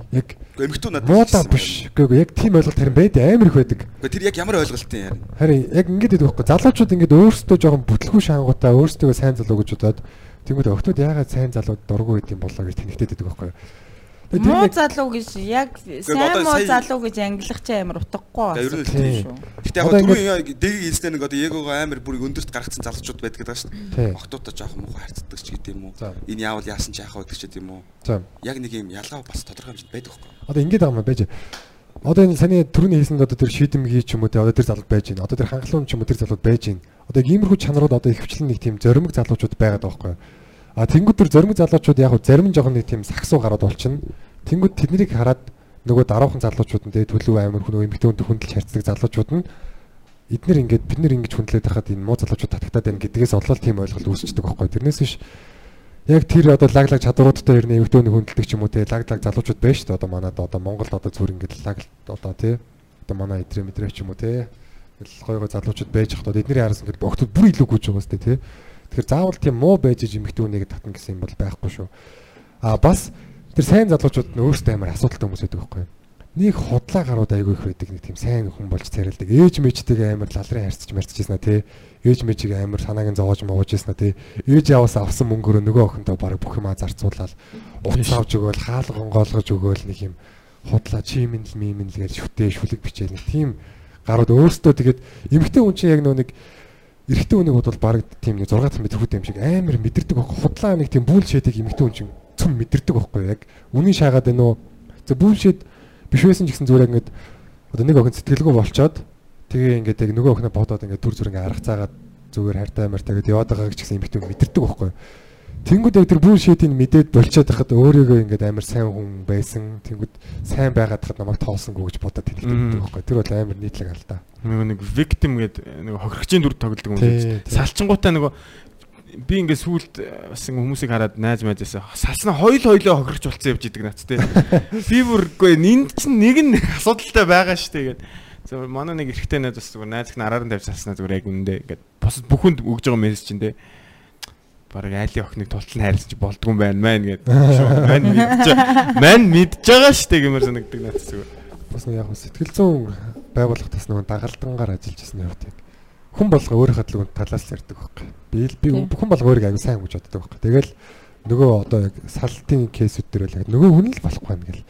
S4: Яг
S7: эмэгтэй надад хэлсэн
S4: биш. Гэхдээ яг тийм ойлголт харин байд амар их байдаг.
S7: Гэхдээ тэр яг ямар ойлголт юм яа.
S4: Харин яг ингэж байдаг байхгүй. Залуучууд ингээд өөрсдөө жоохон бүтлгүй шаангуудаа өөрсдөө сайн залуу гэж бодоод тэнгууд охтууд яагаад сайн залууд дургу байд юм болоо гэж тэнэгтэй байдаг байхгүй.
S5: Муу залуу гэж яг сайн муу залуу гэж ангилах чи амар утгагүй
S7: Гэхдээ ер нь
S4: тийм.
S5: шүү.
S7: Гэхдээ яг
S4: Одоо
S7: түрүүн дэгийг хэлснээр нэг одоо егоогоо амар бүр өндөрт гаргацсан залуучууд байдаг гэдэг шүү. Октоодоо жоохон муухай харцдаг ч уу.
S4: За.
S7: Энэ яавал яасан ч яах вэ гэдэг ч уу.
S4: За.
S7: Яг нэг юм ялгаа бас тодорхой хэмжээнд байдаг байхгүй.
S4: Одоо ингэж байгаа юм байж. Одоо энэ саний түрүүний хэлсэнд одоо тэр шийдэмгий ч юм уу те одоо тэр залууд байж гин. Одоо тэр хангалуун ч юм уу тэр залууд байж гин. Одоо иймэрхүү чанарууд одоо ихвчлэн нэг тийм зоримог залуучууд байгаад байгаа байхгүй. А тэнгууд тэр зоримог залуучууд яг зарим жоохон нэг тийм саксуу гараад болчихно. Тэнгууд тэднийг хараад нөгөө дараахан залуучууд нь те төлөв амир хүн эмэгтэй хүнд хүндэлж харьцдаг залуучууд нь эднэр ингээд бид нэр ингэж хүндлээд байхад энэ муу залуучууд татагтаад байна гэдгээс олол тийм ойлголт үүсчихдэг байхгүй. Тэрнээс биш яг тэр одоо лаглаг чадваруудтай ер нь эмэгтэй хүний хүндэлдэг ч юм уу те лаглаг залуучууд байна шүү дээ одоо манад одоо Монголд одоо зүгээр ингээд лаг одоо те одоо манай идрэ мэдрэ ч юм уу те гой гой залуучууд байж хат одоо эдний хараас ингээд богтод бүр илүү гүйж байгаа сте те тэгэхээр заавал тийм муу байж иж эмэгтэй хүнийг татна гэсэн юм бол байхгүй шүү. А бас тэр сайн залуучууд нь өөрсдөө амар асуудалтай хүмүүс байдаг байхгүй нэг худлаа гарууд айгүй их байдаг нэг тийм сайн хүн болж царилдаг. Ээж мэжтэйгээ амар лалрын харьцаж марцж ийснэ те. Ээж мэжийг амар санааг нь зоож моож ийснэ те. Ээж яваас авсан мөнгөөрөө нөгөө охинтой баг бүх юмаа зарцуулаад утас авч өгөөл хаалга гонгоолгож өгөөл нэг юм худлаа чимэнл мимэнл гэж шүтээ шүлэг бичээл нэг тийм гарууд өөрсдөө тэгээд эмгтэй хүн чинь яг нөгөө нэг эрэгтэй хүнийг бодвол баг тийм нэг 6 сар мэдрэхүүтэй юм шиг амар мэдэрдэг байхгүй. Худлаа нэг тийм бүүлшэдийг эмгтэй хүн чинь цөм мэдэрдэг байхгүй яг. Үнийн шаагаад байна уу? За бүүлшэд биш байсан ч гэсэн зүгээр ингээд одоо нэг охин сэтгэлгүй болчоод тэгээ ингээд яг нөгөө охиноо бодоод ингээд түр зүр ингээд арга цаагаад зүгээр хайртай мартай гэдээ яваад байгаа гэж гэсэн эмэгтэй хүн мэдэрдэг байхгүй Тэнгүүд яг тэр бүүн шийдийг мэдээд болчиход хахад өөрийгөө ингээд амар сайн хүн байсан. Тэнгүүд сайн байгаад хахад намайг тоосонгүй гэж бодоод тэнэлдэг байхгүй. Тэр бол амар нийтлэг алдаа.
S6: Нөгөө нэг victim гэдэг нэг хохирогчийн дүр тоглодог юм
S4: тий.
S6: Салчингуудаа нөгөө би ингээд сүулт бас ингээ хүмүүсийг хараад найз майзаас салснаа хоёул хоёлоо хохирч болцсон явж идэг нац тий. Би бүргүй энд чинь нэг нь асуудалтай байгаа шүү дээ гэдэг. Зөв манай нэг эрэгтэй найз бас зүгээр найз их араар нь тавьж салснаа зүгээр яг үндэ ингээд бос бүхэнд өгж байгаа мессеж чинь тий. Бараг айлын охиныг тултал хайрлаж болдгүй юм байна мэн гэдэг. Мань мэдж мань мэдж байгаа шүү дээ гэмээр санагддаг нац зүгээр.
S4: Бас нэг яг сэтгэл зүйн байгууллага тас нөгөө дагалдангаар ажиллаж ирсний хувьд яг хүн болго өөрийнхөө төлөв талаас ярьдаг байхгүй. Би л- би
S5: Тийм.
S4: хүн болго өөрийгөө аягүй сайн гэж боддог байхгүй. Тэгэл нөгөө одоо яг салтын кейсүүд дээр л яг нөгөө хүн л болохгүй юм гэл.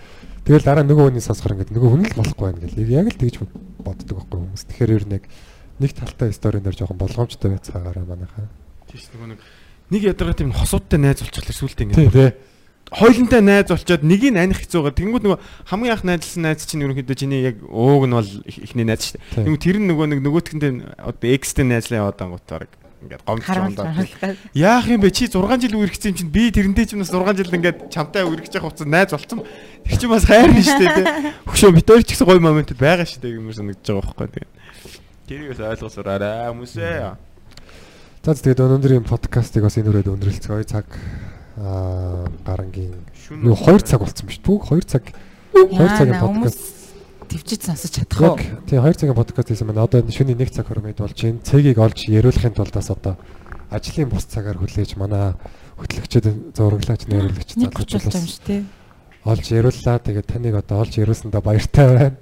S4: Тэгэл дараа нөгөө хүний сонсохоор ингээд нөгөө хүн л болохгүй юм гэл. Яг л тэгж боддог байхгүй хүмүүс. Тэгэхээр ер нь яг нэг талтай сторийн дээр жоохон болгоомжтой байцгаагаараа манайхаа.
S6: Тийш нөгөө нэг нэг ядаргаа тийм хосуудтай найз болчихлоо сүултээ
S4: Тий,
S6: ингээд
S4: тий.
S6: хоёлынтай найз болчоод нэгийг аних хэцүүгээр тэнгууд нөгөө хамгийн анх найзлсан найз чинь ерөнхийдөө чиний яг ууг нь бол их- ихний найз шүү дээ. Тэнгууд тэр нь нөгөө нэг нөгөөтгөндөө одоо экстэй найзлаа яваад ангуутаар ингээд гомдч
S5: харамж
S6: юмдаа.
S5: харамж.
S6: Яах юм бэ? Чи 6 жил үргэцсэн юм чинь би тэрнтэй ч юм бас 6 жил ингээд чамтай үргэж явах хугацаа найз болцсон. Тэр чинь бас хайрна шүү дээ тий. Хөшөө хоёр ч гэсэн гоё момент байгаа шүү дээ юм санагдаж байгаа байхгүй тэгээ. Тэрийг бас ойлгосоораа хүмүүсээ.
S4: За тэгээд өнөөдрийн подкастыг бас энэ үрээд өндөрлцгөө цаг аа гарангийн
S6: Шүн
S4: нөө 2 цаг болсон биз дээ. 2 цаг 2 цагийн подкаст.
S5: төвчд сонсож чадах уу?
S4: Тийм 2 цагийн подкаст хийсэн байна. Одоо энэ шөнийн 1 цаг хөрмөд болж байна. Цэгийг олж яриулахын тулд бас одоо ажлын бус цагаар хүлээж манай хөтлөгчд зураглаач
S5: шүү дээ.
S4: олж яриуллаа. Тэгээд таныг одоо олж яриулсандаа баяртай байна.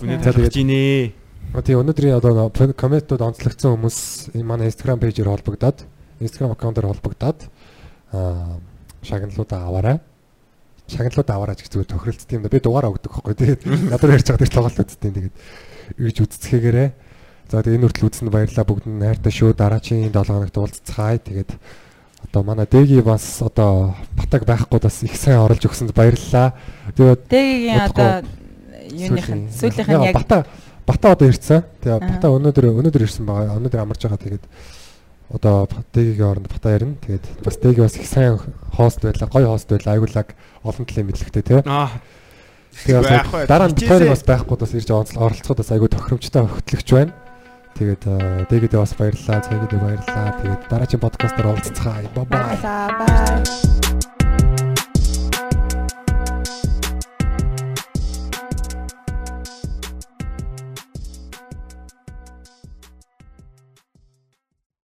S6: Гүнээ талхаж ийнэ.
S4: Тэгээ өнөөдрийн одоо комментууд онцлогдсон хүмүүс энэ манай Instagram пэйжээр холбогдоод Instagram аккаунтаар холбогдоод аа шагналуудаа аваарай. Шагналуудаа аваарай гэж зүгээр тохиролцсон юм да. Би дугаараа өгдөг байхгүй. Тэгээд надад ярьж байгаа тэр тоглолт үзтiin тэгээд үйж үзцгээгээрээ. За тэгээд энэ хүртэл үзсэнд баярлалаа бүгд нь хайртай шүү. Дараагийн 7 хоногт уулзцгаая. Тэгээд одоо манай Дэги бас одоо батаг байхгүй бас их сайн оруулж өгсөнд баярлалаа. Тэгээд Удахгүй.
S5: одоо юуных нь сүүлийнх нь яг
S4: бата одоо ирсэн. Тэгээ бата өнөөдөр өнөөдөр ирсэн байгаа. Өнөөдөр амарч байгаа. Тэгээд одоо дэгийн оронд бата ирнэ. Тэгээд бас дэги бас их сайн хост байлаа. Гоё хост байлаа. Айгуулаг олон талын мэдлэгтэй тий.
S6: Аа.
S4: Тэгээ бас
S6: Байх бай,
S4: дараа нь тойрог бас байхгүй бас ирж онцлог оролцоход бас айгүй тохиромжтой хөтлөгч байна. Тэгээд дэгэдээ бас баярлалаа. Цагидээ баярлалаа. Тэгээд дараагийн подкастаар уулзцгаая. Бай бай.
S5: Бай бай.